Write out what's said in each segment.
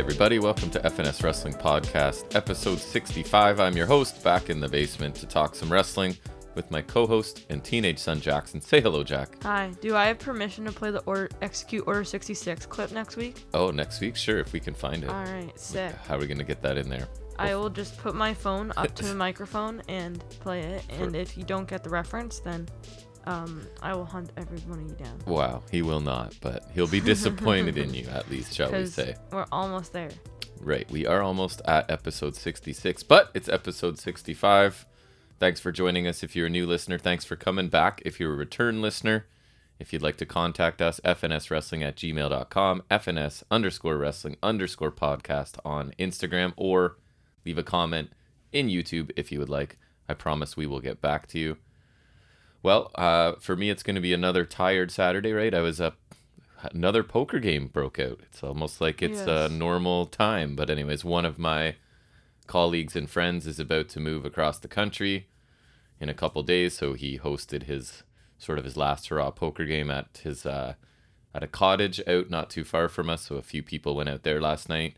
Everybody. Welcome to FNS Wrestling Podcast, episode 65. I'm your host, back in the basement to talk some wrestling with my co host and teenage son, Jackson. Say hello, Jack. Hi. Do I have permission to play the order, Execute Order 66 clip next week? Oh, next week? Sure, if we can find it. All right, sick. How are we going to get that in there? I will just put my phone up to the microphone and play it. And if you don't get the reference, then um, I will hunt every one of you down. Wow, he will not, but he'll be disappointed in you, at least, shall we say. we're almost there. Right, we are almost at episode 66, but it's episode 65. Thanks for joining us. If you're a new listener, thanks for coming back. If you're a return listener, if you'd like to contact us, fnswrestling at gmail.com, fns underscore wrestling underscore podcast on Instagram, or leave a comment in YouTube if you would like. I promise we will get back to you. Well, uh, for me, it's going to be another tired Saturday, right? I was up. Another poker game broke out. It's almost like it's a normal time. But, anyways, one of my colleagues and friends is about to move across the country in a couple days. So he hosted his sort of his last hurrah poker game at his uh, at a cottage out not too far from us. So a few people went out there last night.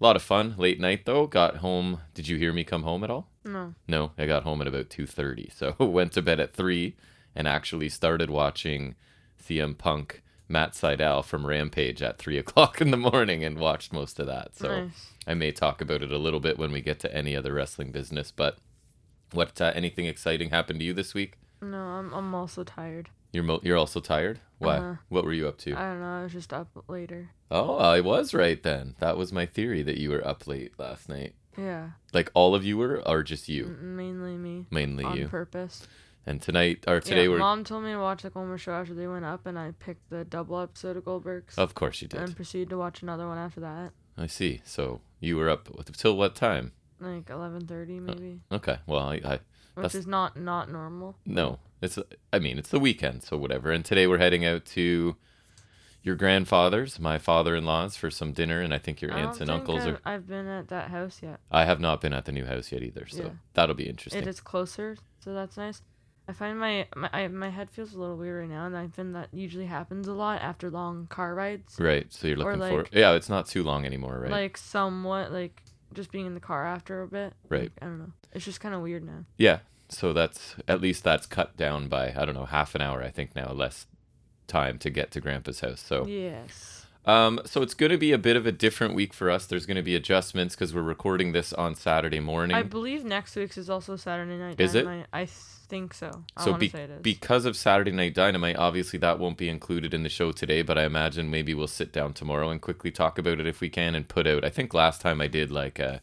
A lot of fun. Late night though. Got home. Did you hear me come home at all? No. No, I got home at about 2:30. So went to bed at 3 and actually started watching CM Punk Matt Sydal from Rampage at 3 o'clock in the morning and watched most of that. So nice. I may talk about it a little bit when we get to any other wrestling business. But what uh, anything exciting happened to you this week? No, I'm, I'm also tired. You're mo- you're also tired. Why? Uh-huh. What were you up to? I don't know. I was just up later. oh, I was right then. That was my theory that you were up late last night. Yeah. Like all of you were, or just you? Mainly me. Mainly on you. purpose. And tonight or today yeah, we're. Mom told me to watch like one more show after they went up, and I picked the double episode of Goldberg's. Of course you did. and proceeded to watch another one after that, I see. So you were up till what time? like 11:30 uh, maybe, Okay. Well, I, I which is not not normal. no. It's I mean it's the weekend, so whatever. And today we're heading out to your grandfather's, my father-in-law's, for some dinner, and I think your I aunts and uncles I've, are. I've been at that house yet. I have not been at the new house yet either, so Yeah. that'll be interesting. It is closer, so that's nice. I find my my I, my head feels a little weird right now, and I find that usually happens a lot after long car rides. Right. So you're looking for Yeah, it's not too long anymore, right? Like somewhat like just being in the car after a bit. Right. Like, I don't know. It's just kind of weird now. yeah. So that's at least that's cut down by I don't know, half an hour I think now, less time to get to grandpa's house. So Yes. Um, so it's going to be a bit of a different week for us. There's going to be adjustments because we're recording this on Saturday morning. I believe next week's is also Saturday night. Is it? Dynamite. I think so. I so want to be- say it is. because of Saturday Night Dynamite, obviously that won't be included in the show today. But I imagine maybe we'll sit down tomorrow and quickly talk about it if we can and put out. I think last time I did like a,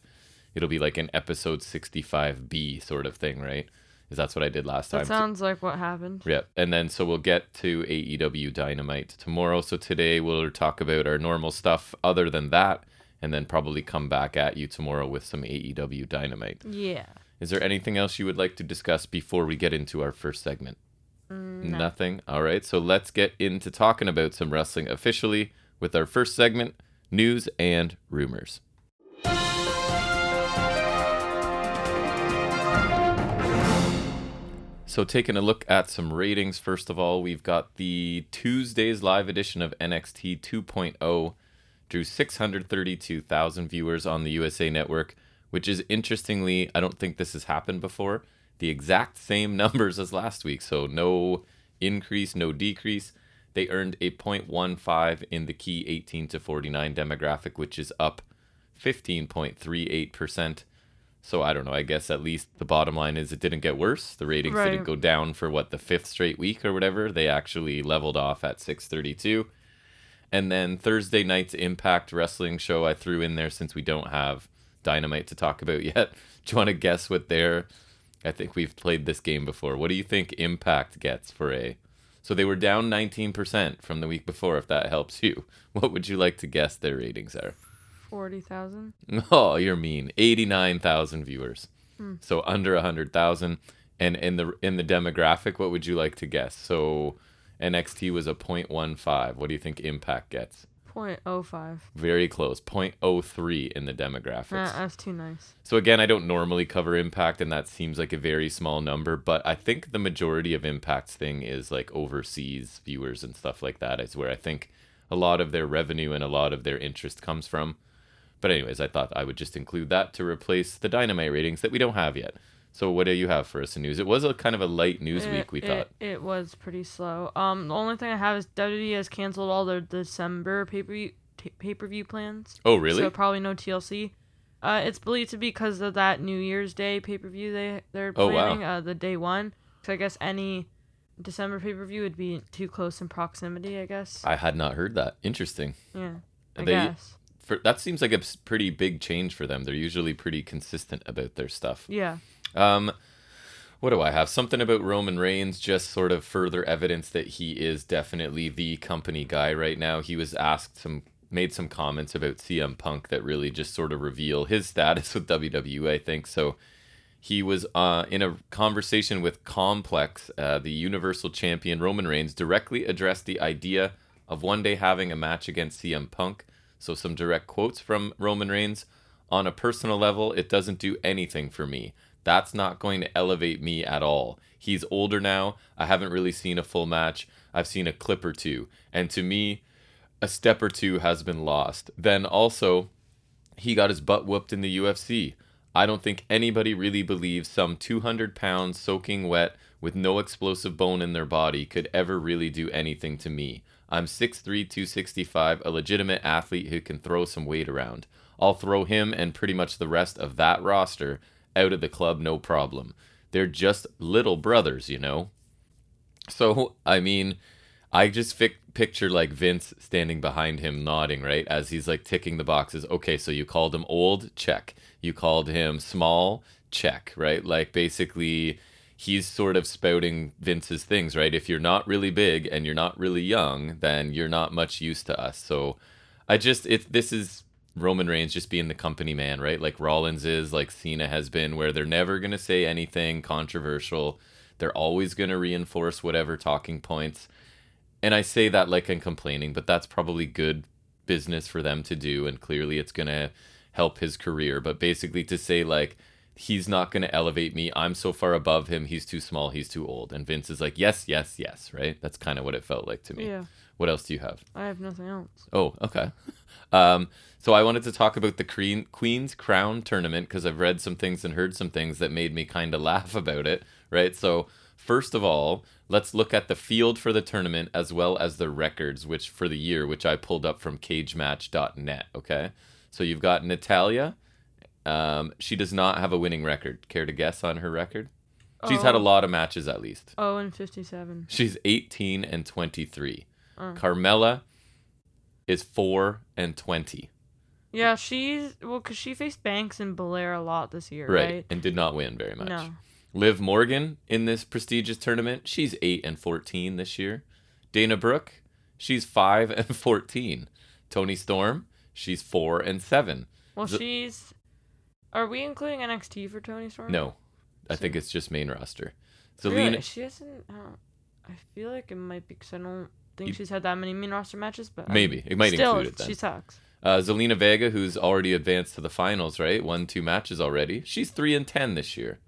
it'll be like an episode 65B sort of thing, right? Is that's what I did last time? that sounds like what happened. Yeah, and then so we'll get to AEW Dynamite tomorrow. So today we'll talk about our normal stuff other than that, and then probably come back at you tomorrow with some AEW Dynamite. Yeah. Is there anything else you would like to discuss before we get into our first segment? Mm, no. Nothing. All right, so let's get into talking about some wrestling officially with our first segment news and rumors. So, taking a look at some ratings, first of all, we've got the Tuesday's live edition of NXT 2.0 drew 632,000 viewers on the USA Network, which is interestingly, I don't think this has happened before, the exact same numbers as last week. So, no increase, no decrease. They earned a 0.15 in the key 18 to 49 demographic, which is up 15.38%. So I don't know. I guess at least the bottom line is it didn't get worse. The ratings didn't go down for what the fifth straight week or whatever. They actually leveled off at 632. And then Thursday night's Impact Wrestling show I threw in there since we don't have Dynamite to talk about yet. Do you want to guess what their? I think we've played this game before. What do you think Impact gets for a? So they were down 19% from the week before. If that helps you, what would you like to guess their ratings are? Forty thousand. Oh, you're mean. Eighty-nine thousand viewers, Hmm. so under a hundred thousand. And in the in the demographic, what would you like to guess? So NXT was a 0.15. What do you think Impact gets? Point oh five. Very close, 0.03 in the demographics. Nah, that's too nice. So again, I don't normally cover Impact, and that seems like a very small number. But I think the majority of Impact's thing is like overseas viewers and stuff like that. Is where I think a lot of their revenue and a lot of their interest comes from. But anyways, I thought I would just include that to replace the Dynamite ratings that we don't have yet. So what do you have for us in news? It was a kind of a light news It- week, we it, thought. it was pretty slow. Um, the only thing I have is WWE has canceled all their December pay per view pay per view plans. Oh, really? So probably no TLC. Uh, it's believed to be because of that New Year's Day pay per view they they're planning. Oh, wow. Uh, the day one. So I guess any December pay per view would be too close in proximity. I guess. I had not heard that. Interesting. yeah. I They- guess. For that seems like a pretty big change for them. They're usually pretty consistent about their stuff. Yeah. Um, what do I have? Something about Roman Reigns, just sort of further evidence that he is definitely the company guy right now. He was asked some, made some comments about CM Punk that really just sort of reveal his status with WWE, I think. So he was uh, in a conversation with Complex, uh, the Universal Champion Roman Reigns directly addressed the idea of one day having a match against CM Punk. So some direct quotes from Roman Reigns. On a personal level, it doesn't do anything for me. That's not going to elevate me at all. He's older now. I haven't really seen a full match. I've seen a clip or two. And to me, a step or two has been lost. Then also, he got his butt whooped in the UFC. I don't think anybody really believes some 200 pounds soaking wet with no explosive bone in their body could ever really do anything to me. I'm 6'3, 265, a legitimate athlete who can throw some weight around. I'll throw him and pretty much the rest of that roster out of the club no problem. They're just little brothers, you know? So, I mean, I just fic- picture like Vince standing behind him nodding, right? As he's like ticking the boxes. Okay, so you called him old? Check. You called him small? Check, right? Like basically he's sort of spouting Vince's things, right? If you're not really big and you're not really young, then you're not much use to us. So I just it this is Roman Reigns just being the company man, right? Like Rollins is, like Cena has been, where they're never gonna say anything controversial. They're always gonna reinforce whatever talking points. And I say that like I'm complaining, but that's probably good business for them to do, and clearly it's gonna help his career. But basically to say like he's not gonna elevate me, I'm so far above him, he's too small, he's too old. And Vince is like, Yes, yes, yes, right? That's kind of what it felt like to me. Yeah. What else do you have? I have nothing else. Oh, okay. Um, so I wanted to talk about the Queen, Queen's Crown tournament because I've read some things and heard some things that made me kind of laugh about it, right? So, first of all, let's look at the field for the tournament as well as the records, which for the year, which I pulled up from cagematch.net, okay? So you've got Natalya. Um, she does not have a winning record. Care to guess on her record? She's had a Oh. lot of matches at least. Oh, and 57. She's 18 and 23. Oh. Carmella is 4 and 20. Yeah, she's well, cause she faced Banks and Belair a lot this year, Right. right? And did not win very much. No. Liv Morgan in this prestigious tournament, she's 8 and 14 this year. Dana Brooke, she's 5 and 14. Toni Storm, she's 4 and 7. Well, The- she's. Are we including NXT for Toni Storm? No. I So- think it's just main roster. Really? Zelina She hasn't. I, I feel like it might be because I don't think You- she's had that many main roster matches, but maybe it might still, include it then. she sucks. Uh, Zelina Vega, who's already advanced to the finals, right? Won two matches already. She's 3 and 10 this year.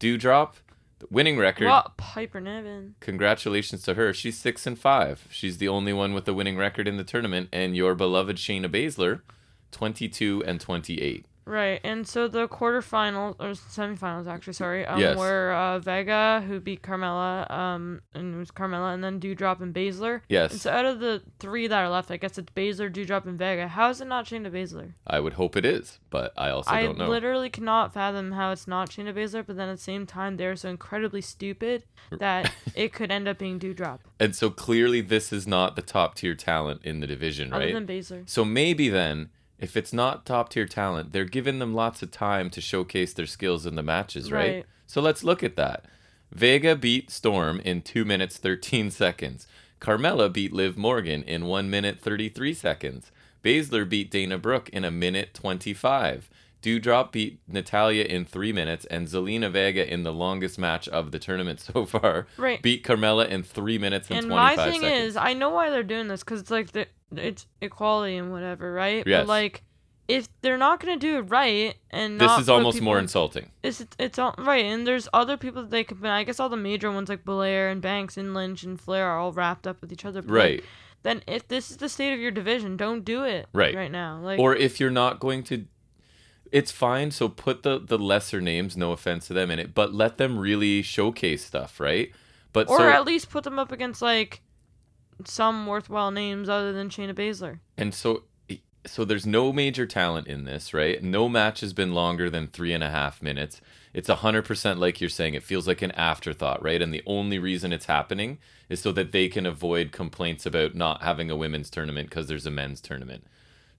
Doudrop, the winning record. What Piper Niven? Congratulations to her. She's six and five. She's the only one with the winning record in the tournament. And your beloved Shayna Baszler, twenty-two and twenty-eight. Right, and so the quarterfinals or semifinals, actually, sorry, um, Yes. were uh, Vega who beat Carmella, um, and it was Carmella, and then Doudrop and Baszler. And Yes, so out of the three that are left, I guess it's Baszler, Doudrop, and Vega. How is it not Shayna Baszler? I would hope it is, but I also I don't know. I literally cannot fathom how it's not Shayna Baszler, but then at the same time, they're so incredibly stupid that it could end up being Doudrop. and so clearly, this is not the top tier talent in the division, right? Other than Baszler. So maybe then, if it's not top tier talent, they're giving them lots of time to showcase their skills in the matches, right? Right. So let's look at that. Vega beat Storm in 2 minutes 13 seconds. Carmella beat Liv Morgan in 1 minute 33 seconds. Baszler beat Dana Brooke in a minute 25. Doudrop beat Natalya in 3 minutes and Zelina Vega in the longest match of the tournament so far. Right. Beat Carmella in 3 minutes and, And 25 my thing seconds. is, I know why they're doing this because it's like the, it's equality and whatever, right? Yes. But like, if they're not gonna do it right and this is almost more people in- insulting. It's it's all right, and there's other people that they could. I guess all the major ones like Belair and Banks and Lynch and Flair are all wrapped up with each other. like, Right. then if this is the state of your division, don't do it Right. right now. Like or if you're not going to it's fine so put the the lesser names no offense to them in it but let them really showcase stuff right? But or so at least put them up against like some worthwhile names other than Shayna Baszler. and so so there's no major talent in this right? No match has been longer than three and a half minutes. It's a 100% like you're saying it feels like an afterthought right? And the only reason it's happening is so that they can avoid complaints about not having a women's tournament because there's a men's tournament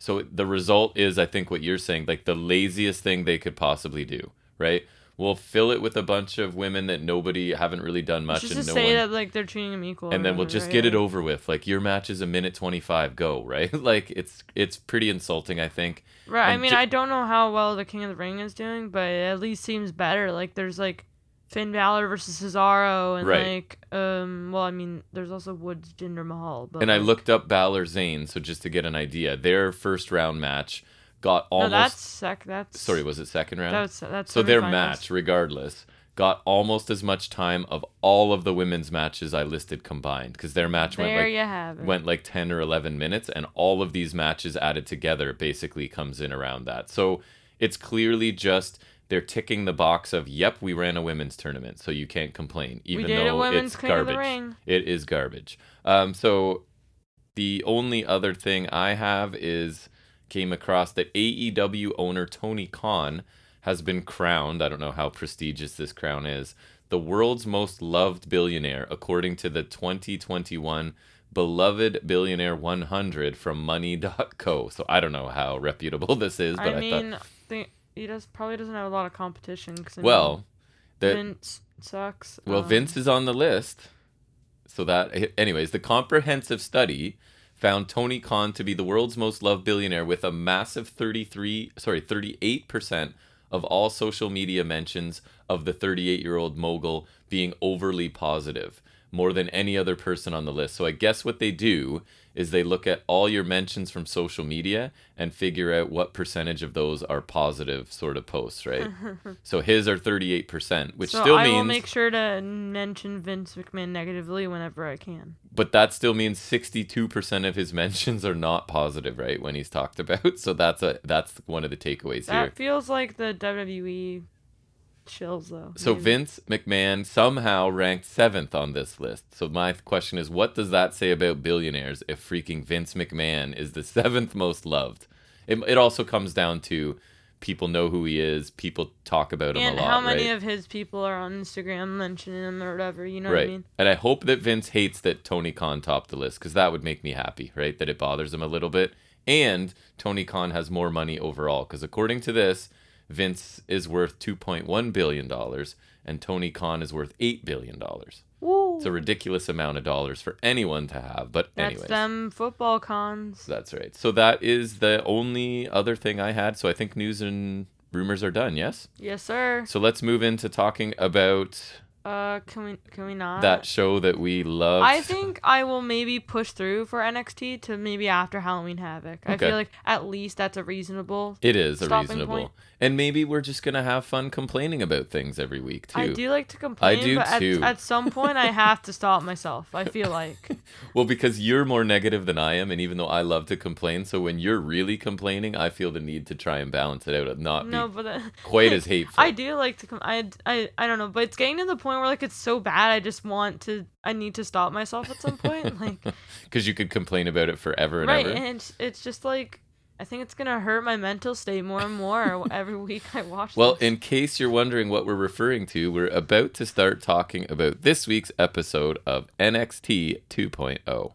so the result is i think what you're saying like the laziest thing they could possibly do right we'll fill it with a bunch of women that nobody haven't really done much Just and to no say one that like they're treating them equal. and then we'll just right? get it over with like your match is a minute 25 go right like it's it's pretty insulting i think Right. I mean, ju- I don't know how well the King of the Ring is doing, but it at least seems better. Like there's like Finn Balor versus Cesaro, and Right. like um, well, I mean, there's also Woods Jinder Mahal. But and i looked up Balor Zane so just to get an idea their first round match got almost No, that's sec. That's sorry was it second round That's that's so their match regardless got almost as much time of all of the women's matches i listed combined because their match went There like you have it. went like 10 or 11 minutes and all of these matches added together basically comes in around that so it's clearly just they're ticking the box of yep we ran a women's tournament so you can't complain even though it's garbage. It is garbage. Um, so the only other thing i have is came across that aew owner tony khan has been crowned i don't know how prestigious this crown is the world's most loved billionaire according to the 2021 beloved billionaire 100 from money.co so i don't know how reputable this is but I i, mean, thought the, he does probably doesn't have a lot of competition. Cause I mean, well the, Vince sucks. well um, vince is on the list so that anyways the comprehensive study found tony khan to be the world's most loved billionaire with a massive 33 sorry 38% of all social media mentions of the 38 year old mogul being overly positive more than any other person on the list. So I guess what they do is they look at all your mentions from social media and figure out what percentage of those are positive sort of posts, right? so his are 38%, which so still I means I will make sure to mention Vince McMahon negatively whenever I can. but that still means 62% of his mentions are not positive, right? When he's talked about. So that's a that's one of the takeaways here. That feels like the WWE chills though. So maybe. Vince McMahon somehow ranked seventh on this list. So my question is, what does that say about billionaires if freaking Vince McMahon is the seventh most loved? It, it also comes down to people know who he is, people talk about him a lot, how many right? of his people are on Instagram mentioning him or whatever. You know right. what I mean? And I hope that Vince hates that Tony Khan topped the list because that would make me happy, right? That it bothers him a little bit. And Tony Khan has more money overall because according to this, Vince is worth $2.1 billion and Tony Khan is worth $8 billion. Woo. It's a ridiculous amount of dollars for anyone to have. But That's anyways, them football Khans. that's right. So that is the only other thing I had. So I think news and rumors are done. Yes. Yes, sir. So let's move into talking about Uh, can we can we not? that show that we love. I think I will maybe push through for NXT to maybe after Halloween Havoc. I feel like at least that's a reasonable. it is a reasonable, point. and maybe we're just gonna have fun complaining about things every week too. I do like to complain, I do but too. At, at some point I have to stop myself. I feel like. Well, because you're more negative than I am, and even though I love to complain, so when you're really complaining, I feel the need to try and balance it out and not no, be but uh, quite as hateful. I do like to. I, I I don't know, but it's getting to the point where like it's so bad. I just want to. I need to stop myself at some point. Like Because you could complain about it forever and right, ever. and it's, it's just like I think it's gonna hurt my mental state more and more every week I watch. Well, this. in case you're wondering what we're referring to, we're about to start talking about this week's episode of NXT 2.0.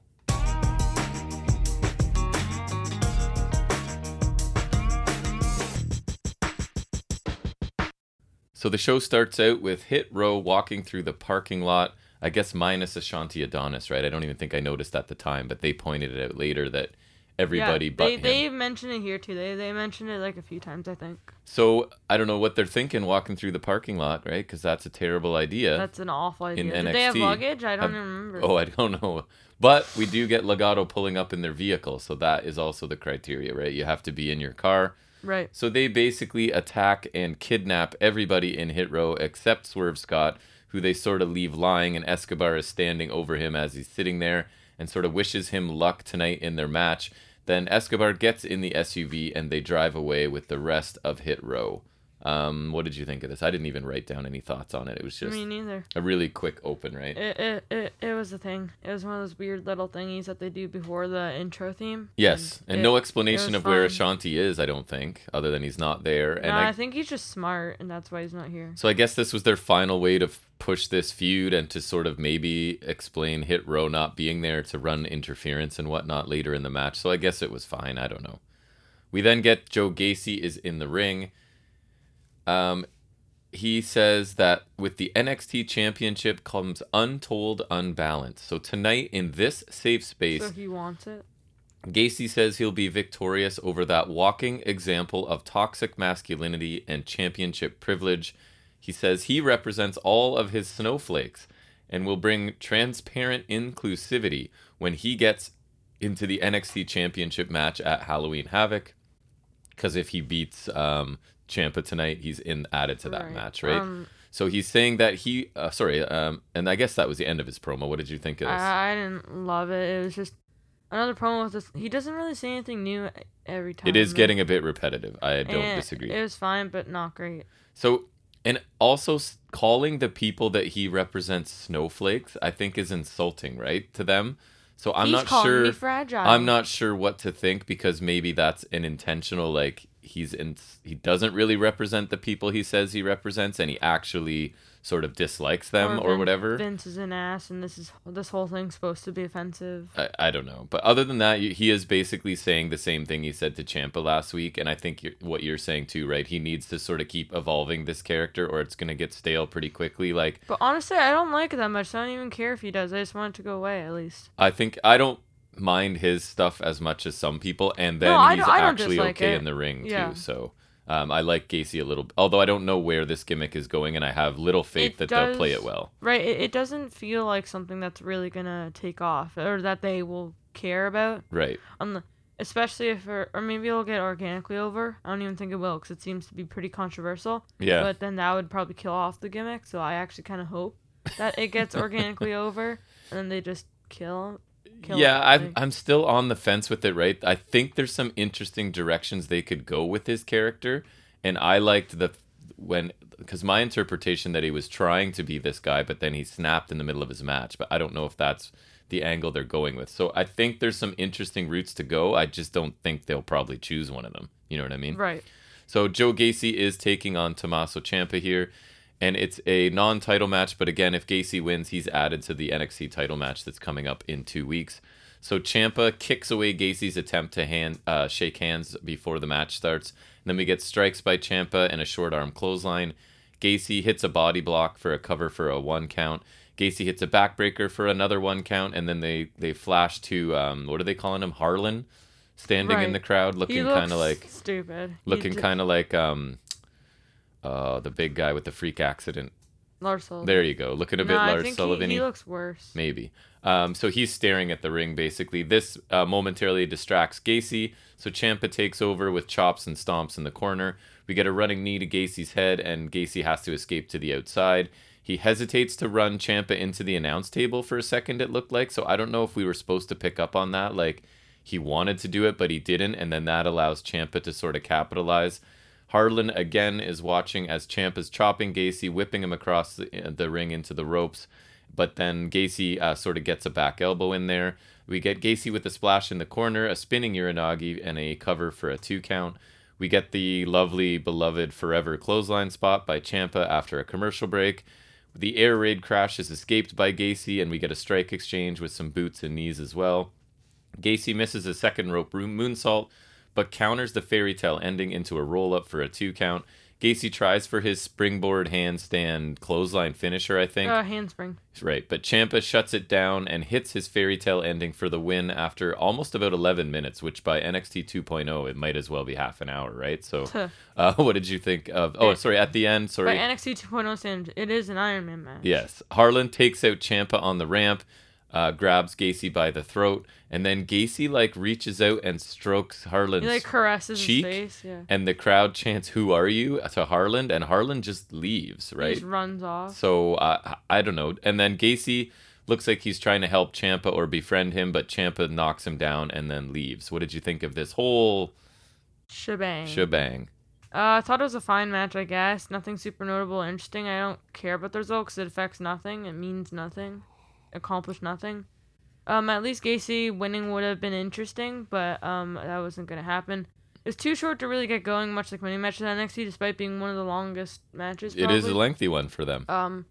So the show starts out with Hit Row walking through the parking lot. I guess minus Ashante Adonis, right? I don't even think I noticed at the time, but they pointed it out later that everybody yeah, but they him. they mentioned it here too. They they mentioned it like a few times. I think So I don't know what they're thinking walking through the parking lot, right? Because that's a terrible idea. that's an awful idea. in Did they have luggage? I don't remember. oh, I don't know. But we do get Legado pulling up in their vehicle, so that is also the criteria, right? You have to be in your car. Right. So they basically attack and kidnap everybody in Hit Row except Swerve Scott, who they sort of leave lying, and Escobar is standing over him as he's sitting there. and sort of wishes him luck tonight in their match. Then Escobar gets in the SUV and they drive away with the rest of Hit Row. Um, what did you think of this? I didn't even write down any thoughts on it. It was just Me neither. a really quick open, right? It, it, it, it was a thing. It was one of those weird little thingies that they do before the intro theme. Yes, and it- no explanation of where. Ashanti is. I don't think, other than he's not there. And No, I, I think he's just smart, and that's why he's not here. so I guess this was their final way to push this feud and to sort of maybe explain Hit Row not being there to run interference and whatnot later in the match. So I guess it was fine. I don't know. We then get Joe Gacy is in the ring. Um, he says that with the NXT Championship comes untold unbalance. So tonight in this safe space, So he wants it. Gacy says he'll be victorious over that walking example of toxic masculinity and championship privilege. He says he represents all of his snowflakes and will bring transparent inclusivity when he gets into the NXT championship match at Halloween Havoc. Because if he beats um, Ciampa tonight, he's in added to that Right. match, right? Um, so he's saying that he, uh, sorry, um, and I guess that was the end of his promo. What did you think of this? I, I didn't love it. It was just another promo with this. He doesn't really say anything new every time. it is getting a bit repetitive. I don't and disagree. It was fine, but not great. So, and also calling the people that he represents snowflakes, I think is insulting, right, to them. So I'm He's not sure. I'm not sure what to think because maybe that's an intentional like he's in he doesn't really represent the people he says he represents and he actually sort of dislikes them or, Vin- whatever. Vince is an ass, and this is this whole thing's supposed to be offensive. I, I don't know. But other than that, he is basically saying the same thing he said to Ciampa last week. And I think you're, what you're saying too, right? He needs to sort of keep evolving this character or it's going to get stale pretty quickly. Like, But honestly, I don't like it that much. I don't even care if he does. I just want it to go away at least. I think I don't mind his stuff as much as some people. And then No, he's don't- I don't actually okay it. in the ring Yeah. too. So. Um, I like Gacy a little, although I don't know where this gimmick is going, and I have little faith It that they'll play it well. Right? It, it doesn't feel like something that's really gonna take off or that they will care about. Right. On the, especially if or, or maybe it'll get organically over. I don't even think it will because it seems to be pretty controversial. Yeah. But then that would probably kill off the gimmick. So I actually kind of hope that it gets organically over and then they just kill. Kill yeah, it, I'm like- I'm still on the fence with it. Right, I think there's some interesting directions they could go with his character, and I liked the when because my interpretation that he was trying to be this guy, but then he snapped in the middle of his match. But I don't know if that's the angle they're going with. So I think there's some interesting routes to go. I just don't think they'll probably choose one of them. You know what I mean? Right. So Joe Gacy is taking on Tommaso Ciampa here, and it's a non-title match. But again, if Gacy wins, he's added to the NXT title match that's coming up in two weeks. So Ciampa kicks away Gacy's attempt to hand uh, shake hands before the match starts. And then we get strikes by Ciampa and a short arm clothesline. Gacy hits a body block for a cover for a one count. Gacy hits a backbreaker for another one count, and then they they flash to um, what are they calling him? Harlan, standing in the crowd, looking kind of like stupid. Looking kind of like um uh the big guy with the freak accident. Lars Sullivan. there you go. Looking a bit no, lars think sullivan he, he looks worse. maybe. Um so he's staring at the ring basically. This uh, momentarily distracts gacy. So ciampa takes over with chops and stomps in the corner. We get a running knee to gacy's head and gacy has to escape to the outside. He hesitates to run ciampa into the announce table for a second it looked like. So i don't know if we were supposed to pick up on that like he wanted to do it but he didn't. And then that allows ciampa to sort of capitalize Harlan again is watching as Champ is chopping Gacy, whipping him across the, the ring into the ropes. But then Gacy uh, sort of gets a back elbow in there. We get Gacy with a splash in the corner, a spinning Uranage, and a cover for a two count. We get the lovely, beloved Forever clothesline spot by Ciampa after a commercial break. The air raid crash is escaped by Gacy, and we get a strike exchange with some boots and knees as well. Gacy misses a second rope moonsault, but counters the fairy tale ending into a roll up for a two count. Gacy tries for his springboard handstand clothesline finisher, I think. Uh, handspring. Right, but Ciampa shuts it down and hits his fairy tale ending for the win after almost about 11 minutes, which by NXT 2.0, it might as well be half an hour, right? So, uh, what did you think of? Oh, sorry, at the end, sorry. By. NXT 2.0 standards, it is an Iron Man match. Yes. Harlan takes out Ciampa on the ramp, uh, grabs Gacy by the throat, and then Gacy like reaches out and strokes Harlan's He like caresses cheek, his face. Yeah. and the crowd chants "Who are you?" to Harlan, and Harlan just leaves, He right? just runs off. So uh, I don't know. And then Gacy looks like he's trying to help Ciampa or befriend him, but Ciampa knocks him down and then leaves. What did you think of this whole Shebang. shebang? Uh, I thought it was a fine match, I guess. Nothing super notable or interesting. I don't care about the result because it affects nothing. It means nothing. Accomplished nothing. Um, at least Gacy winning would have been interesting, but um, that wasn't gonna happen. It was too short to really get going, much like many matches at NXT, despite being one of the longest matches. It is a lengthy one for them. Um,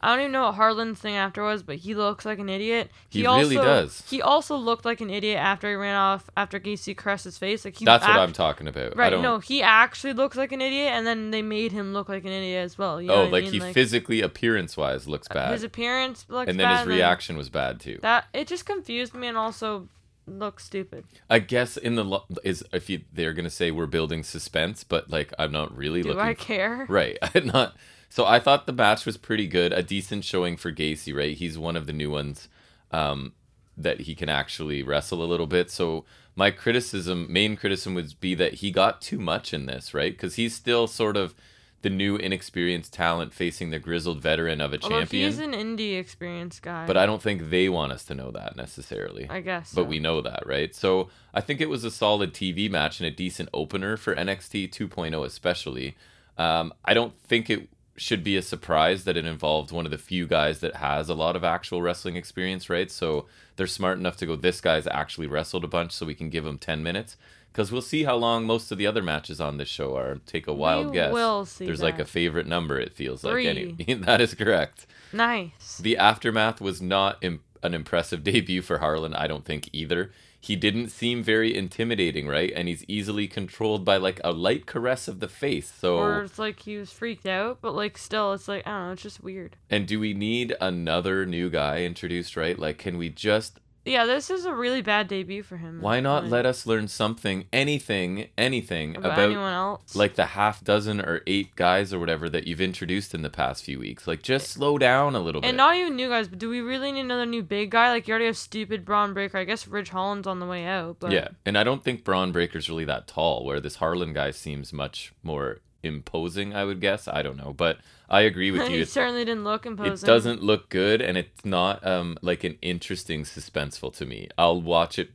I don't even know what Harlan's thing after was, but he looks like an idiot. He also, really does. He also looked like an idiot after he ran off after Gacy caressed his face. Like he That's what I'm talking about. Right, no, he actually looks like an idiot, and then they made him look like an idiot as well. You know oh, what I like mean? he physically, appearance wise, looks bad. His appearance looks bad. and then his reaction was bad too. that it just confused me and also looked stupid. I guess in the lo- is if you they're gonna say we're building suspense, but like I'm not really Do looking. I care? Right, I'm not. So I thought the match was pretty good, a decent showing for Gacy. Right, he's one of the new ones um, that he can actually wrestle a little bit. So my criticism, main criticism, would be that he got too much in this, right? Because he's still sort of the new inexperienced talent facing the grizzled veteran of a Although champion. he's an indie experienced guy. But I don't think they want us to know that necessarily. I guess. But so. we know that, right? So I think it was a solid TV match and a decent opener for NXT 2.0, especially. Um, I don't think it should be a surprise that it involved one of the few guys that has a lot of actual wrestling experience, right? So they're smart enough to go, this guy's actually wrestled a bunch, so we can give him 10 minutes. Because we'll see how long most of the other matches on this show are. Take a wild We guess. will see There's like a favorite number, it feels like. Three. Any- that is correct. nice. The aftermath was not Im- an impressive debut for Harlan, I don't think either. He didn't seem very intimidating, right? And he's easily controlled by like a light caress of the face. So, Or it's like he was freaked out, but like still, it's like I don't know, it's just weird. and do we need another new guy introduced, right? Like, can we just Yeah, this is a really bad debut for him. why not let us learn something, anything, anything about, about anyone else? like the half dozen or eight guys or whatever that you've introduced in the past few weeks? Like, just slow down a little bit. And not even new guys, but do we really need another new big guy? Like you already have stupid Bron Breakker. I guess Ridge Holland's on the way out, but Yeah, and I don't think Bron Breakker's really that tall, where this Harlan guy seems much more imposing, I would guess. I don't know, but I agree with you. It, certainly didn't look imposing. it doesn't look good, and it's not um like an interesting suspenseful to me. I'll watch it,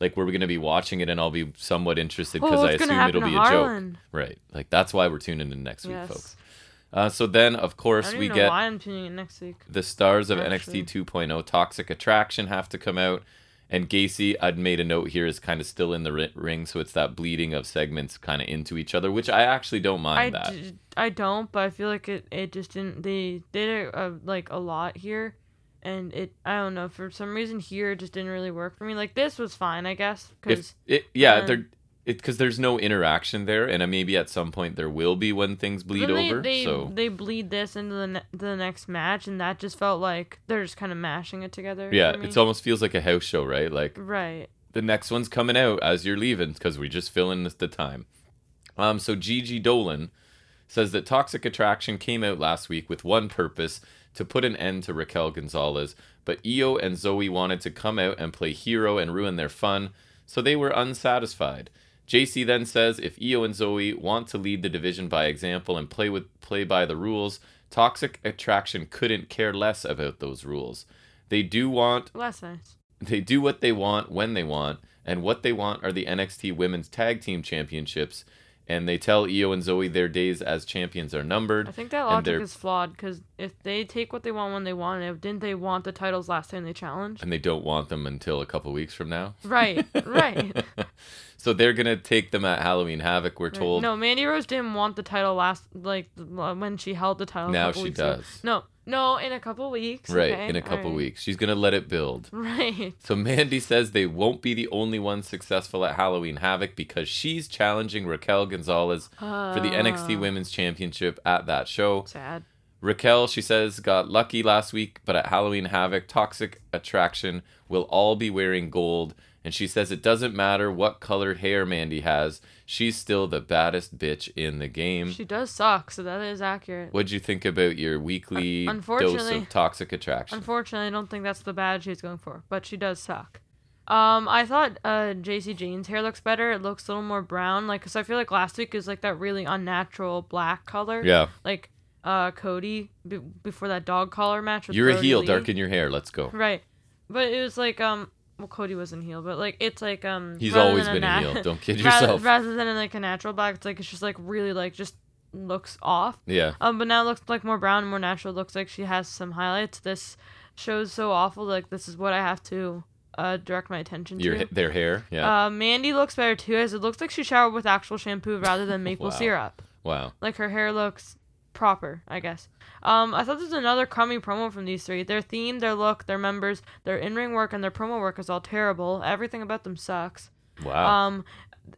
like we're gonna be watching it, and I'll be somewhat interested because Oh, I assume it'll be a joke, right? Like that's why we're tuning in next week, Yes. folks. Uh, so then, of course, we get why I'm tuning in next week. the stars of Actually. NXT 2.0 Toxic Attraction have to come out. And Gacy, I'd made a note here, is kind of still in the ring, so it's that bleeding of segments kind of into each other, which I actually don't I, mind that. d- I don't, but I feel like it, it just didn't. They did it uh, like a lot here, and it I don't know for some reason here it just didn't really work for me. Like this was fine, I guess, because if it, yeah, uh, there, it because there's no interaction there, and uh, maybe at some point there will be when things bleed they, over. They, so they bleed this into the ne- the next match, and that just felt like they're just kind of mashing it together. yeah, it almost feels like a house show, right? Like right. the next one's coming out as you're leaving because we just fill in the time. Um, so Gigi Dolin says that Toxic Attraction came out last week with one purpose to put an end to Raquel Gonzalez, but Io and Zoey wanted to come out and play hero and ruin their fun, so they were unsatisfied. Jacy then says if Io and Zoey want to lead the division by example and play with play by the rules, Toxic Attraction couldn't care less about those rules. They do want Well, that's nice. they do what they want when they want, and what they want are the NXT Women's Tag Team Championships. And they tell Io and Zoey their days as champions are numbered. I think that logic is flawed because if they take what they want when they want it, didn't they want the titles last time they challenged? and they don't want them until a couple weeks from now. Right, right. so they're gonna take them at Halloween Havoc. We're Right. told. No, Mandy Rose didn't want the title last, like when she held the title. Now she weeks ago. does. No, no, in a couple weeks. right okay? in a couple alright. weeks, she's gonna let it build. Right. So Mandy says they won't be the only ones successful at Halloween Havoc because she's challenging Raquel Gonzalez for the NXT Ah. Women's Championship at that show. Sad. Raquel, she says, got lucky last week, but at Halloween Havoc, Toxic Attraction will all be wearing gold. And she says it doesn't matter what colored hair Mandy has, she's still the baddest bitch in the game. She does suck, so that is accurate. What'd you think about your weekly dose of Toxic Attraction? Unfortunately, I don't think that's the badge she's going for, but she does suck. Um, I thought uh Jacy Jayne's hair looks better. It looks a little more brown, like because I feel like last week is like that really unnatural black color. yeah, Like uh Cody be- before that dog collar match. With You're a heel. Lee. Darken your hair. Let's go. Right, but it was like um. Well, Cody wasn't heel, but like it's like um. He's always been a nat- heel. Don't kid yourself. rather than in like a natural black, it's like it's just like really like just looks off. Yeah. Um, but now it looks like more brown and more natural. It looks like she has some highlights. This show's so awful. Like this is what I have to uh direct my attention Your to. their hair. Yeah. Uh, Mandy looks better too, as it looks like she showered with actual shampoo rather than maple Wow. syrup. wow. Like her hair looks proper, I guess. Um, I thought there's another crummy promo from these three. Their theme, their look, their members, their in-ring work, and their promo work is all terrible. Everything about them sucks. Wow. Um,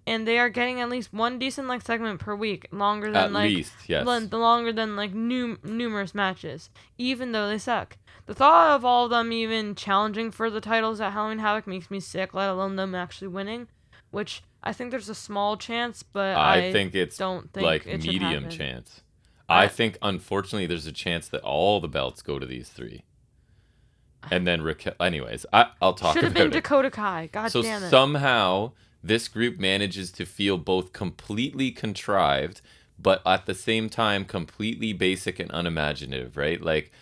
and they are getting at least one decent like segment per week, longer than At like least, yes. the longer than like num- numerous matches, even though they suck. The thought of all of them even challenging for the titles at Halloween Havoc makes me sick, let alone them actually winning, which I think there's a small chance, but I, I think it's don't think like it medium chance. I- think unfortunately there's a chance that all the belts go to these three. And then Raquel. Anyways, I, I'll talk Should have about been it. Dakota Kai. God so damn it. somehow this group manages to feel both completely contrived, but at the same time completely basic and unimaginative. Right? Like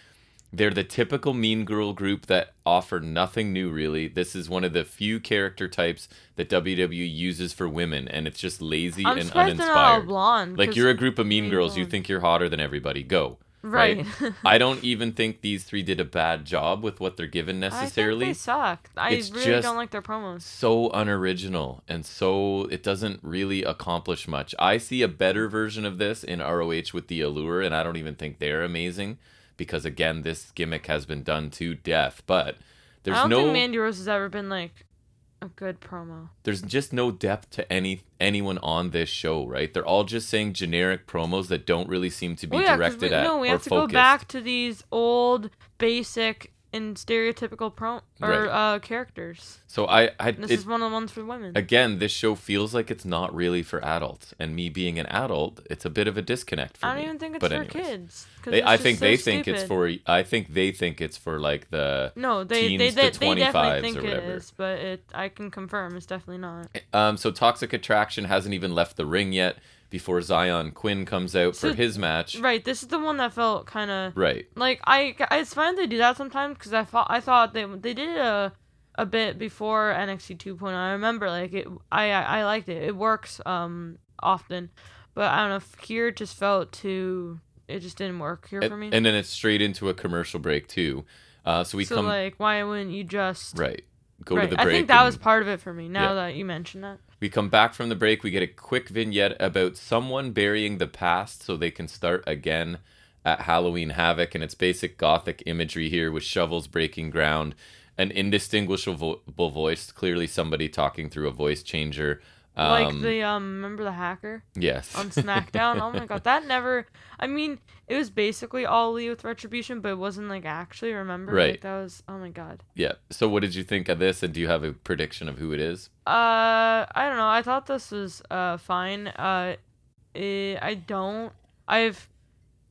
they're the typical mean girl group that offer nothing new really. This is one of the few character types that WWE uses for women, and it's just lazy I'm and surprised they're all uninspired. blonde. like you're a group of mean girls, you think you're hotter than everybody. Go. right. I don't even think these three did a bad job with what they're given I think necessarily. they suck. I It's really don't like their promos. so unoriginal and so it doesn't really accomplish much. I see a better version of this in ROH with the Allure, and I don't even think they're amazing because again, this gimmick has been done to death. But there's I don't no think Mandy Rose has ever been like a good promo. there's just no depth to any anyone on this show, right? They're all just saying generic promos that don't really seem to be Well, yeah, directed we, at no, we have to focused. go back to these old, basic, and stereotypical pro or Right. uh, characters. So I, I this it, is one of the ones for women. again, this show feels like it's not really for adults, and me being an adult, it's a bit of a disconnect for me. I don't me. even think it's But for anyways. kids. They, I think so they think it's for. I think they think it's for like the. No, they teens they, to they, they 25s definitely think it whatever. but it I can confirm it's definitely not. Um. So Toxic Attraction hasn't even left the ring yet before Xyon Quinn comes out So- for his match. Right, this is the one that felt kind of Right. like I. It's fine they do that sometimes because I thought I thought they they did a a bit before NXT 2.0. I remember like it. I I, liked it. It works um often, but I don't know. Here just felt too. It just didn't work here for me. and then it's straight into a commercial break too. Uh. So we so come like, why wouldn't you just? right. Go right. to the break. I think that was part of it for me. Now Yeah. that you mention that. We come back from the break. We get a quick vignette about someone burying the past so they can start again at Halloween Havoc. And it's basic gothic imagery here with shovels breaking ground, an indistinguishable voice, clearly somebody talking through a voice changer. Um, like the um, remember the hacker yes. on SmackDown? oh my god, that never. I mean, it was basically all Lee with Retribution, but it wasn't like actually. Remember? Right. Like, that was. Oh my god. yeah. So what did you think of this? And do you have a prediction of who it is? Uh, I don't know. I thought this was uh fine. Uh, eh, I don't. I've.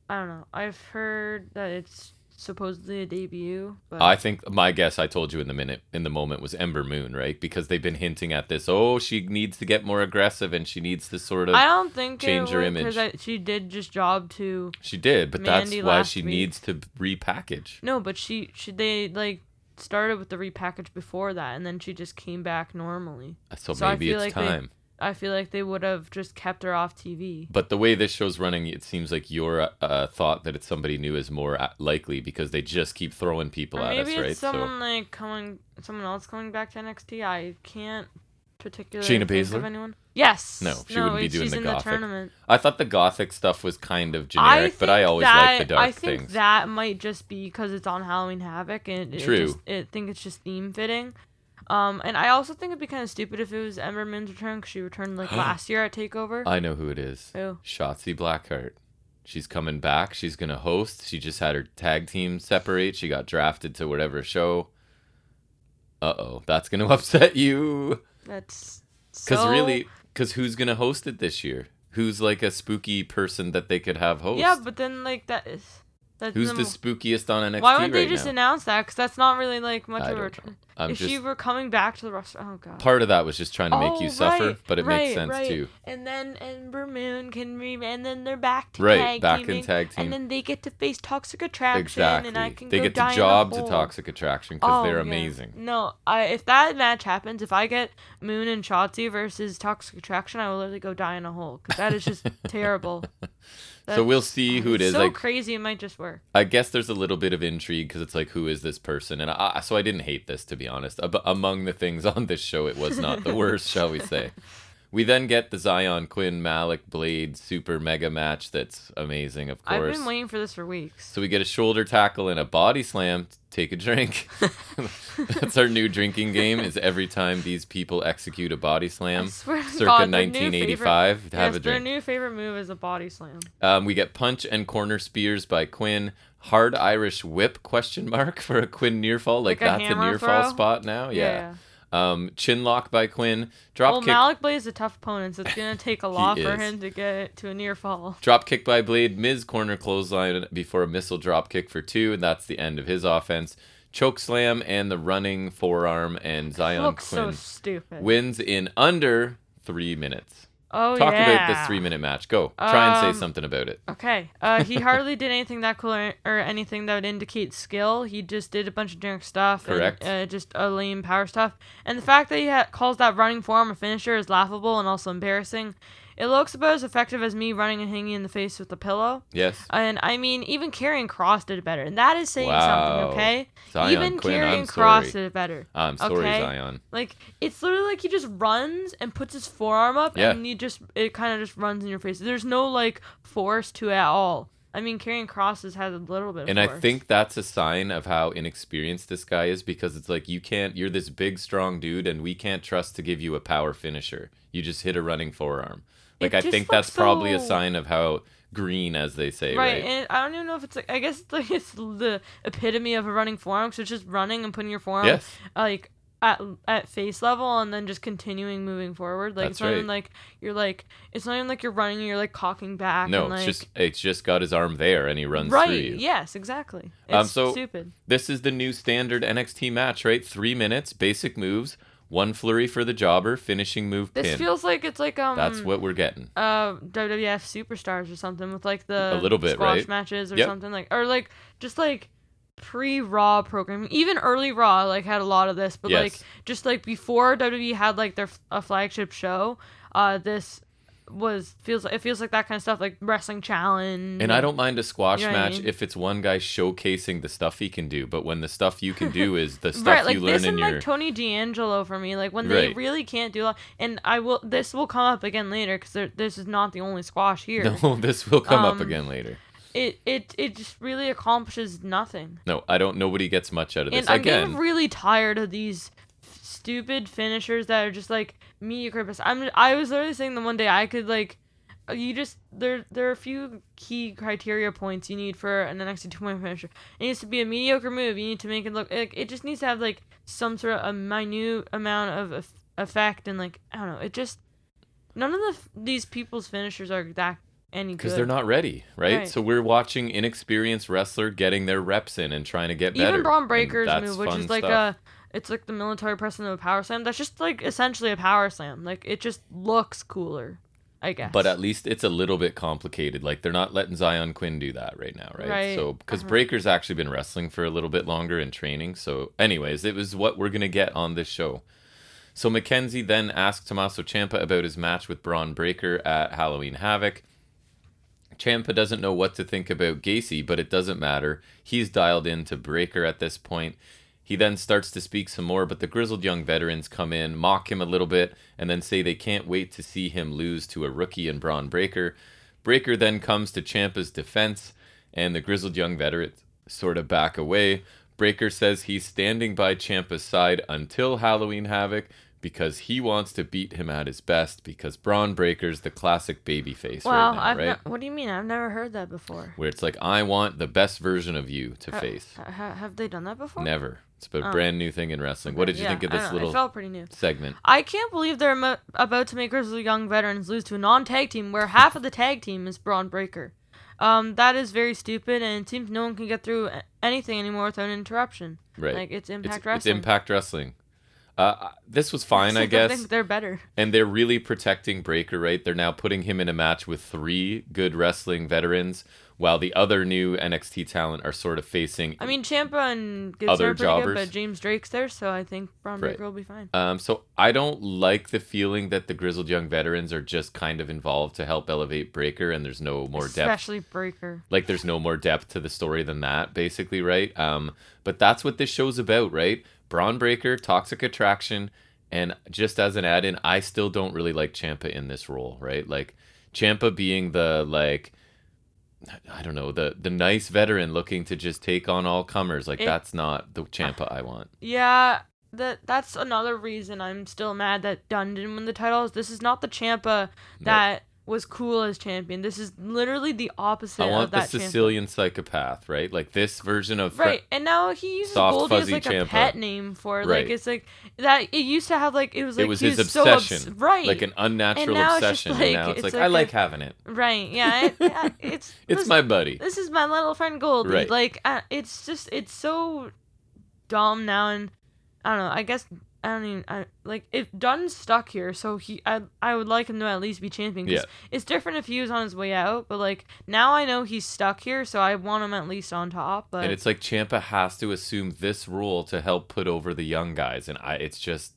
I don't know. I've heard that it's supposedly a debut, but I think my guess I told you in the minute in the moment was Ember Moon, right? Because they've been hinting at this. Oh, she needs to get more aggressive and she needs to sort of I don't think change her image. She did just job to She did, but that's why she week. needs to repackage. no, but she she they like started with the repackage before that, and then she just came back normally. Uh, so, So I maybe it's like they- time. I feel like they would have just kept her off TV. But the way this show's running, it seems like your uh, thought that it's somebody new is more uh, likely because they just keep throwing people Or at maybe us, right? it's someone like coming, someone else coming back to NXT. I can't particularly Shayna think Baszler? of anyone. Yes. No, she wouldn't be doing she's the in Gothic. the tournament. I thought the gothic stuff was kind of generic, but I always like the dark I think things. that might just be because it's on Halloween Havoc, and it True. Just, it think it's just theme fitting. Um, and I also think it'd be kind of stupid if it was Ember Moon's return because she returned like last year at Takeover. I know who it is. Who? Shotzi Blackheart. She's coming back. She's gonna host. She just had her tag team separate. She got drafted to whatever show. Uh oh, that's gonna upset you. That's Because so- really, because who's gonna host it this year? Who's like a spooky person that they could have host? Yeah, but then like that is. That's Who's the the spookiest on NXT Why wouldn't right they just now? announce that? Because that's not really like much I of a return. I'm if just she were coming back to the roster, oh god. part of that was just trying to make Oh, you suffer, right, but it right, makes sense right. too. And then Ember Moon can re and then they're back to Right, tag back in tag team. and then they get to face Toxic Attraction, Exactly. and I can they get to job to. Toxic Attraction because Oh, they're yeah. amazing. No, I if that match happens, if I get Moon and Shotzi versus Toxic Attraction, I will literally go die in a hole because that is just terrible. So we'll see who it's. So like crazy, it might just work. I guess there's a little bit of intrigue because it's like, who is this person? And I, so I didn't hate this, to be honest. Ab- among the things on this show, it was not the worst, shall we say. We then get the Xyon Quinn Malik Blade super mega match that's amazing, of course. I've been waiting for this for weeks. So we get a shoulder tackle and a body slam. Take a drink. That's our new drinking game. Is every time these people execute a body slam, circa God, their new favorite- 1985, have yes, a their new favorite move is a body slam. Um, we get punch and corner spears by Quinn. Hard Irish whip question mark for a Quinn near fall. Like, that's a hammer near fall spot now. Yeah. Um, chin lock by Quinn. Drop Well, kick. Malik Blade is a tough opponent, so it's gonna take a lot for is. him to get to a near fall. Drop kick by Blade. Miz corner clothesline before a missile drop kick for two, and that's the end of his offense. Choke slam and the running forearm, and Xyon so Quinn stupid. wins in under three minutes. Oh Talk yeah. about this three minute match. Go. Try and Um, say something about it. Okay. Uh, he hardly did anything that cool or, or anything that would indicate skill. He just did a bunch of generic stuff. Correct. And, uh, just a lame power stuff. And the fact that he ha- calls that running form a finisher is laughable and also embarrassing. It looks about as effective as me running and hanging in the face with a pillow. Yes. And I mean, even Karrion Kross did it better. And that is saying Wow. something, okay? Xyon even Quinn, Karrion Kross did it better. I'm sorry, okay. Xyon. Like it's literally like he just runs and puts his forearm up, Yeah. and you just it kind of just runs in your face. There's no like force to it at all. I mean, carrying crosses has a little bit. Of And I think that's a sign of how inexperienced this guy is because it's like you can't you're this big strong dude and we can't trust to give you a power finisher. You just hit a running forearm. Like It I think that's looks probably a sign of how green as they say, right, right? and I don't even know if it's like I guess it's like it's the epitome of a running forearm. So it's just running and putting your forearm Yes. like at at face level and then just continuing moving forward. Like That's it's not even like you're like it's not even like you're running. You're like cocking back. No, and, like, it's just it's just got his arm there and he runs right. through you. Yes, exactly. It's Um, so- stupid. This is the new standard NXT match, right? Three minutes, basic moves, one flurry for the jobber, finishing move This pin. feels like it's like um. That's what we're getting. uh WWF superstars or something with like the A little bit, squash right? matches or Yep. something like or like just like pre Raw programming. Even early Raw like had a lot of this, but like just like before WWE had like their f- a flagship show, uh this was feels it feels like that kind of stuff like wrestling challenge. And I don't mind a squash You know what I match mean? if it's one guy showcasing the stuff he can do, but when the stuff you can do is the stuff Right, like you learn this in and your like Tony D'Angelo for me, like when they Right. really can't do a lot. And I will, this will come up again later because this is not the only squash here. No, this will come up Um, again later. It it it just really accomplishes nothing. No, I don't nobody gets much out of this. And I'm Again, getting really tired of these stupid finishers that are just like mediocre. But I'm I was literally saying the one day I could like uh, you just there there are a few key criteria points you need for an NXT 2 point finisher. It needs to be a mediocre move. You need to make it look like it just needs to have like some sort of a minute amount of eff- effect and like I don't know. It just none of the these people's finishers are that any good. because they're not ready, right? Right. So we're watching inexperienced wrestler getting their reps in and trying to get better. Even Bron Breakker's move, which is like stuff. a, it's like the military pressing of a power slam. That's just like essentially a power slam. Like it just looks cooler, I guess. But at least it's a little bit complicated. Like they're not letting Xyon Quinn do that right now, right? Right, So because uh-huh. Breakker's actually been wrestling for a little bit longer in training. So, anyways, it was what we're gonna get on this show. So Mackenzie then asked Tommaso Ciampa about his match with Bron Breakker at Halloween Havoc. Ciampa doesn't know what to think about Gacy, but it doesn't matter. He's dialed into Breakker at this point. He then starts to speak some more, but the grizzled young veterans come in, mock him a little bit, and then say they can't wait to see him lose to a rookie in Bron Breakker. Breakker then comes to Ciampa's defense, and the grizzled young veterans sort of back away. Breakker says he's standing by Ciampa's side until Halloween Havoc because he wants to beat him at his best because Bron Breakker's the classic babyface wow, right now, I've right? ne- what do you mean? I've never heard that before. Where it's like, I want the best version of you to Uh, face. Ha- ha- have they done that before? Never. It's a Oh. brand new thing in wrestling. What did you Yeah, think of this little It felt pretty new. segment? I can't believe they're mo- about to make Grizzled Young Veterans lose to a non-tag team where half of the tag team is Bron Breakker. Um, that is very stupid, and it seems no one can get through anything anymore without an interruption. Right. Like it's Impact it's, it's Wrestling. Impact Wrestling. Uh, this was fine, I guess. I think they're better. And they're really protecting Breakker, right? They're now putting him in a match with three good wrestling veterans, while the other new NXT talent are sort of facing. I mean, Ciampa and Other are pretty good, jobbers. but James Drake's there, so I think Bron Right. Breakker will be fine. Um, so I don't like the feeling that the grizzled young veterans are just kind of involved to help elevate Breakker, and there's no more depth. Especially Breakker. Like there's no more depth to the story than that, basically, right? Um, but that's what this show's about, right? Bron Breakker, Toxic Attraction, and just as an add-in, I still don't really like Ciampa in this role, right? Like Ciampa being the like I don't know, the the nice veteran looking to just take on all comers. Like It- that's not the Ciampa I want. Yeah, that that's another reason I'm still mad that Dunne didn't win the titles. This is not the Ciampa that was cool as champion. This is literally the opposite I of want the. Sicilian psychopath, right? Like this version of Fre- Right, and now he uses Soft, Goldie as like Ciampa. a pet name for it. Right. Like it's like that. It used to have like it was like it was he his was so obs- right? Like an unnatural obsession. like- and now it's, it's like, like I a- like having it. right, yeah. It, it- it's It's this- my buddy. This is my little friend Goldie. Right. Like uh, it's just it's so dumb now, and I don't know. I guess I don't even. I like if Dunne's stuck here, so he I I would like him to at least be champion. 'cause Yeah. It's different if he was on his way out, but like now I know he's stuck here, so I want him at least on top. But and it's like Ciampa has to assume this role to help put over the young guys, and I it's just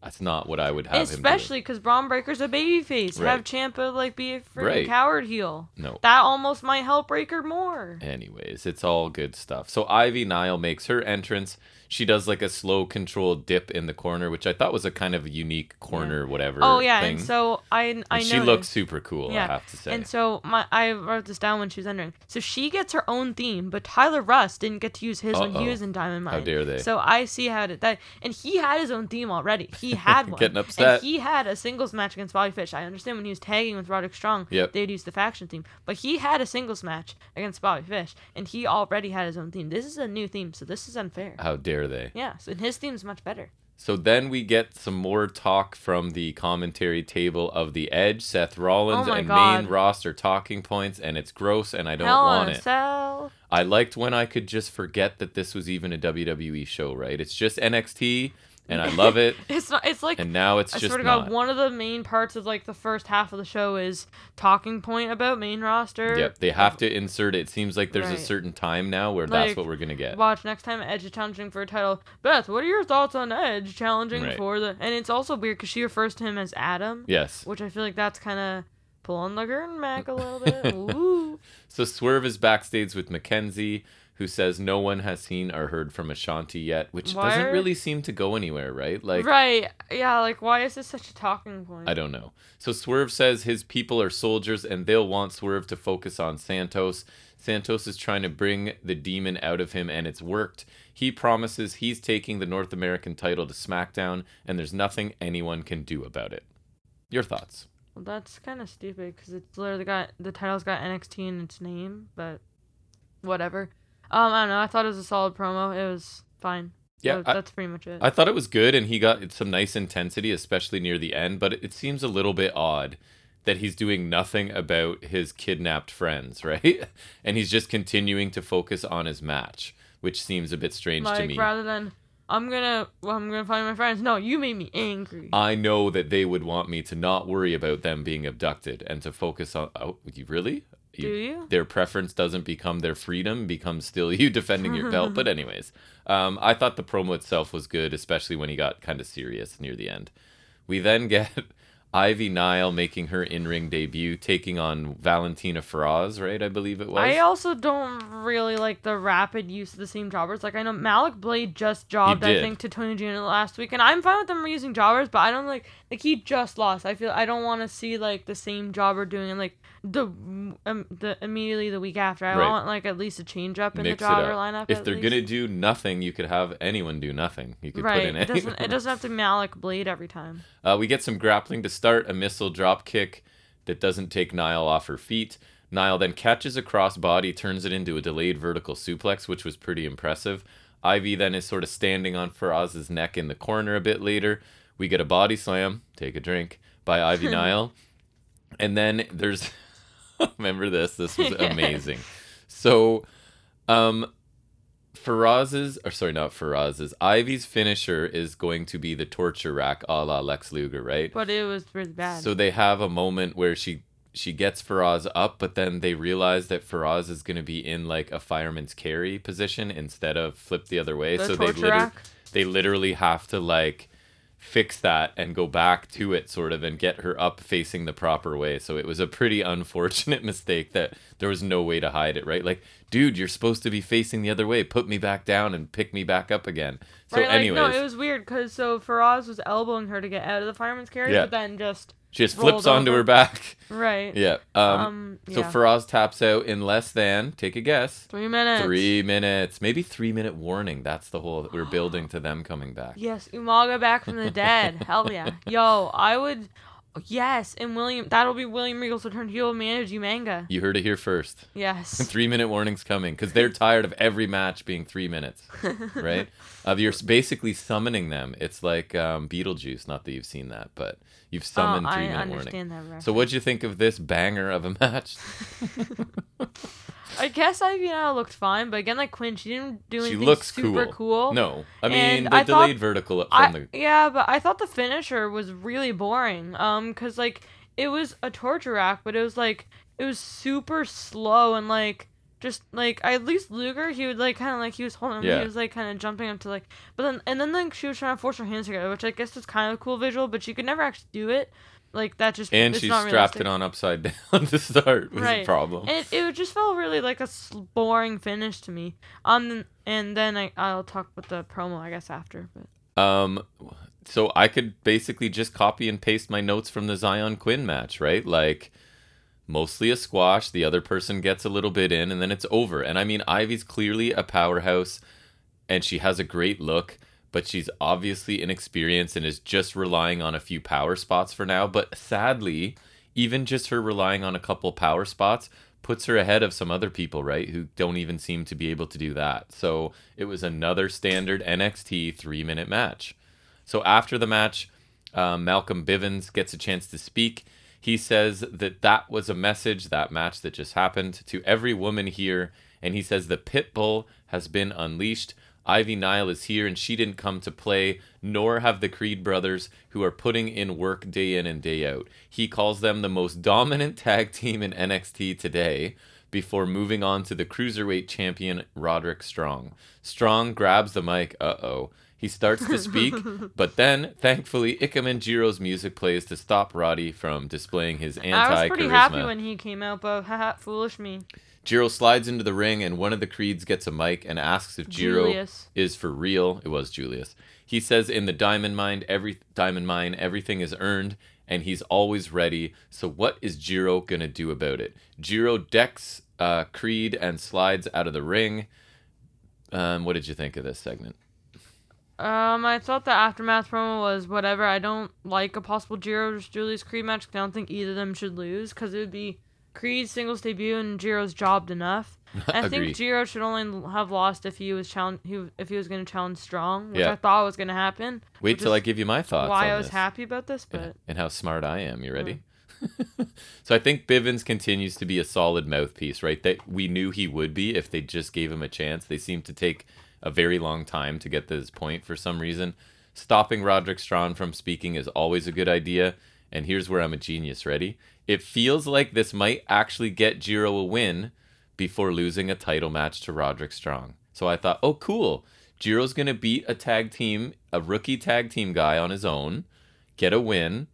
that's not what I would have him especially because Bron Breakker's a babyface. Right. Have Ciampa like be a freaking Right. coward heel. No. That almost might help Breakker more. Anyways, it's all good stuff. So Ivy Nile makes her entrance. She does like a slow controlled dip in the corner, which I thought was a kind of unique corner, whatever. Oh yeah, thing. and so I I And know she looks super cool, I have to say. And so my I wrote this down when she was entering. So she gets her own theme, but Tyler Rust didn't get to use his Uh-oh. he was in Diamond Mine. How dare they. So I see how to, that and he had his own theme already. He had one. Getting upset. And he had a singles match against Bobby Fish. I understand when he was tagging with Roderick Strong, Yep. they'd use the faction theme. But he had a singles match against Bobby Fish, and he already had his own theme. This is a new theme, so this is unfair. How dare they? Yeah, so his theme's much better. So then we get some more talk from the commentary table of the Edge, Seth Rollins, Oh and God. main roster talking points, and it's gross, and I don't Hell want it. Cell. I liked when I could just forget that this was even a WWE show, right? It's just NXT, and I love it. It's not. It's like And now it's I just swear to not. God, one of the main parts of like the first half of the show is talking point about main roster. Yep, they have to insert it. It seems like there's a certain time now where that's what we're gonna get. Watch next time Edge is challenging for a title. Beth, what are your thoughts on Edge challenging Right. for the? And it's also weird because she refers to him as Adam, Yes. which I feel like that's kind of pulling the curtain back a little bit. Ooh. So Swerve is backstage with Mackenzie, who says no one has seen or heard from Ashante yet, which Why doesn't are- really seem to go anywhere, right? Like right? Yeah. Like, why is this such a talking point? I don't know. So Swerve says his people are soldiers and they'll want Swerve to focus on Santos. Santos is trying to bring the demon out of him and it's worked. He promises he's taking the North American title to SmackDown and there's nothing anyone can do about it. Your thoughts? Well, that's kind of stupid because it's literally got the title's got NXT in its name, but whatever. Um, I don't know. I thought it was a solid promo. It was fine. Yeah, I- that's pretty much it. I thought it was good and he got some nice intensity, especially near the end, but it seems a little bit odd that he's doing nothing about his kidnapped friends, right? And he's just continuing to focus on his match, which seems a bit strange to me. rather than I'm gonna well, I'm gonna find my friends. No, you made me angry. I know that they would want me to not worry about them being abducted and to focus on. Oh, you really? Do you? Their preference doesn't become their freedom, becomes still you defending your belt. But anyways, um, I thought the promo itself was good, especially when he got kind of serious near the end. We then get Ivy Nile making her in-ring debut, taking on Valentina Feroz, right? I believe it was. I also don't really like the rapid use of the same jobbers. Like I know Malik Blade just jobbed, I think, to Tony Jr. last week, and I'm fine with them reusing jobbers, but I don't like like he just lost. I feel I don't want to see like the same jobber doing it like the um, the immediately the week after. I Right. want like at least a change up in Mix the it up. lineup. If at they're least. gonna do nothing, you could have anyone do nothing. You could right, put in it doesn't anyone. it doesn't have to Malik Blade every time. Uh, we get some grappling to start, a missile drop kick that doesn't take Nile off her feet. Nile then catches a cross body, turns it into a delayed vertical suplex, which was pretty impressive. Ivy then is sort of standing on Feroz's neck in the corner a bit later. We get a body slam, take a drink, by Ivy Nile. And then there's Remember this? This was amazing. so, um, Feroz's, or sorry, not Feroz's, Ivy's finisher is going to be the torture rack a la Lex Luger, right? But it was really bad. So they have a moment where she she gets Feroz up, but then they realize that Feroz is going to be in like a fireman's carry position instead of flip the other way. The so they literally they literally have to like fix that and go back to it sort of and get her up facing the proper way. So it was a pretty unfortunate mistake that there was no way to hide it, right? Like, dude, you're supposed to be facing the other way. Put me back down and pick me back up again. So right, like, anyways, no, it was weird because so Feroz was elbowing her to get out of the fireman's carry, Yeah. but then just she just flips onto over. her back. right. Yeah. Um, Um, so yeah. Feroz taps out in less than, take a guess. Three minutes. Three minutes, maybe three minute warning. That's the whole we're building to them coming back. Yes, Umaga back from the dead. Hell yeah. Yo, I would. Yes, and William. That'll be William Regal's return heel manager manga. You heard it here first. Yes. three minute warnings coming because they're tired of every match being three minutes, right? Of you're s- basically summoning them. It's like um, Beetlejuice. Not that you've seen that, but you've Oh, summoned I three minute warning. So what'd you think of this banger of a match? I guess Ivy now looked fine, but again, like Quinn, she didn't do anything She looks super cool. cool. No, I mean And the I thought- delayed vertical from I, the yeah, but I thought the finisher was really boring. Um, cause like it was a torture rack, but it was like it was super slow and like just like at least Luger, he would like kind of like he was holding, Yeah. he was like kind of jumping up to like, but then and then like she was trying to force her hands together, which I guess is kind of a cool visual, but she could never actually do it. Like that just and she strapped realistic. it on upside down to start was a Right. problem. And it, it just felt really like a boring finish to me. Um, and then I I'll talk about the promo I guess after, but. Um, so I could basically just copy and paste my notes from the Xyon Quinn match, right? Like mostly a squash. The other person gets a little bit in, and then it's over. And I mean, Ivy's clearly a powerhouse, and she has a great look. But she's obviously inexperienced and is just relying on a few power spots for now. But sadly, even just her relying on a couple power spots puts her ahead of some other people, right? Who don't even seem to be able to do that. So it was another standard NXT three minute match. So after the match, um, Malcolm Bivens gets a chance to speak. He says that that was a message, that match that just happened, to every woman here. And he says the pit bull has been unleashed. Ivy Nile is here and she didn't come to play, nor have the Creed brothers who are putting in work day in and day out. He calls them the most dominant tag team in NXT today before moving on to the cruiserweight champion Roderick Strong. Strong grabs the mic, uh oh. He starts to speak, but then, thankfully, Ikemen Jiro's music plays to stop Roddy from displaying his anti charisma. I was pretty happy when he came out, but haha, foolish me. Jiro slides into the ring, and one of the Creeds gets a mic and asks if Jiro Julius. is for real. It was Julius. He says in the Diamond Mine, every Diamond Mine, everything is earned, and he's always ready. So what is Jiro gonna do about it? Jiro decks uh, Creed and slides out of the ring. Um, what did you think of this segment? Um, I thought the aftermath promo was whatever. I don't like a possible Jiro versus Julius Creed match 'cause I don't think either of them should lose because it would be Creed's singles debut and Jiro's jobbed enough. I think Jiro should only have lost if he was challenge if he was going to challenge Strong, which Yeah. I thought was going to happen. Wait till I give you my thoughts. Why I was this. happy about this, but Yeah, and how smart I am. You ready? so I think Bivens continues to be a solid mouthpiece, right? That we knew he would be if they just gave him a chance. They seem to take a very long time to get to this point for some reason. Stopping Roderick Strong from speaking is always a good idea. And here's where I'm a genius. Ready? It feels like this might actually get Jiro a win before losing a title match to Roderick Strong. So I thought, oh, cool. Jiro's going to beat a tag team, a rookie tag team guy on his own, get a win,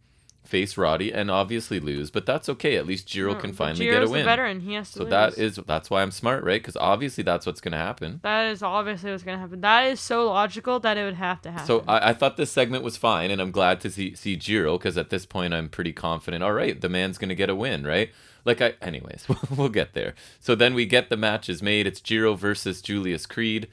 face Roddy, and obviously lose. But that's okay. At least Jiro can finally Jiro's get a win. the veteran. He has to So lose. that is that's why I'm smart, right? Because obviously that's what's going to happen. That is obviously what's going to happen. That is so logical that it would have to happen. So I, I thought this segment was fine, and I'm glad to see see Jiro because at this point I'm pretty confident. All right, the man's gonna get a win, right? Like I, anyways, we'll get there. So then we get the matches made. It's Jiro versus Julius Creed.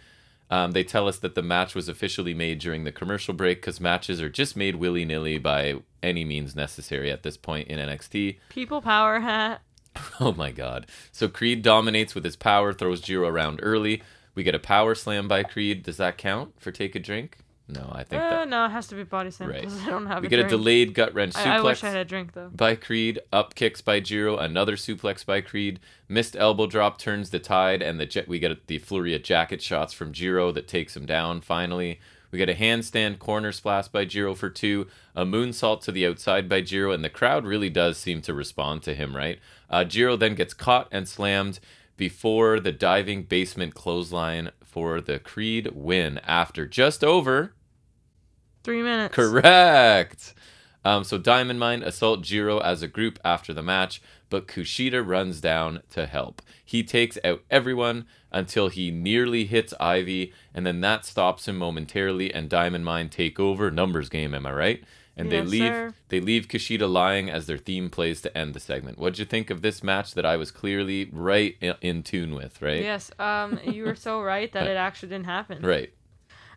Um, they tell us that the match was officially made during the commercial break because matches are just made willy nilly by any means necessary at this point in NXT. People power hat. Oh my god. So Creed dominates with his power, throws Jiro around early. We get a power slam by Creed. Does that count for take a drink? No, I think Uh, that no, it has to be body slam Right. I don't have we a get a delayed gut wrench suplex. I, I wish I had a drink though. by Creed, up kicks by Jiro, another suplex by Creed, missed elbow drop turns the tide, and the jet, we get the flurry of jacket shots from Jiro that takes him down. Finally, we get a handstand corner splash by Jiro for two, a moonsault to the outside by Jiro, and the crowd really does seem to respond to him. Right, uh, Jiro then gets caught and slammed before the diving basement clothesline for the Creed win after just over Three minutes. Correct. Um, so Diamond Mine assault Jiro as a group after the match, but Kushida runs down to help. He takes out everyone until he nearly hits Ivy, and then that stops him momentarily, and Diamond Mine take over. Numbers game, am I right? And they leave sir. they leave Kushida lying as their theme plays to end the segment. What'd you think of this match that I was clearly right in, in tune with, right? Yes. Um, you were so right that it actually didn't happen. Right.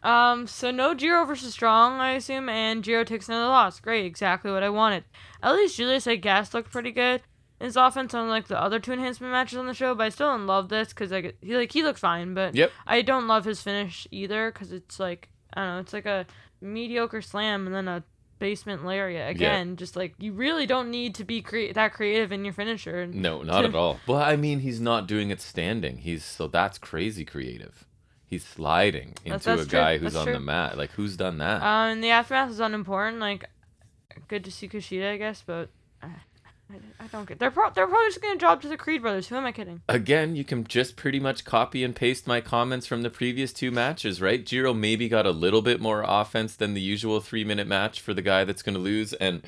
Um, so no Jiro versus Strong, I assume, and Jiro takes another loss. Great, exactly what I wanted. At least Julius, I guess, looked pretty good. In his offense on like the other two enhancement matches on the show, but I still don't love this because like he like he looks fine, but Yep. I don't love his finish either because it's like I don't know, it's like a mediocre slam and then a basement lariat again. Just like you really don't need to be cre- that creative in your finisher. No, not at all. Well, I mean, he's not doing it standing. He's so that's crazy creative. He's sliding into That's- that's a true. guy who's That's on true. the mat. Like, who's done that? Um, the aftermath is unimportant. Like, good to see Kushida, I guess, but uh, I, I don't get. They're pro- they're probably just gonna drop to the Creed brothers. Who am I kidding? Again, you can just pretty much copy and paste my comments from the previous two matches, right? Jiro maybe got a little bit more offense than the usual three minute match for the guy that's going to lose. And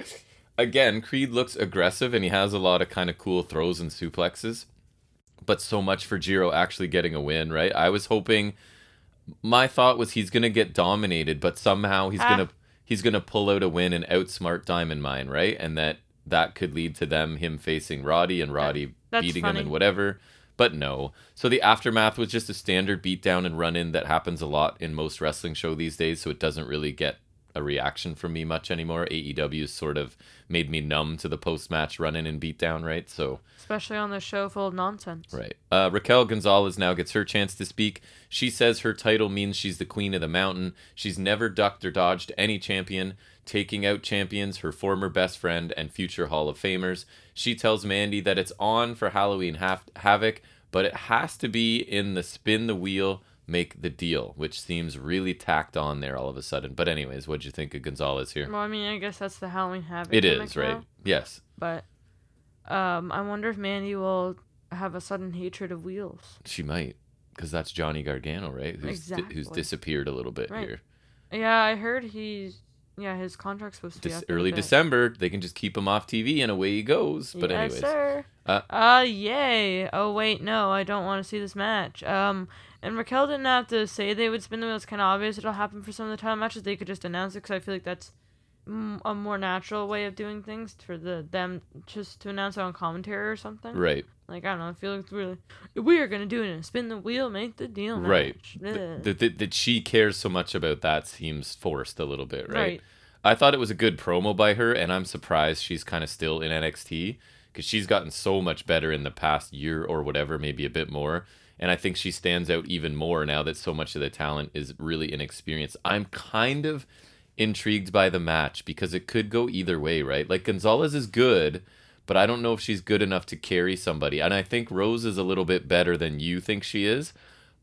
again, Creed looks aggressive and he has a lot of kind of cool throws and suplexes. But so much for Jiro actually getting a win, right? I was hoping. My thought was he's going to get dominated, but somehow he's Ah. going to he's to pull out a win and outsmart Diamond Mine, right? And that that could lead to them him facing Roddy and Roddy that's beating him and whatever. But no. So the aftermath was just a standard beatdown and run in that happens a lot in most wrestling show these days, so it doesn't really get a reaction from me much anymore. AEW's sort of made me numb to the post match run in and beatdown, right? So Especially on the show full of nonsense. Right. Uh, Raquel Gonzalez now gets her chance to speak. She says her title means she's the queen of the mountain. She's never ducked or dodged any champion, taking out champions, her former best friend, and future Hall of Famers. She tells Mandy that it's on for Halloween Haf- Havoc, but it has to be in the spin the wheel, make the deal, which seems really tacked on there all of a sudden. But, anyways, what'd you think of Gonzalez here? Well, I mean, I guess that's the Halloween habit. It is, right? now, Yes. But, um, I wonder if Mandy will have a sudden hatred of wheels. She might, because that's Johnny Gargano, right? Who's, di- who's disappeared a little bit Right. here. Yeah, I heard he's. Yeah, his contract's supposed to be This up in a early. December, they can just keep him off TV and away he goes. But yes, anyways, sir. Uh, uh, yay. Oh wait, no, I don't want to see this match. Um, and Raquel didn't have to say they would spin the wheel. It's kind of obvious it'll happen for some of the title matches. They could just announce it because I feel like that's a more natural way of doing things for the them just to announce it on commentary or something. right, Like I don't know. I feel like it's really we are gonna do it. Spin the wheel, make the deal. right. Match. Th- Bleh. th- th- that she cares so much about that seems forced a little bit, right? Right. I thought it was a good promo by her, and I'm surprised she's kind of still in NXT because she's gotten so much better in the past year or whatever, maybe a bit more. And I think she stands out even more now that so much of the talent is really inexperienced. I'm kind of intrigued by the match because it could go either way, right? Like Gonzalez is good, but I don't know if she's good enough to carry somebody. And I think Rose is a little bit better than you think she is.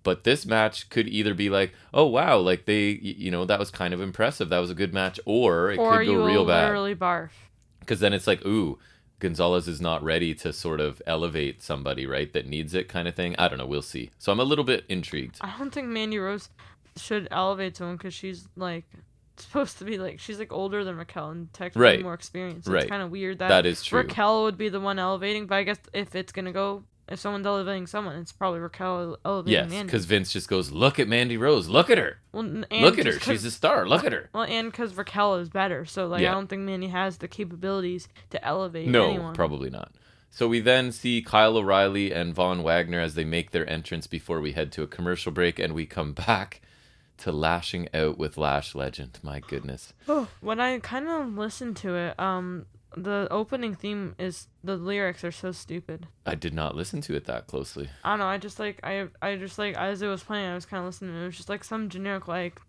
But this match could either be like, oh wow, like they, you know, that was kind of impressive. That was a good match, or it or could you go real bad literally barf. because then it's like, ooh, Gonzalez is not ready to sort of elevate somebody, right? That needs it, kind of thing. I don't know. We'll see. So I'm a little bit intrigued. I don't think Mandy Rose should elevate someone because she's like supposed to be like she's like older than Raquel and technically Right. more experienced. So Right. It's kind of weird that, That is true. Raquel would be the one elevating, but I guess if it's gonna go, if someone's elevating someone, it's probably Raquel elevating Yes, Mandy. because Vince just goes, look at Mandy Rose. Look at her. well, Look at her. She's a star. Look at her. well, and because Raquel is better, so like Yeah. I don't think Mandy has the capabilities to elevate No, anyone. probably not. So we then see Kyle O'Reilly and Von Wagner as they make their entrance before we head to a commercial break, and we come back to lashing out with Lash Legend. My goodness. Oh, when I kind of listen to it, um, the opening theme is the lyrics are so stupid. I did not listen to it that closely. I don't know. I just like I I just like as it was playing, I was kind of listening. It was just like some generic like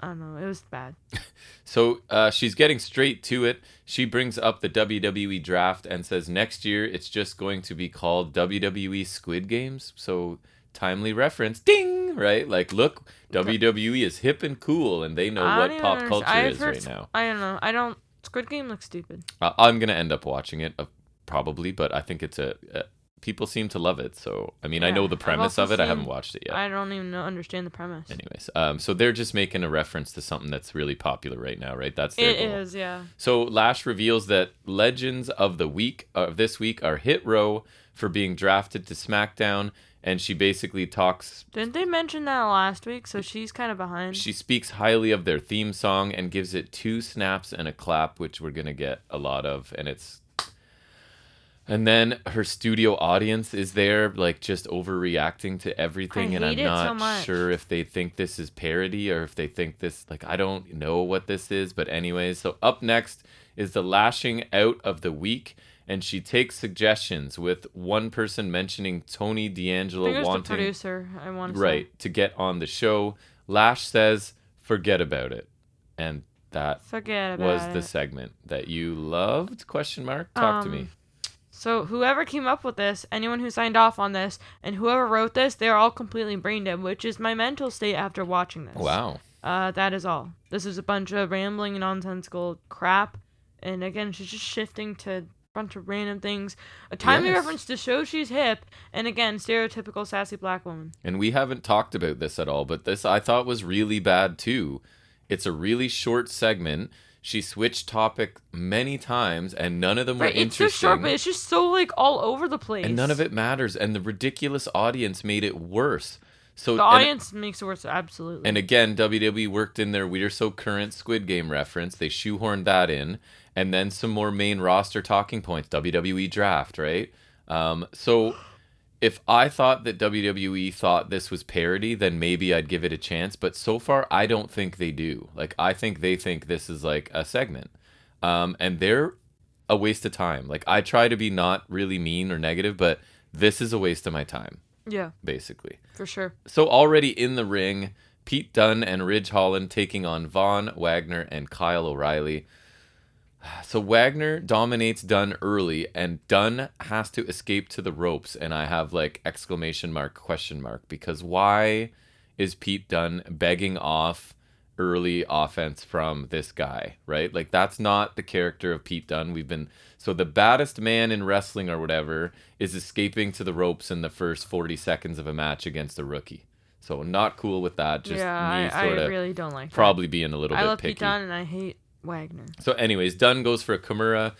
I don't know. It was bad. So uh, she's getting straight to it. She brings up the WWE draft and says next year it's just going to be called WWE Squid Games. So timely reference, ding, right? Like, look, WWE is hip and cool, and they know what pop understand- culture I've is heard right now. I don't know. I don't. Squid Game looks stupid. Uh, I'm gonna end up watching it, uh, probably, but I think it's a. Uh, people seem to love it, so I mean, I know the premise of it. I haven't watched it yet. I don't even know, understand the premise. Anyways, um, so they're just making a reference to something that's really popular right now, right? That's their It goal. is, yeah. So Lash reveals that legends of the week of this week are Hit Row for being drafted to SmackDown, and she basically talks. Didn't they mention that last week? So she's kind of behind. She speaks highly of their theme song and gives it two snaps and a clap, which we're gonna get a lot of, and it's. And then her studio audience is there, like just overreacting to everything, and I'm so not much. sure if they think this is parody or if they think this like I don't know what this is, but anyways. So up next is the lashing out of the week, and she takes suggestions with one person mentioning Tony D'Angelo was the wanting producer. I want to right to get on the show. Lash says, "Forget about it," and that Forget was it. the segment that you loved? Question mark. Talk to me. Um, So whoever came up with this, anyone who signed off on this, and whoever wrote this, they're all completely brain dead, which is my mental state after watching this. Wow. Uh, that is all. This is a bunch of rambling nonsensical crap, and again, she's just shifting to bunch of random things. A timely Yes. reference to show she's hip, and again, stereotypical sassy black woman. And we haven't talked about this at all, but this I thought was really bad too. It's a really short segment. She switched topic many times, and none of them were Right? It's interesting. just short, but it's just so like all over the place. and none of it matters. And the ridiculous audience made it worse. So The and- audience makes it worse, absolutely. And again, WWE worked in their We're So Current Squid Game reference. They shoehorned that in. And then some more main roster talking points, WWE draft, right? Um, so if I thought that WWE thought this was parody, then maybe I'd give it a chance. But so far, I don't think they do. Like, I think they think this is like a segment. Um, and they're a waste of time. Like, I try to be not really mean or negative, but this is a waste of my time, yeah, basically. for sure. So already in the ring, Pete Dunne and Ridge Holland taking on Von Wagner and Kyle O'Reilly. So Wagner dominates Dunne early, and Dunne has to escape to the ropes. And I have like exclamation mark question mark because why is Pete Dunne begging off early offense from this guy? Right? Like that's not the character of Pete Dunne. We've been so the baddest man in wrestling or whatever is escaping to the ropes in the first forty seconds of a match against a rookie. So not cool with that. Just yeah, me I, sort I of really don't like probably being a little that. I bit love picky. Pete Dunne and I hate Wagner. So, anyways, Dunne goes for a Kimura,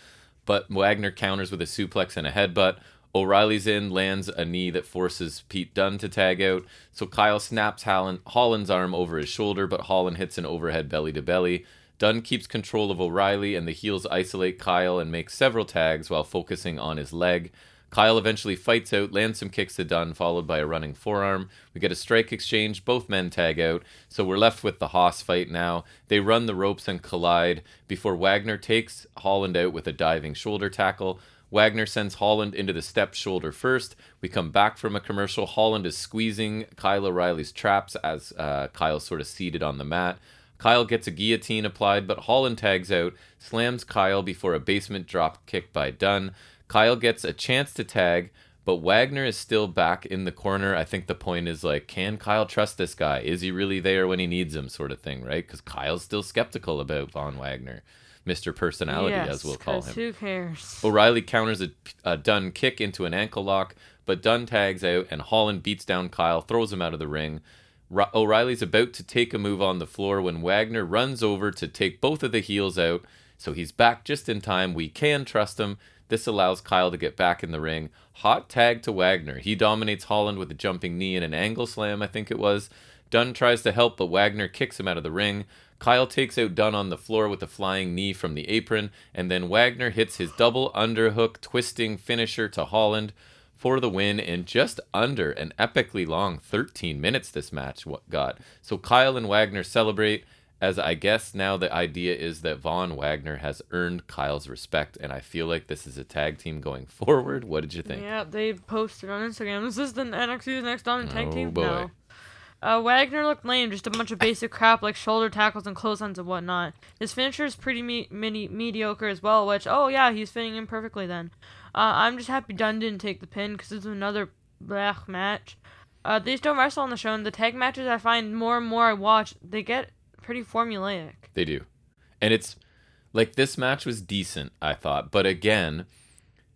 but Wagner counters with a suplex and a headbutt. O'Reilly's in, lands a knee that forces Pete Dunne to tag out. So Kyle snaps Holland, Holland's arm over his shoulder, but Holland hits an overhead belly to belly. Dunne keeps control of O'Reilly, and the heels isolate Kyle and make several tags while focusing on his leg. Kyle eventually fights out, lands some kicks to Dunne, followed by a running forearm. We get a strike exchange, both men tag out, so we're left with the Haas fight now. They run the ropes and collide before Wagner takes Holland out with a diving shoulder tackle. Wagner sends Holland into the step shoulder first. We come back from a commercial. Holland is squeezing Kyle O'Reilly's traps as uh, Kyle's sort of seated on the mat. Kyle gets a guillotine applied, but Holland tags out, slams Kyle before a basement drop kick by Dunne. Kyle gets a chance to tag, but Wagner is still back in the corner. I think the point is like, can Kyle trust this guy? Is he really there when he needs him, sort of thing, right? Because Kyle's still skeptical about Von Wagner, Mr. Personality, yes, as we'll call him. Who cares? O'Reilly counters a, a Dunne kick into an ankle lock, but Dunne tags out and Holland beats down Kyle, throws him out of the ring. Ro- O'Reilly's about to take a move on the floor when Wagner runs over to take both of the heels out, so he's back just in time. We can trust him. This allows Kyle to get back in the ring. Hot tag to Wagner. He dominates Holland with a jumping knee and an angle slam, I think it was. Dunne tries to help, but Wagner kicks him out of the ring. Kyle takes out Dunne on the floor with a flying knee from the apron, and then Wagner hits his double underhook twisting finisher to Holland for the win in just under an epically long 13 minutes this match got. So Kyle and Wagner celebrate as I guess now the idea is that Von Wagner has earned Kyle's respect and I feel like this is a tag team going forward. What did you think? Yeah, they posted on Instagram. This is the NXT's next dominant tag Oh, team. boy. No. Uh, Wagner looked lame, just a bunch of basic crap like shoulder tackles and clotheslines and whatnot. His finisher is pretty me- mini- mediocre as well, which, oh yeah, he's fitting in perfectly then. Uh, I'm just happy Dunne didn't take the pin because it's another blech match. Uh, these don't wrestle on the show, and the tag matches I find more and more I watch, they get pretty formulaic. They do. And it's like this match was decent, I thought. But again,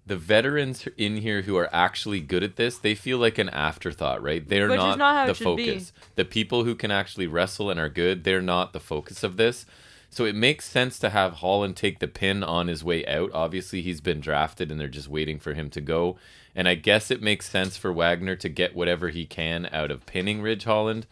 the veterans in here who are actually good at this, they feel like an afterthought, right? They're Which not, not the focus. The people who can actually wrestle and are good, they're not the focus of this. So it makes sense to have Holland take the pin on his way out. Obviously, he's been drafted and they're just waiting for him to go. And I guess it makes sense for Wagner to get whatever he can out of pinning Ridge Holland.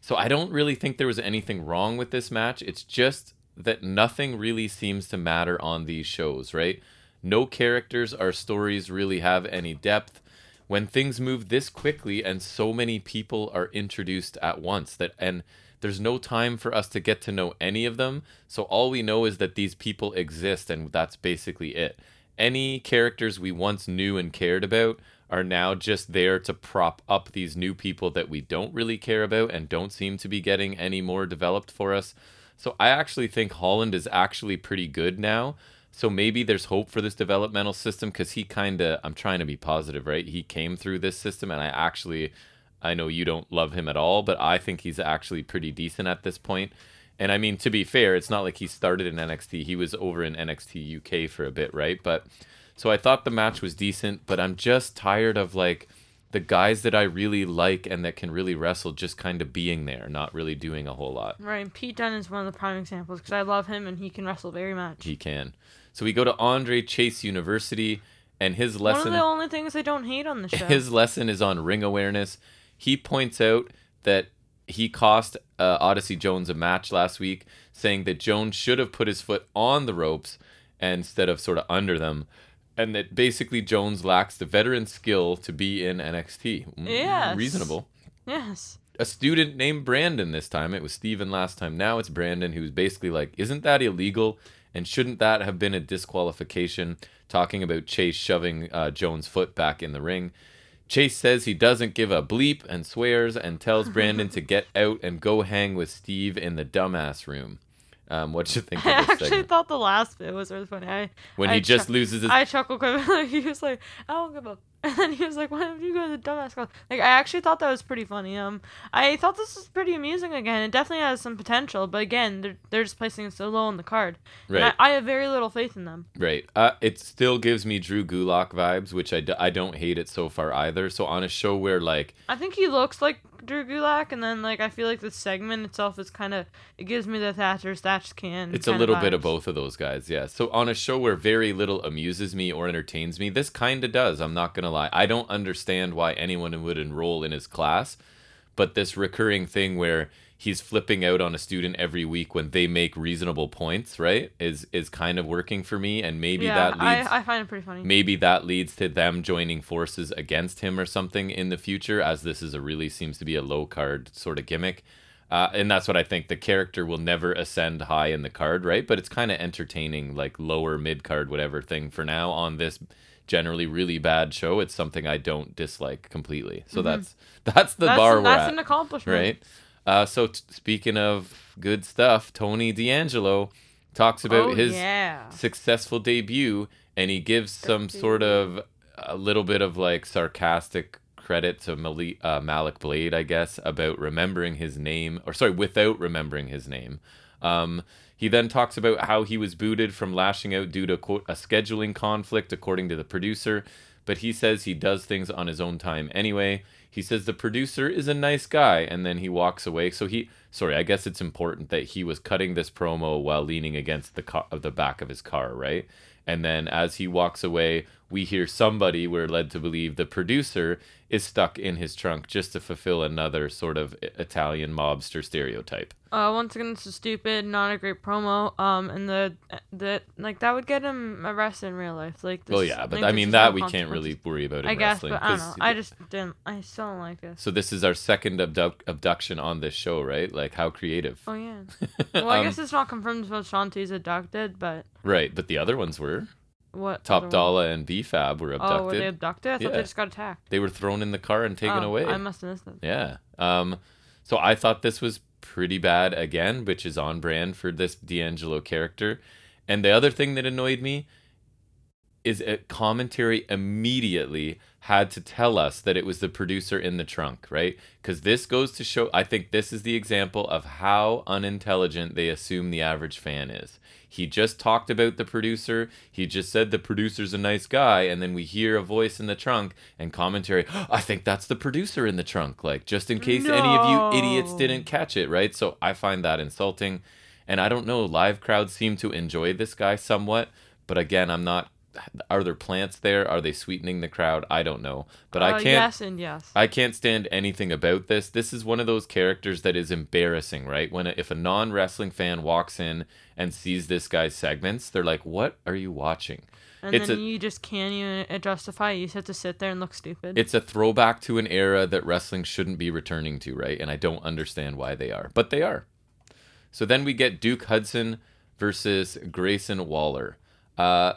So I don't really think there was anything wrong with this match. It's just that nothing really seems to matter on these shows, right? No characters or stories really have any depth. When things move this quickly and so many people are introduced at once that and there's no time for us to get to know any of them. So all we know is that these people exist and that's basically it. Any characters we once knew and cared about are now just there to prop up these new people that we don't really care about and don't seem to be getting any more developed for us. So I actually think Holland is actually pretty good now. So maybe there's hope for this developmental system because he kind of, I'm trying to be positive, right? He came through this system and I actually, I know you don't love him at all, but I think he's actually pretty decent at this point. And I mean, to be fair, it's not like he started in NXT. He was over in NXT UK for a bit, right? But so I thought the match was decent, but I'm just tired of like the guys that I really like and that can really wrestle just kind of being there, not really doing a whole lot. Right, and Pete Dunne is one of the prime examples because I love him and he can wrestle very much. He can. So we go to Andre Chase University, and his lesson. One of the only things I don't hate on the show. His lesson is on ring awareness. He points out that he cost uh, Odyssey Jones a match last week, saying that Jones should have put his foot on the ropes instead of sort of under them, and that basically Jones lacks the veteran skill to be in NXT. Mm, Yes. Reasonable. yes. A student named Brandon this time. It was Steven last time. Now it's Brandon, who's basically like, Isn't that illegal? And shouldn't that have been a disqualification? Talking about Chase shoving uh, Jones' foot back in the ring. Chase says he doesn't give a bleep and swears and tells Brandon to get out and go hang with Steve in the dumbass room. Um, what you think I this actually segment? thought the last bit was really funny. I, When I he just loses his I chuckled he was like, "I don't give up," and then he was like, "Why don't you go to the dumbass class?" Like, I actually thought that was pretty funny. Um, I thought this was pretty amusing. Again, it definitely has some potential, but again, they're they're just placing it so low on the card. And Right. I, I have very little faith in them. Right. Uh, it still gives me Drew Gulak vibes, which I, d- I don't hate it so far either. So on a show where like I think he looks like Drew Gulak, and then like I feel like the segment itself is kind of it gives me the Thatcher's Thatch can. It's a little bit of both of those guys, yeah. So on a show where very little amuses me or entertains me, this kind of does. I'm not gonna lie. I don't understand why anyone would enroll in his class, but this recurring thing where he's flipping out on a student every week when they make reasonable points, right? Is is kind of working for me, and maybe yeah, that leads. I, I find it pretty funny. maybe that leads to them joining forces against him or something in the future as this is a really seems to be a low card sort of gimmick uh, and that's what i think the character will never ascend high in the card right but it's kind of entertaining like lower mid card whatever thing for now on this generally really bad show it's something i don't dislike completely so that's that's the Mm-hmm. that's bar that's at an accomplishment. right? Uh, so t- speaking of good stuff, Tony D'Angelo talks about oh, his yeah. successful debut, and he gives some sort of a little bit of like sarcastic credit to Malik, uh, Malik Blade, I guess, about remembering his name, or sorry, without remembering his name. Um, he then talks about how he was booted from lashing out due to quote, a scheduling conflict, according to the producer. But he says he does things on his own time anyway. He says the producer is a nice guy, and then he walks away. So he, sorry, I guess it's important that he was cutting this promo while leaning against the car, of the back of his car, right? And then as he walks away, we hear somebody we're led to believe the producer is stuck in his trunk just to fulfill another sort of Italian mobster stereotype. Uh, once again, this is stupid, not a great promo. Um, and the the like that would get him arrested in real life. Like, this, Well, yeah, but like, I mean that we can't really worry about in I guess, wrestling. but I don't know. I just didn't. I still don't like this. So this is our second abduct- abduction on this show, right? Like how creative. Oh yeah. Well, I Um, guess it's not confirmed if Shanti's abducted, but Right, but the other ones were what? Top? Dollar and BFAB were abducted. Oh, were they abducted? I thought Yeah. they just got attacked. They were thrown in the car and taken Oh, away. I must have missed it. Yeah. Um, So I thought this was pretty bad again, which is on brand for this D'Angelo character. And the other thing that annoyed me is a commentary immediately had to tell us that it was the producer in the trunk, right? Because this goes to show, I think this is the example of how unintelligent they assume the average fan is. He just talked about the producer. He just said the producer's a nice guy, and then we hear a voice in the trunk and commentary. Oh, I think that's the producer in the trunk, like just in case any of you idiots didn't catch it, right? So I find that insulting, and I don't know. Live crowds seem to enjoy this guy somewhat, but again, I'm not. Are there plants there? Are they sweetening the crowd? I don't know, but I Uh, can't. Yes and yes. I can't stand anything about this. This is one of those characters that is embarrassing, right? When a, if a non wrestling fan walks in and sees this guy's segments, they're like, "What are you watching?" and it's then a- you just can't even uh, justify it. You just have to sit there and look stupid. It's a throwback to an era that wrestling shouldn't be returning to, right? And I don't understand why they are, but they are. So then we get Duke Hudson versus Grayson Waller. Uh,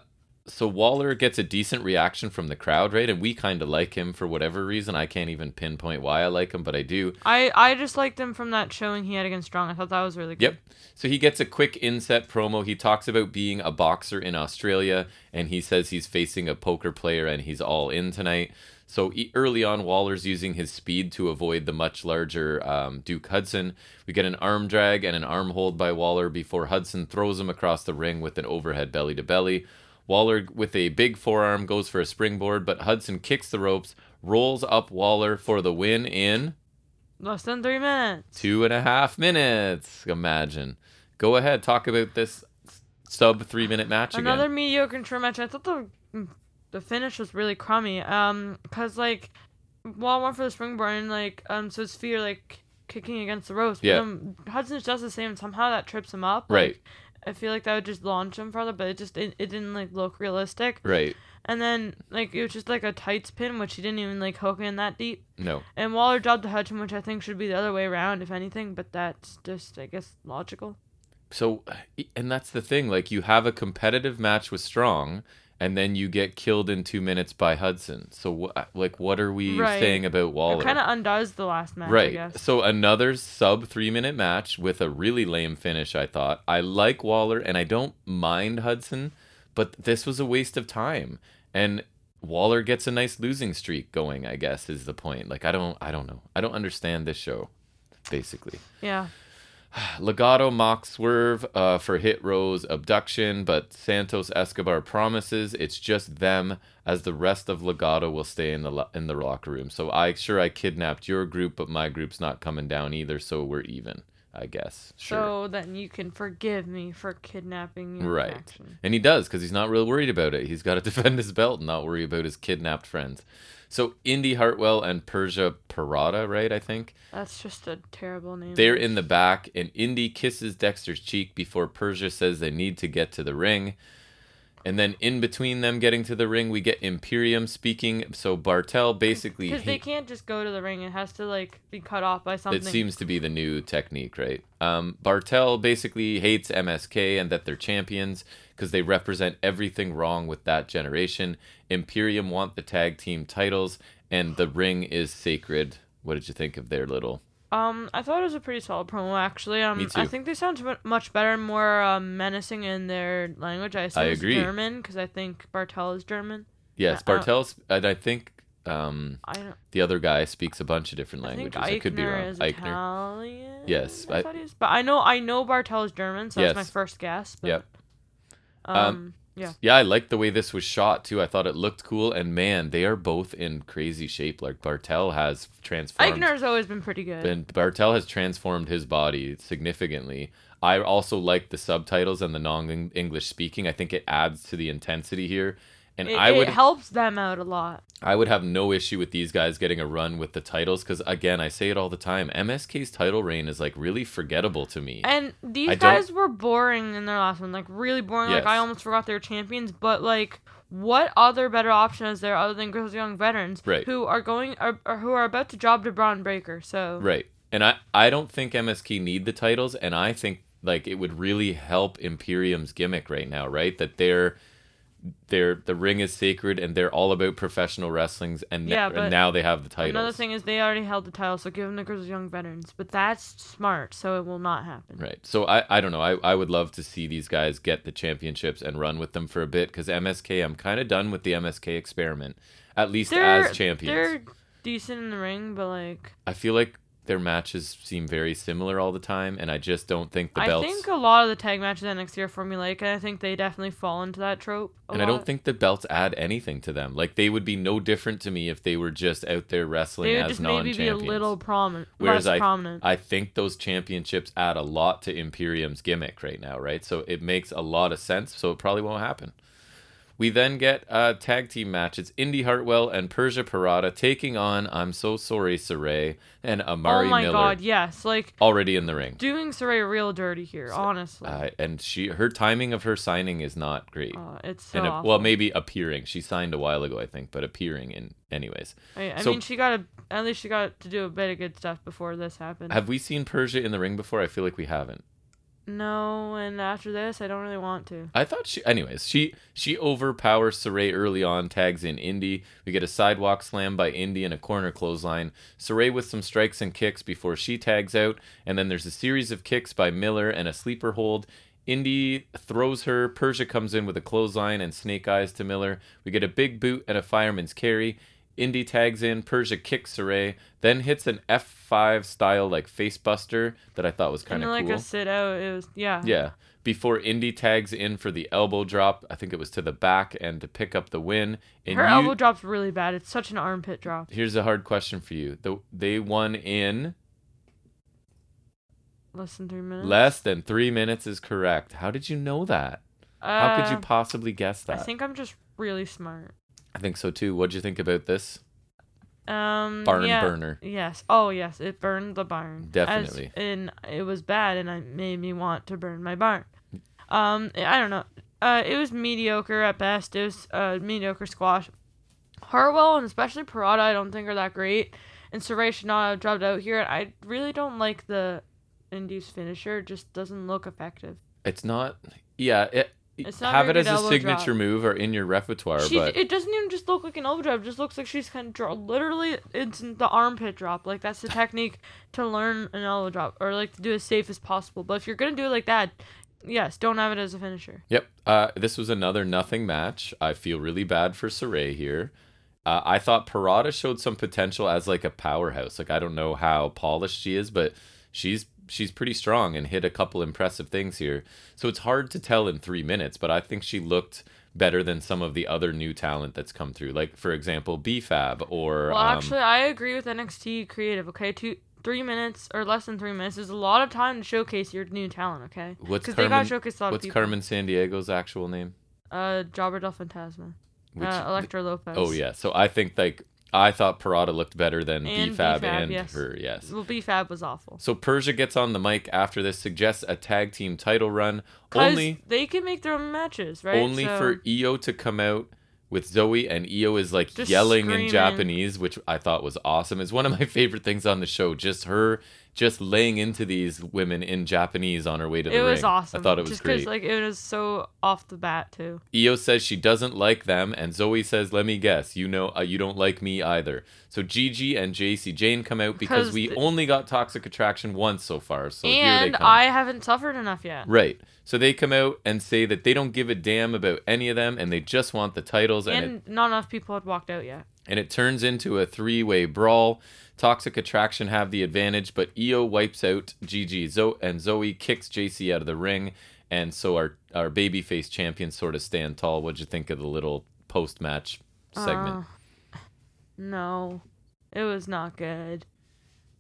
so Waller gets a decent reaction from the crowd, right? And we kind of like him for whatever reason. I can't even pinpoint why I like him, but I do. I I just liked him from that showing he had against Strong. I thought that was really good. Yep. So he gets a quick inset promo. He talks about being a boxer in Australia, and he says he's facing a poker player and he's all in tonight. So early on, Waller's using his speed to avoid the much larger um, Duke Hudson. We get an arm drag and an arm hold by Waller before Hudson throws him across the ring with an overhead belly to belly. Waller, with a big forearm, goes for a springboard, but Hudson kicks the ropes, rolls up Waller for the win in Less than three minutes. Two and a half minutes. Imagine. Go ahead. Talk about this sub three minute match Another again. mediocre intro match. I thought the the finish was really crummy. Um, cause like, Wall went for the springboard and like, um, so his feet are like kicking against the ropes. Yeah. But, um, Hudson does the same. and Somehow that trips him up. Right. Like, I feel like that would just launch him further, but it just it, it didn't like look realistic. Right. And then like it was just like a tights pin, which he didn't even like hook in that deep. No. And Waller dropped the Hudson, which I think should be the other way around, if anything. But that's just I guess logical. So, and that's the thing. Like, you have a competitive match with Strong, and then you get killed in two minutes by Hudson. So, wh- like, what are we Right. saying about Waller? It kind of undoes the last match, I Right. guess. So another sub three minute match with a really lame finish, I thought. I like Waller and I don't mind Hudson, but this was a waste of time. And Waller gets a nice losing streak going, I guess, is the point. Like I don't I don't know. I don't understand this show, basically. Yeah. Legado mock swerve uh, for Hit Row's abduction, but Santos Escobar promises it's just them, as the rest of Legado will stay in the lo- in the locker room. So I sure I kidnapped your group, but my group's not coming down either, so we're even. I guess. Sure. So then you can forgive me for kidnapping your Right. faction. And he does because he's not real worried about it. He's got to defend his belt and not worry about his kidnapped friends. So Indi Hartwell and Persia Pirotta, right? I think That's just a terrible name. they're in the back, and Indi kisses Dexter's cheek before Persia says they need to get to the ring. And then in between them getting to the ring, we get Imperium speaking. So Barthel basically because they can't just go to the ring. It has to like be cut off by something. It seems to be the new technique, right? Um, Barthel basically hates MSK and that they're champions because they represent everything wrong with that generation. Imperium want the tag team titles, and the ring is sacred. What did you think of their little? Um, I thought it was a pretty solid promo actually. Um, Me I think they sound much better, and more um, menacing in their language. I I agree. German because I think Barthel is German. Yes, Uh, uh, and I think um, I don't. the other guy speaks a bunch of different I languages. I, could be wrong. is Aichner. Italian. Yes, I, I- but I know I know Barthel is German, so that's my first guess. But, Yep. Um. Yeah. Yeah, I like the way this was shot too. I thought it looked cool, and man, they are both in crazy shape. Like Barthel has transformed. Aichner's always been pretty good. And Barthel has transformed his body significantly. I also like the subtitles and the non-English speaking. I think it adds to the intensity here. And it, I would it helps them out a lot. I would have no issue with these guys getting a run with the titles cuz again, I say it all the time. MSK's title reign is like really forgettable to me. And these I don't- guys were boring in their last one, like really boring. Like I almost forgot they were champions. But like, what other better option is there other than Grizzled Young Veterans Right. who are going or, or who are about to job to Bron Breakker? So Right. And I, I don't think MSK need the titles, and I think like it would really help Imperium's gimmick right now, right? That they're they're the ring is sacred and they're all about professional wrestlings and, Yeah, and now they have the title. Another thing is they already held the title, so give them the Grizzlies young veterans. But that's smart, so it will not happen. Right. So I, I don't know. I, I would love to see these guys get the championships and run with them for a bit because MSK, I'm kind of done with the MSK experiment, at least They're as champions. they're decent in the ring, but like I feel like their matches seem very similar all the time, and I just don't think the belts. I think a lot of the tag matches at NXT are formulaic, and I think they definitely fall into that trope. and I don't think the belts add anything to them. Like they would be no different to me if they were just out there wrestling they would as just non-champions. maybe be a little prominent, Whereas I, prominent. I think those championships add a lot to Imperium's gimmick right now, right? So it makes a lot of sense. So it probably won't happen. We then get a tag team match. It's Indi Hartwell and Persia Pirotta taking on I'm so sorry, Saray and Amari Miller. oh my Miller god, yes, like already in the ring. doing Saray real dirty here, honestly. Uh, and she her timing of her signing is not great. Uh, it's so and well, maybe appearing. She signed a while ago, I think, but appearing in anyways. I, I so- mean, she got a, at least she got to do a bit of good stuff before this happened. Have we seen Persia in the ring before? I feel like we haven't. No, and after this, I don't really want to. I thought she, anyways, she she overpowers Saray early on, tags in Indi. We get a sidewalk slam by Indi and a corner clothesline. Saray with some strikes and kicks before she tags out, and then there's a series of kicks by Miller and a sleeper hold. Indi throws her. Persia comes in with a clothesline and snake eyes to Miller. We get a big boot and a fireman's carry. Indi tags in. Persia kicks Saray, then hits an F5 style like facebuster that I thought was kind of like cool. a sit out, it was yeah. Yeah. Before Indi tags in for the elbow drop, I think it was to the back and to pick up the win. And Her you, elbow drop's really bad. It's such an armpit drop. Here's a hard question for you. The, they won in Less than three minutes. less than three minutes is correct. How did you know that? How could you Uh, possibly guess that? I think I'm just really smart. I think so too. What'd you think about this? Um, Barn yeah, burner. Yes. Oh, yes. It burned the barn. As- Definitely. and it was bad, and it made me want to burn my barn. Um, I don't know. Uh, it was mediocre at best. It was uh, mediocre squash. Hartwell and especially Pirotta, I don't think are that great. And Saray should not have dropped out here. I really don't like the Indies finisher. It just doesn't look effective. It's not. Yeah. It, have it as a signature drop. move or in your repertoire, She, but it doesn't even just look like an elbow drop. It just looks like she's kind of draw. Literally, it's the armpit drop. Like that's the technique to learn an elbow drop or like to do as safe as possible. But if you're gonna do it like that, yes, don't have it as a finisher. Yep. Uh, this was another nothing match. I feel really bad for Saray here. Uh, I thought Pirotta showed some potential as like a powerhouse. Like I don't know how polished she is, but she's she's pretty strong and hit a couple impressive things here. So it's hard to tell in three minutes, but I think she looked better than some of the other new talent that's come through. Like for example, BFAB or Well, um, actually, I agree with NXT creative. Okay, two, three minutes or less than three minutes is a lot of time to showcase your new talent. Okay, what's because they Carmen, got showcase a lot of what's people. Carmen San Diego's actual name? Uh, Jobber Del Fantasma. Which, uh, Electra Lopez. oh yeah. So I think like I thought Pirotta looked better than And BFAB, BFAB, and yes. her. Yes. Well, BFAB was awful. So Persia gets on the mic after this, suggests a tag team title run, only they can make their own matches, right? only So- for Io to come out with Zoey, and Io is like Just yelling in. Japanese, which I thought was awesome. It's one of my favorite things on the show. Just her just laying into these women in Japanese on her way to the it ring. was awesome. I thought it was just great. like it was so off the bat too. Io says she doesn't like them, and Zoey says, "Let me guess, you know, uh, you don't like me either." So Gigi and Jacy Jayne come out because Because we the- only got Toxic Attraction once so far. So here they and come. I haven't suffered enough yet. Right. So they come out and say that they don't give a damn about any of them and they just want the titles and And it, not enough people had walked out yet. and it turns into a three-way brawl. Toxic Attraction have the advantage, but Io wipes out Gigi Zo- and Zoey kicks Jacy out of the ring and so our our babyface champions sort of stand tall. What'd you think of the little post-match segment? Uh, no, it was not good.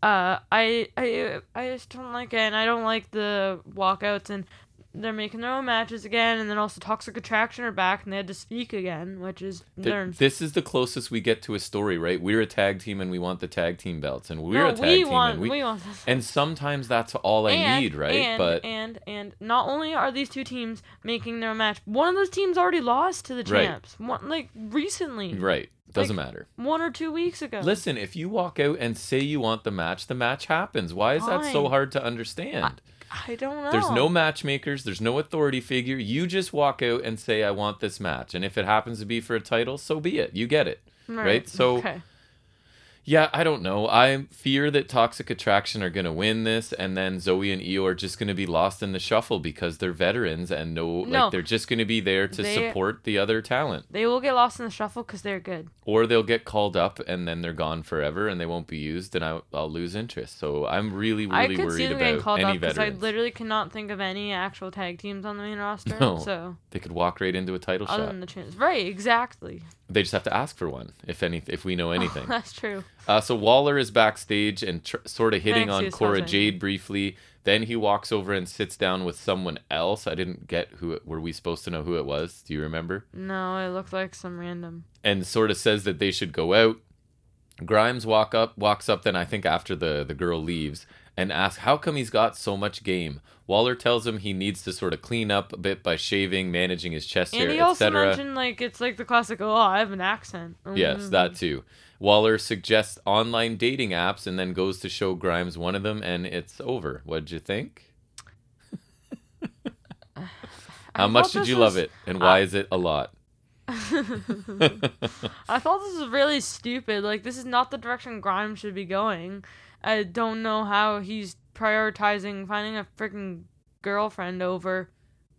Uh, I I I just don't like it, and I don't like the walkouts, and they're making their own matches again, and then also Toxic Attraction are back, and they had to speak again, which is Th- this is the closest we get to a story, right? We're a tag team and we want the tag team belts, and we're no, a tag we team want and we, we want this. and sometimes that's all I and, need, right? And, but and and not only are these two teams making their own match, one of those teams already lost to the Right. champs. One like recently, right, doesn't Like, matter. one or two weeks ago. Listen, if you walk out and say you want the match, the match happens. Why is that so hard to understand? I don't know. There's no matchmakers, there's no authority figure. You just walk out and say, I want this match. And if it happens to be for a title, so be it. You get it. right? So- okay. Yeah, I don't know. I fear that Toxic Attraction are going to win this, and then Zoey and Io are just going to be lost in the shuffle because they're veterans and no, No. like they're just going to be there to They- support the other talent, they will get lost in the shuffle because they're good. or they'll get called up and then they're gone forever and they won't be used, and I, I'll lose interest. So I'm really, really worried about called any up because I literally cannot think of any actual tag teams on the main roster. No. So They could walk right into a title other shot. than the chance, right? Exactly. They just have to ask for one, if any, if we know anything. That's true. Uh, so Waller is backstage and tr- sort of hitting on Cora. Jade briefly. Then he walks over and sits down with someone else. I didn't get who. It, were we supposed to know who it was? Do you remember? No, it looked like some random. And sort of says that they should go out. Grimes walk up, walks up. Then I think after the the girl leaves and asks how come he's got so much game. Waller tells him he needs to sort of clean up a bit by shaving, managing his chest And hair, he also etc. mentioned like it's like the classic. Oh, I have an accent. Yes, Mm. that too. Waller suggests online dating apps and then goes to show Grimes one of them, and it's over. What'd you think? I How much did you love it, and why is it a lot? I thought this was really stupid. Like this is not the direction Grimes should be going. I don't know how he's prioritizing finding a freaking girlfriend over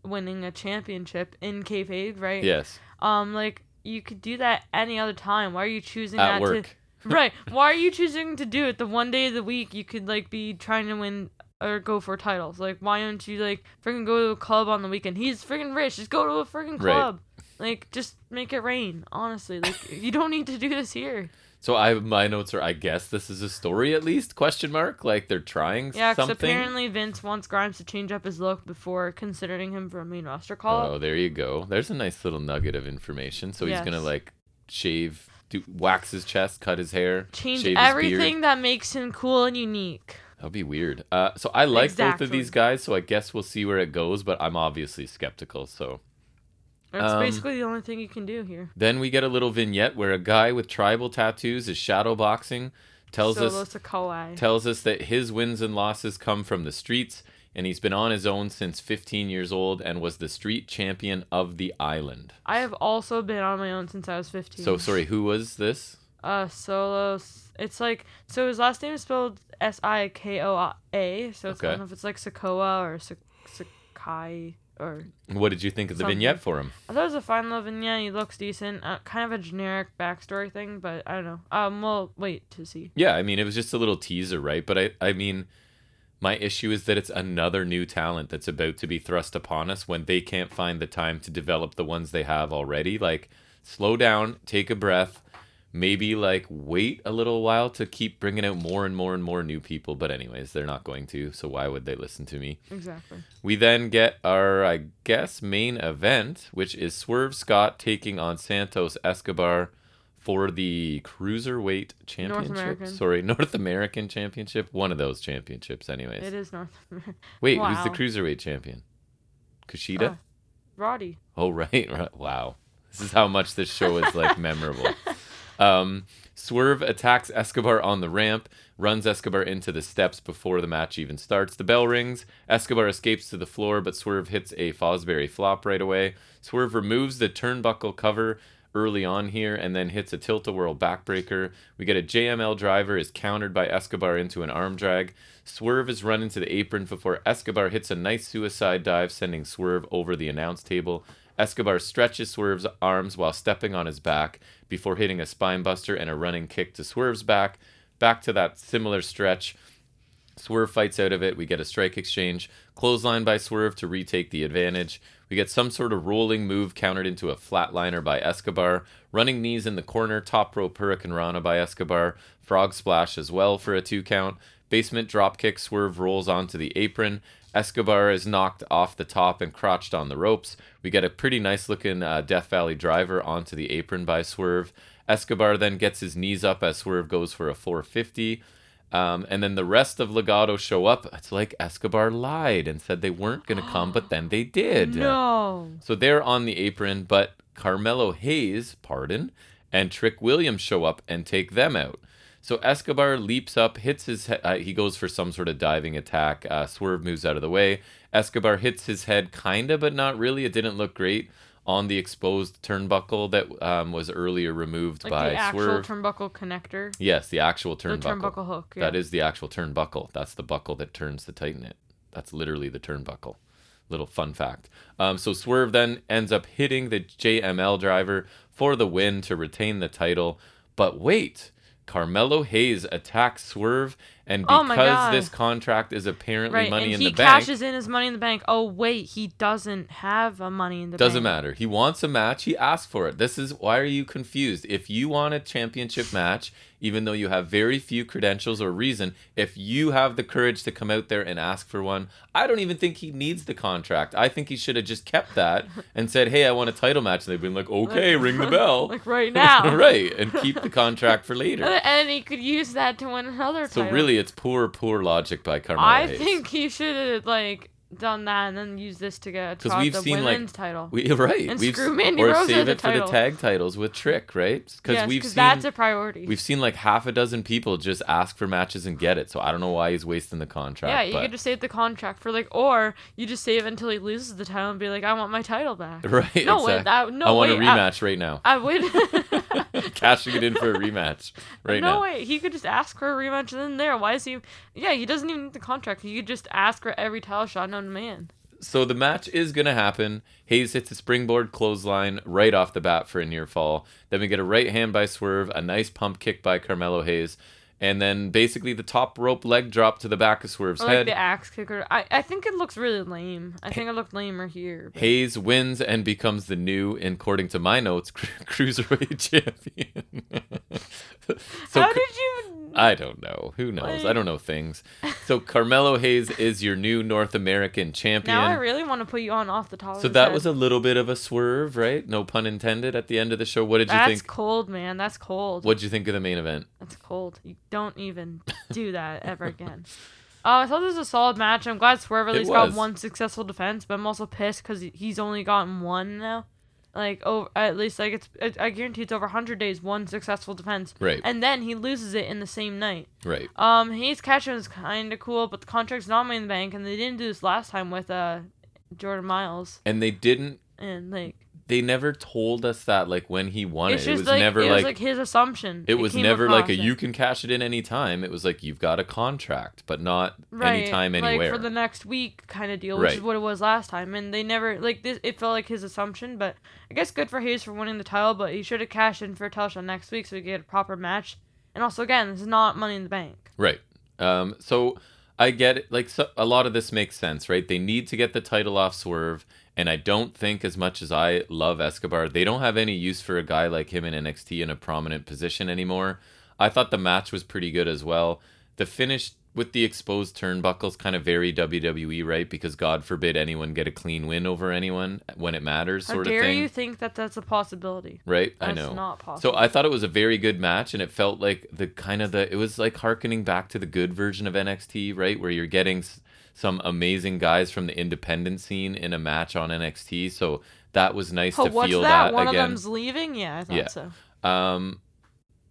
winning a championship in kayfabe, right? yes, Um, like you could do that any other time. Why are you choosing at that work. to? Right. Why are you choosing to do it the one day of the week you could like be trying to win or go for titles? Like why don't you like freaking go to a club on the weekend? He's freaking rich. Just go to a freaking club. Right. club. Like just make it rain. Honestly, like you don't need to do this here. So I my notes are I guess this is a story at least question mark like they're trying Yeah, something. apparently Vince wants Grimes to change up his look before considering him for a main roster call. Oh, there you go. There's a nice little nugget of information. So he's gonna like shave, do, wax his chest, cut his hair, Change shave his beard. everything that makes him cool and unique. That'd be weird. Uh, so I like both of these guys, so I guess we'll see where it goes. But I'm obviously skeptical. So That's Um, basically the only thing you can do here. then we get a little vignette where a guy with tribal tattoos is shadow boxing, tells Solo us tells us that his wins and losses come from the streets, and he's been on his own since 15 years old and was the street champion of the island. I have also been on my own since I was 15. So sorry, who was this? Uh, Solo. It's like so. His last name is spelled S I K O A. So it's, I don't know if it's like Sikoa or Sakai or. What did you think of the Something. vignette for him? I thought it was a fine little vignette. He looks decent. Uh, kind of a generic backstory thing, but I don't know. Um, we'll wait to see. Yeah, I mean, it was just a little teaser, right? But I, I mean, my issue is that it's another new talent that's about to be thrust upon us when they can't find the time to develop the ones they have already. Like, slow down, take a breath, maybe like wait a little while to keep bringing out more and more and more new people. But, anyways, they're not going to, so why would they listen to me? Exactly. We then get our, I guess, main event, which is Swerve Scott taking on Santos Escobar for the Cruiserweight Championship. American. Sorry, North American Championship. One of those championships, anyways. It is North America. Wait, who's the Cruiserweight champion? Kushida? Uh, Roddy. Oh, right, right. Wow. This is how much this show is like memorable. Um, Swerve attacks Escobar on the ramp, runs Escobar into the steps before the match even starts. The bell rings. Escobar escapes to the floor, but Swerve hits a Fosbury flop right away. Swerve removes the turnbuckle cover early on here and then hits a tilt-a-whirl backbreaker. We get a JML driver is countered by Escobar into an arm drag. Swerve is run into the apron before Escobar hits a nice suicide dive, sending Swerve over the announce table. Escobar stretches Swerve's arms while stepping on his back before hitting a spinebuster and a running kick to Swerve's back. Back to that similar stretch. Swerve fights out of it. We get a strike exchange. Clothesline by Swerve to retake the advantage. We get some sort of rolling move countered into a flatliner by Escobar. Running knees in the corner. Top rope Hurricane Rana by Escobar. Frog splash as well for a two count. Basement dropkick. Swerve rolls onto the apron. Escobar is knocked off the top and crotched on the ropes. We get a pretty nice looking uh, Death Valley driver onto the apron by Swerve. Escobar then gets his knees up as Swerve goes for a 450. Um, and then the rest of Legado show up. It's like Escobar lied and said they weren't going to come, but then they did. No. So they're on the apron, but Carmelo Hayes, pardon, and Trick Williams show up and take them out. So Escobar leaps up, hits his head. Uh, he goes for some sort of diving attack. Uh, Swerve moves out of the way. Escobar hits his head, kinda, but not really. It didn't look great on the exposed turnbuckle that um, was earlier removed Like by the actual Swerve. turnbuckle connector. yes, the actual The turnbuckle. turnbuckle hook. Yeah. That is the actual turnbuckle. That's the buckle that turns to tighten it. That's literally the turnbuckle. Little fun fact. Um, so Swerve then ends up hitting the JML driver for the win to retain the title. But wait, Carmelo Hayes attacks Swerve, and Oh because God. this contract is apparently right, money and in the bank, he cashes in his money in the bank. Oh wait, he doesn't have a money in the bank. Doesn't matter. He wants a match. He asked for it. This is why are you confused? If you want a championship match, even though you have very few credentials or reason, if you have the courage to come out there and ask for one, I don't even think he needs the contract. I think he should have just kept that and said, "Hey, I want a title match." And they've been like, "Okay, ring the bell." like right now. right, and keep the contract for later. And he could use that to win another So title. really, it's poor, poor logic by Carmelo I Hayes. think he should have like done that and then use this to get 'Cause Todd we've the seen, like, title. we right. and we've screw Mandy or Rose save it for the tag titles with Trick, right? Because yes, we've seen that's a priority. We've seen like half a dozen people just ask for matches and get it, so I don't know why he's wasting the contract. yeah, you but... could just save the contract for like, or you just save it until he loses the title and be like, I want my title back. right. No, wait, exact- that no I want wait, a rematch right now. I, I would. Cashing it in for a rematch right no now. No way, he could just ask for a rematch and then there. Why is he? Yeah, he doesn't even need the contract. He could just ask for every title shot known to man. So the match is gonna happen. Hayes hits a springboard clothesline right off the bat for a near fall. Then we get a right hand by Swerve, a nice pump kick by Carmelo Hayes, and then basically the top rope leg drop to the back of Swerve's Or like head. the axe kicker. I, I think it looks really lame. I think it looked lamer here. but- Hayes wins and becomes the new, according to my notes, cruiserweight champion. so How did you? I don't know. Who knows? I don't know things. So Carmelo Hayes is your new North American champion. Now I really want to put you on off the top. so that was a little bit of a swerve, right? No pun intended. At the end of the show, what did you That's think? That's cold, man. That's cold. What did you think of the main event? That's cold. You don't even do that ever again. Uh, I thought this was a solid match. I'm glad Swerve at It least got one successful defense, but I'm also pissed because he's only gotten one now. Like, over at least like it's it, I guarantee it's over 100 days one successful defense, Right, and then he loses it in the same night. right. Um, Hayes catching is kind of cool, but the contract's not made in the bank, and they didn't do this last time with uh Jordan Miles, And they didn't. and like They never told us that. Like when he won it's it, it was like never it like. was like his assumption. it was never like a it. you can cash it in any time. It was like you've got a contract, but not right, anytime, like anywhere. for the next week kind of deal, which is what it was last time. And they never like this. It felt like his assumption, but I guess good for Hayes for winning the title. But he should have cashed in for a title shot next week so we get a proper match. And also, again, this is not Money in the Bank. Right. Um, so I get it. Like so, a lot of this makes sense, right? They need to get the title off Swerve, and I don't think as much as I love Escobar, they don't have any use for a guy like him in NXT in a prominent position anymore. I thought the match was pretty good as well. The finish with the exposed turnbuckles kind of very WWE, right? Because God forbid anyone get a clean win over anyone when it matters, How sort of dare you think that that's a possibility? Right? That's I know. not possible. So I thought it was a very good match, and it felt like the kind of the it was like harkening back to the good version of NXT, right, where you're getting some amazing guys from the independent scene in a match on NXT. So that was nice oh, to what's feel that? that, One of them's leaving. Yeah, I thought Yeah. so. Um,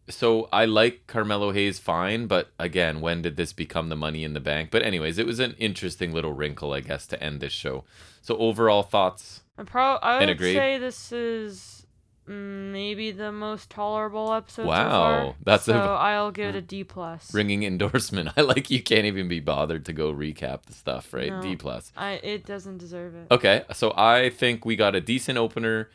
so I like Carmelo Hayes fine, but again, when did this become the Money in the Bank? But anyways, it was an interesting little wrinkle, I guess, to end this show. So overall thoughts. I pro I would say this is maybe the most tolerable episode. so Wow, far. that's a- so I'll give it a D plus. Ringing endorsement. I like you can't even be bothered to go recap the stuff, right? No. D plus. I it doesn't deserve it. Okay, so I think we got a decent opener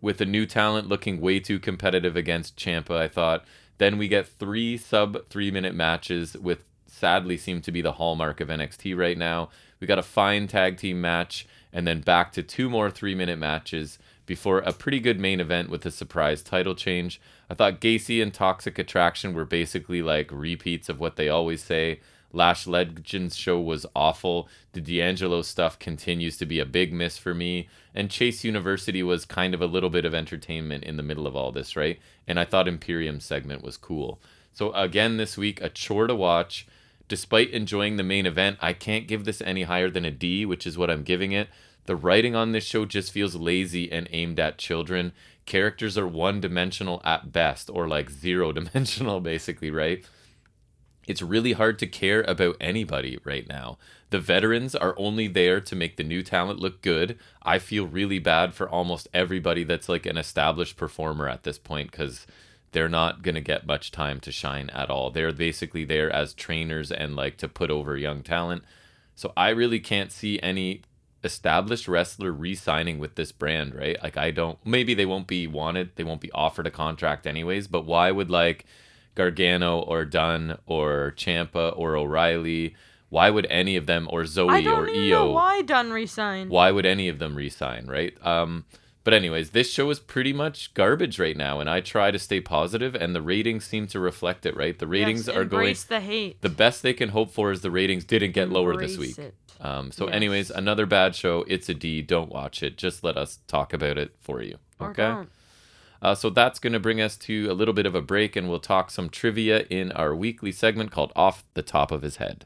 with a new talent looking way too competitive against Ciampa, I thought. Then we get three sub three minute matches with sadly seem to be the hallmark of NXT right now. We got a fine tag team match and then back to two more three minute matches before a pretty good main event with a surprise title change. I thought Gacy and Toxic Attraction were basically like repeats of what they always say. Lash Legends show was awful. The D'Angelo stuff continues to be a big miss for me. And Chase University was kind of a little bit of entertainment in the middle of all this, right? And I thought Imperium segment was cool. So again this week, a chore to watch. Despite enjoying the main event, I can't give this any higher than a D, which is what I'm giving it. The writing on this show just feels lazy and aimed at children. Characters are one dimensional at best, or like zero dimensional, basically, right? it's really hard to care about anybody right now. The veterans are only there to make the new talent look good. I feel really bad for almost everybody that's like an established performer at this point because they're not going to get much time to shine at all. They're basically there as trainers and like to put over young talent. So I really can't see any established wrestler re-signing with this brand, right? Like I don't maybe they won't be wanted, they won't be offered a contract anyways, but why would like Gargano or Dunne or Ciampa or O'Reilly, why would any of them or Zoey or Io know why Dunne resigned. why would any of them resign, right? Um, but anyways, this show is pretty much garbage right now, and I try to stay positive, and the ratings seem to reflect it, right? The ratings Yes, are going. the hate. The best they can hope for is the ratings didn't get lower this week. it. Um, so, Yes. anyways, another bad show. It's a D. Don't watch it. Just let us talk about it for you. Okay. Uh, so that's going to bring us to a little bit of a break, and we'll talk some trivia in our weekly segment called Off the Top of His Head.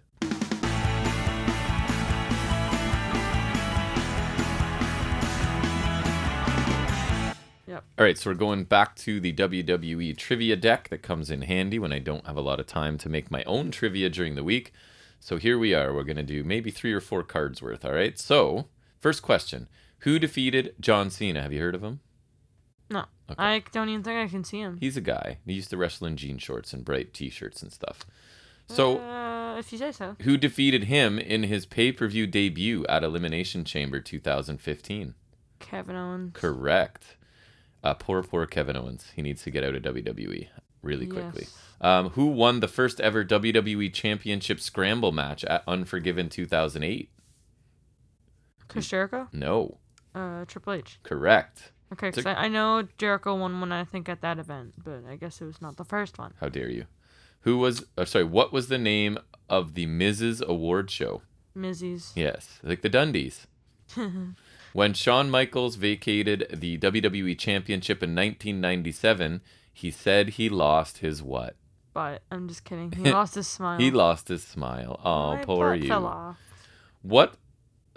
All right, so we're going back to the WWE trivia deck that comes in handy when I don't have a lot of time to make my own trivia during the week. So here we are. We're going to do maybe three or four cards worth. All right. So, first question Who defeated John Cena? Have you heard of him? No. Okay. I don't even think I can see him. He's a guy. He used to wrestle in jean shorts and bright t shirts and stuff. So, uh, if you say so. who defeated him in his pay per view debut at Elimination Chamber 2015? Kevin Owens. Correct. Uh, poor, poor Kevin Owens. He needs to get out of WWE really quickly. Yes. Um, who won the first ever WWE Championship Scramble match at Unforgiven 2008? Chris Jericho? No. Uh, Triple H. Correct. Okay, because a- I, I know Jericho won one, I think, at that event, but I guess it was not the first one. How dare you? Who was, uh, sorry, what was the name of the Mrs. Award show? Mizzy's. Yes, like the Dundies. when Shawn Michaels vacated the WWE Championship in 1997, he said he lost his what? But I'm just kidding. He lost his smile. He lost his smile. Oh, My poor you. Fell off. What?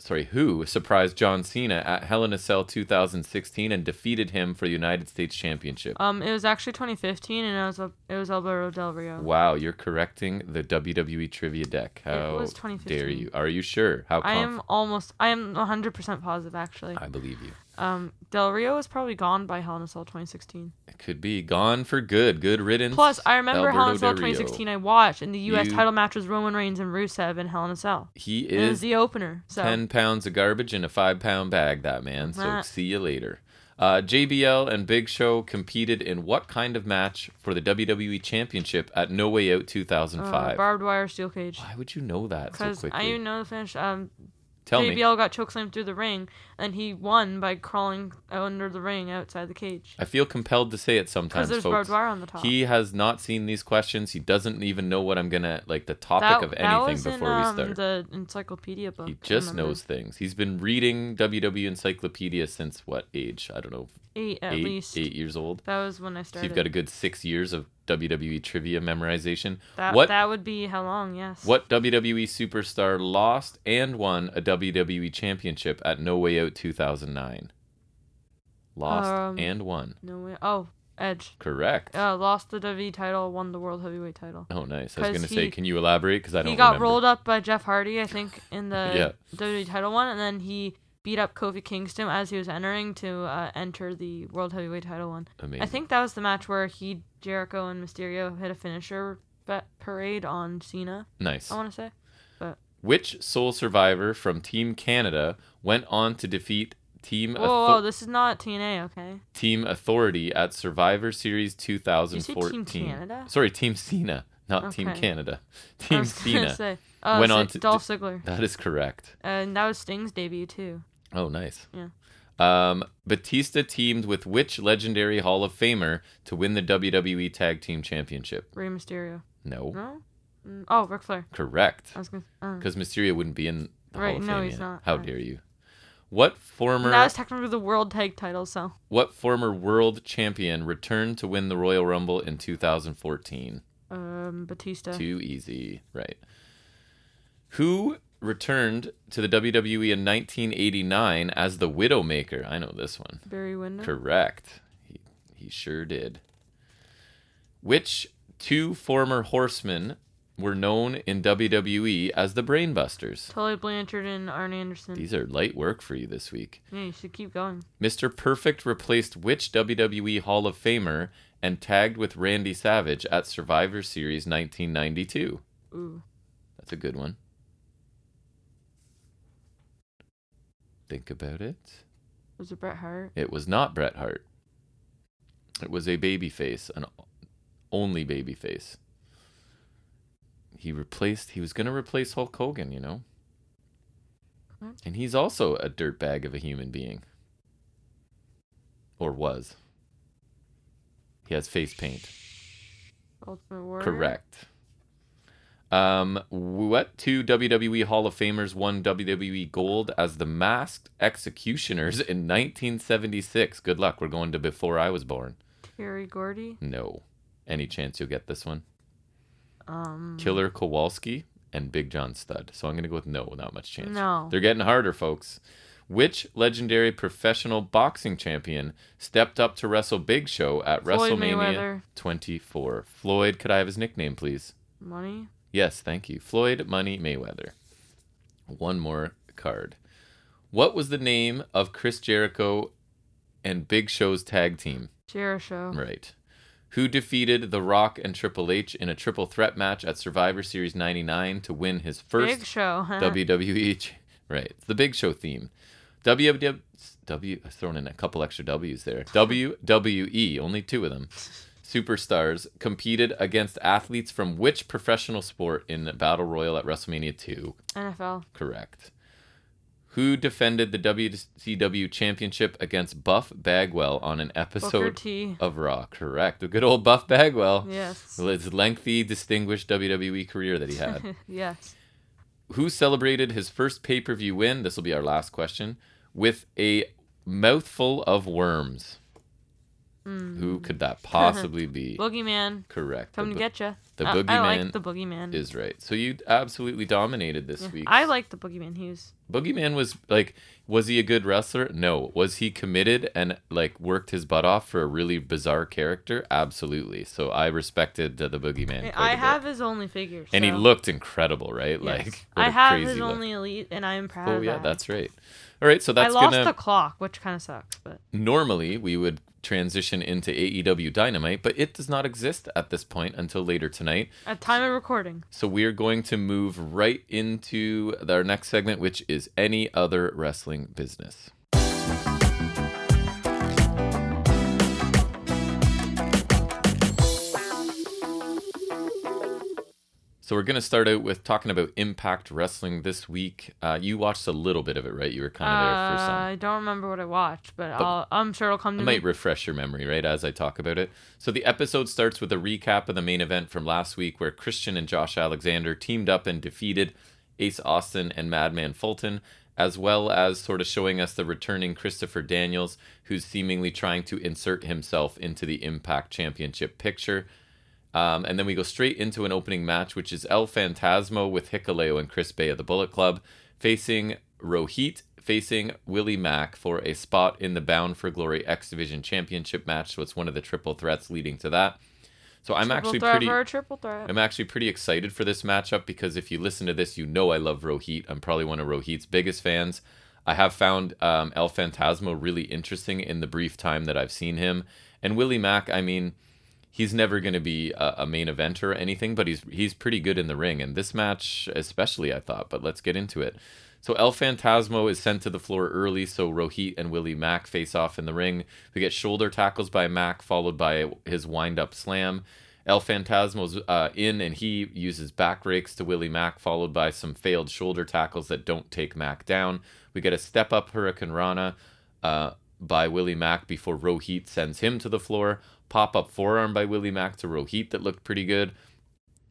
Sorry, who surprised John Cena at Hell in a Cell 2016 and defeated him for the United States Championship? Um, it was actually 2015, and it was a, it was Alberto Del Rio. Wow, you're correcting the WWE trivia deck. How was dare you? Are you sure? How I am almost. I am 100% positive, actually. I believe you. Um, Del Rio was probably gone by Hell in a Cell 2016. It could be gone for good. Good riddance. Plus, I remember Hell in a Cell 2016. I watched, and the U.S. You- title match was Roman Reigns and Rusev in Hell in a Cell. He And it was is the opener. So 10 pounds of garbage in a 5 pound bag, that man. So Nah. see you later. Uh, JBL and Big Show competed in what kind of match for the WWE Championship at No Way Out uh, 2005? barbed wire steel cage. Why would you know that so quickly? I even know the finish. Um, Tell me. JBL got chokeslammed through the ring, and he won by crawling under the ring outside the cage. I feel compelled to say it Because sometimes, there's folks. barbed wire on the top. He has not seen these questions. He doesn't even know what I'm gonna like the topic of that anything was before in, we um, start. the encyclopedia book. He I just remember. knows things. He's been reading WW Encyclopedia since what age? I don't know. eight at eight, least. eight years old. That was when I So started. you've got a good six years of WWE trivia memorization. that, what that would be how long? Yes. what WWE superstar lost and won a WWE championship at No Way Out 2009? Lost Um, and won. No way. Oh, Edge. Correct. Uh, lost the WWE title, won the World Heavyweight title. oh, nice. I was gonna say, can you elaborate? Because I don't. Know He got remember. rolled up by Jeff Hardy, I think, in the Yeah. WWE title one, and then he beat up Kofi Kingston as he was entering to uh, enter the World Heavyweight title one. Amazing. I think that was the match where he, Jericho, and Mysterio hit a finisher parade on Cena. nice. I want to say. Which sole survivor from Team Canada went on to defeat Team Whoa, Author- whoa, this is not TNA, okay? Team Authority at Survivor Series Team 2014? Canada? Sorry, Team Cena, not Team Okay. Canada. I Team Cena. Say. Uh, went on to Dolph Ziggler, That is correct. and that was Sting's debut too. Oh, nice. Yeah. Um, Batista teamed with which legendary Hall of Famer to win the WWE Tag Team Championship? Rey Mysterio. No. No. Mm, oh, Ric Flair. Correct. Was. Uh. Because Mysterio wouldn't be in the Right, Hall of no, Fame he's yet. not. How Right. dare you? What former That was technically the world tag title, so what former world champion returned to win the Royal Rumble in 2014? um, Batista. Too easy, right? Who returned to the WWE in 1989 as the Widowmaker? I know this one. Barry Windham. Correct. He, he sure did. Which two former horsemen were known in WWE as the Brainbusters? Tully Blanchard and Arn Anderson. These are light work for you this week. Yeah, you should keep going. Mr. Perfect replaced which WWE Hall of Famer and tagged with Randy Savage at Survivor Series 1992? Ooh. That's a good one. Think about it. Was it Bret Hart? It was not Bret Hart. It was a babyface, an only babyface. He replaced. He was gonna replace Hulk Hogan, you know. What? And he's also a dirtbag of a human being. Or was. He has face paint. Ultimate Warrior? Correct. Um, what two WWE Hall of Famers won WWE Gold as the Masked Executioners in 1976? Good luck. We're going to before I was born. Terry Gordy? No. Any chance you'll get this one? Um. Killer Kowalski and Big John Studd. So I'm going to go with no, not much chance. No. They're getting harder, folks. Which legendary professional boxing champion stepped up to wrestle Big Show at Floyd WrestleMania Mayweather. 24? Floyd, could I have his nickname, please? Money? Yes, thank you. Floyd Money Mayweather. One more card. What was the name of Chris Jericho and Big Show's tag team? Jericho. Right. Who defeated The Rock and Triple H in a triple threat match at Survivor Series 99 to win his first Big Show. WWE. ch- Right. It's the Big Show theme. WWE. W. I've thrown in a couple extra W's there. WWE. Only two of them. Superstars competed against athletes from which professional sport in Battle Royal at WrestleMania 2? NFL. Correct. Who defended the WCW Championship against Buff Bagwell on an episode of Raw? Correct. The good old Buff Bagwell. Yes. His lengthy, distinguished WWE career that he had. yes. Who celebrated his first pay per view win? This will be our last question. With a mouthful of worms. Who could that possibly be? Boogeyman. Correct. Come the to get you. the I, I Boogeyman like the Boogeyman. is right. So you absolutely dominated this Yeah. week. I like the Boogeyman. He was. Boogeyman was like, was he a good wrestler? No. Was he committed and like worked his butt off for a really bizarre character? Absolutely. So I respected uh, the Boogeyman. I have his only figure. and he looked incredible, right? Yes. Like I have his look. only elite, and I'm proud of it. Oh yeah, that. that's right. All right, so that's I lost gonna the clock, which kind of sucks, but normally we would transition into AEW Dynamite, but it does not exist at this point until later tonight. at time of recording, So we're going to move right into our next segment, which is any other wrestling business. So we're gonna start out with talking about Impact Wrestling this week. Uh, you watched a little bit of it, right? You were kind of there for uh, some. I don't remember what I watched, but, I'll, I'm sure it'll come to I me. might refresh your memory, right, as I talk about it. So the episode starts with a recap of the main event from last week where Christian and Josh Alexander teamed up and defeated Ace Austin and Madman Fulton, as well as sort of showing us the returning Christopher Daniels, who's seemingly trying to insert himself into the Impact Championship picture. Um, and then we go straight into an opening match, which is El Fantasmo with Hikuleo and Chris Bey of the Bullet Club facing Rohit, facing Willie Mack for a spot in the Bound for Glory X Division Championship match. So it's one of the triple threats leading to that. So I'm triple actually pretty. for a triple threat. I'm actually pretty excited for this matchup because if you listen to this, you know I love Rohit. I'm probably one of Rohit's biggest fans. I have found um, El Fantasmo really interesting in the brief time that I've seen him. And Willie Mack, I mean, he's never going to be a, a main eventer or anything, but he's he's pretty good in the ring. And this match, especially, I thought. But let's get into it. So El Fantasmo is sent to the floor early, so Rohit and Willie Mack face off in the ring. We get shoulder tackles by Mack, followed by his wind-up slam. El Fantasmo's uh, in, and he uses back rakes to Willie Mack, followed by some failed shoulder tackles that don't take Mack down. We get a step-up Hurricane Rana uh, by Willie Mack before Rohit sends him to the floor. Pop-up forearm by Willie Mack to Rohit that looked pretty good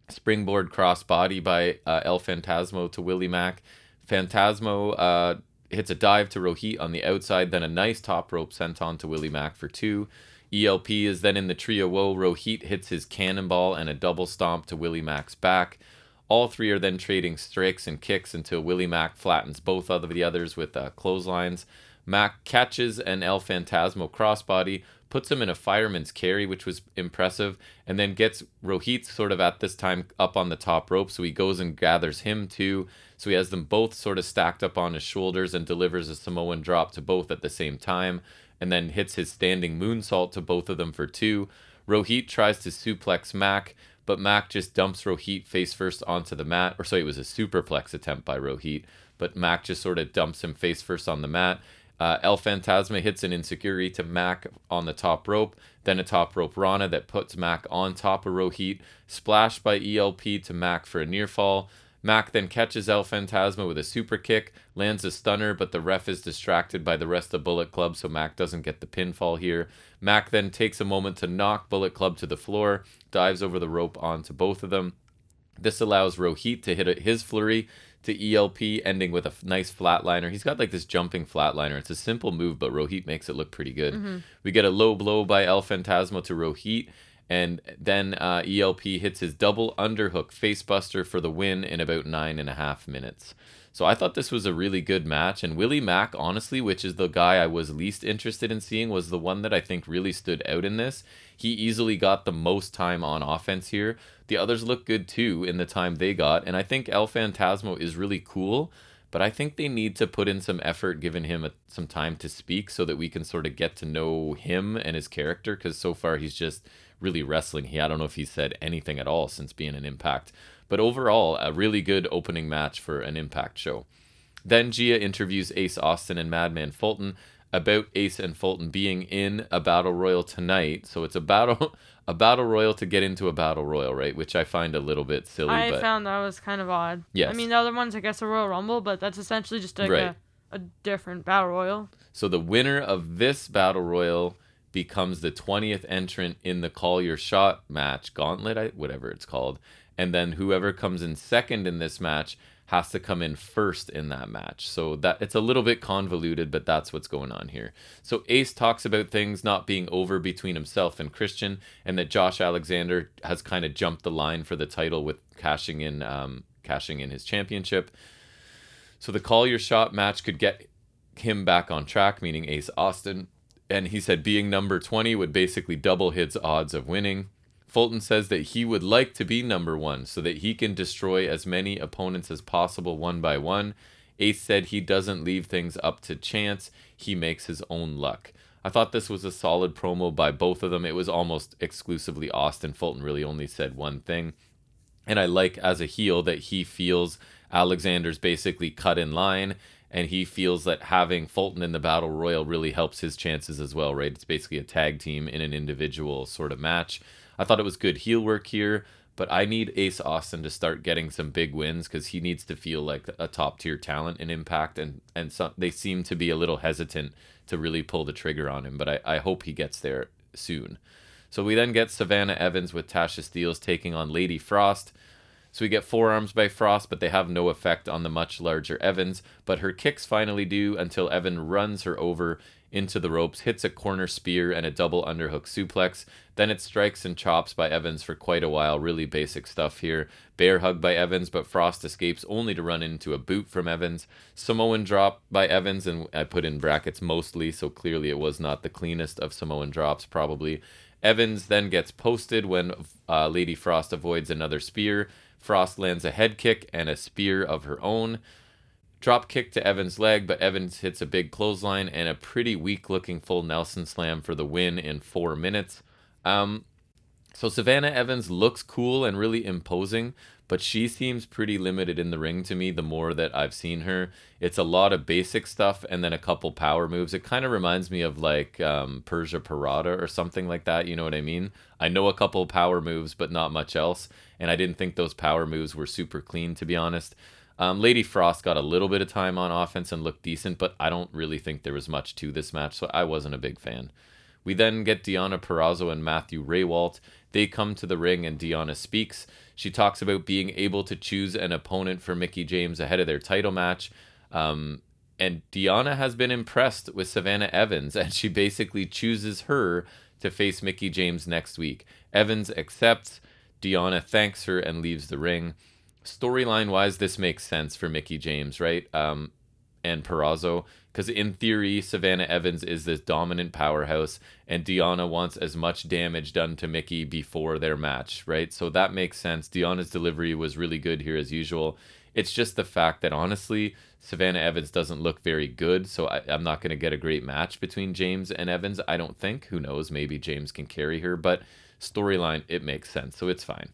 springboard cross body by uh, El Fantasmo to Willie Mack. Fantasmo uh, hits a dive to Rohit on the outside, then a nice top rope senton to Willie Mack for two. ELP is then in the trio woe. Rohit hits his cannonball and a double stomp to Willie Mack's back. All three are then trading strikes and kicks until Willie Mack flattens both of the others with uh, clotheslines. Mack catches an El Fantasmo crossbody, puts him in a fireman's carry, which was impressive, and then gets Rohit sort of at this time up on the top rope. So he goes and gathers him too. So he has them both sort of stacked up on his shoulders and delivers a Samoan drop to both at the same time, and then hits his standing moonsault to both of them for two. Rohit tries to suplex Mack, but Mack just dumps Rohit face first onto the mat. Or sorry, it was a superplex attempt by Rohit, but Mack just sort of dumps him face first on the mat. Uh, El Fantasmo hits an insecurity to Mack on the top rope, then a top rope Rana that puts Mack on top of Rohit. Splash by ELP to Mack for a near fall. Mack then catches El Fantasmo with a super kick, lands a stunner, but the ref is distracted by the rest of Bullet Club, so Mack doesn't get the pinfall here. Mack then takes a moment to knock Bullet Club to the floor, dives over the rope onto both of them. This allows Rohit to hit his flurry to ELP, ending with a nice flatliner. He's got like this jumping flatliner. It's a simple move, but Rohit makes it look pretty good. Mm-hmm. We get a low blow by El Fantasmo to Rohit, and then uh, ELP hits his double underhook facebuster for the win in about nine and a half minutes. So I thought this was a really good match, and Willie Mack, honestly, which is the guy I was least interested in seeing, was the one that I think really stood out in this. He easily got the most time on offense here. The others look good too in the time they got, and I think El Fantasmo is really cool. But I think they need to put in some effort, giving him a, some time to speak, so that we can sort of get to know him and his character. Because so far he's just really wrestling. He I don't know if he said anything at all since being an Impact. But overall, a really good opening match for an Impact show. Then Gia interviews Ace Austin and Madman Fulton about Ace and Fulton being in a battle royal tonight. So it's a battle a battle royal to get into a battle royal, right? Which I find a little bit silly. I but... found that was kind of odd. Yes. I mean the other ones I guess a Royal Rumble, but that's essentially just like right. a, a different battle royal. So the winner of this battle royal becomes the 20th entrant in the call your shot match gauntlet whatever it's called and then whoever comes in second in this match has to come in first in that match. So that it's a little bit convoluted, but that's what's going on here. So Ace talks about things not being over between himself and Christian, and that Josh Alexander has kind of jumped the line for the title with cashing in um, cashing in his championship. So the call your shot match could get him back on track, meaning Ace Austin. And he said being number 20 would basically double his odds of winning. Fulton says that he would like to be number one so that he can destroy as many opponents as possible one by one. Ace said he doesn't leave things up to chance, he makes his own luck. I thought this was a solid promo by both of them. It was almost exclusively Austin. Fulton really only said one thing. And I like as a heel that he feels Alexander's basically cut in line and he feels that having Fulton in the Battle Royal really helps his chances as well, right? It's basically a tag team in an individual sort of match. I thought it was good heel work here, but I need Ace Austin to start getting some big wins because he needs to feel like a top tier talent in Impact, and and so, they seem to be a little hesitant to really pull the trigger on him. But I, I hope he gets there soon. So we then get Savannah Evans with Tasha Steelz taking on Lady Frost. So we get forearms by Frost, but they have no effect on the much larger Evans. But her kicks finally do until Evan runs her over into the ropes, hits a corner spear and a double underhook suplex. Then it strikes and chops by Evans for quite a while. Really basic stuff here. Bear hug by Evans, but Frost escapes only to run into a boot from Evans. Samoan drop by Evans, and I put in brackets mostly, so clearly it was not the cleanest of Samoan drops, probably. Evans then gets posted when uh, Lady Frost avoids another spear. Frost lands a head kick and a spear of her own. Drop kick to Evans' leg, but Evans hits a big clothesline and a pretty weak looking full Nelson slam for the win in four minutes. Um, so Savannah Evans looks cool and really imposing, but she seems pretty limited in the ring to me the more that I've seen her. It's a lot of basic stuff and then a couple power moves. It kind of reminds me of like um, Persia Pirotta or something like that. You know what I mean? I know a couple power moves, but not much else. And I didn't think those power moves were super clean, to be honest. Um, Lady Frost got a little bit of time on offense and looked decent, but I don't really think there was much to this match, so I wasn't a big fan. We then get Deonna Purrazzo and Matthew Rehwoldt. They come to the ring and Deonna speaks. She talks about being able to choose an opponent for Mickie James ahead of their title match. Um, and Deonna has been impressed with Savannah Evans, and she basically chooses her to face Mickie James next week. Evans accepts. Deonna thanks her and leaves the ring storyline wise, this makes sense for Mickie James, right? Um, and Purrazzo because in theory Savannah Evans is this dominant powerhouse and Deonna wants as much damage done to Mickie before their match, right? So that makes sense. Deonna's delivery was really good here as usual. It's just the fact that honestly, Savannah Evans doesn't look very good, so I, am not going to get a great match between James and Evans. I don't think. Who knows? Maybe James can carry her, but storyline, it makes sense, so it's fine.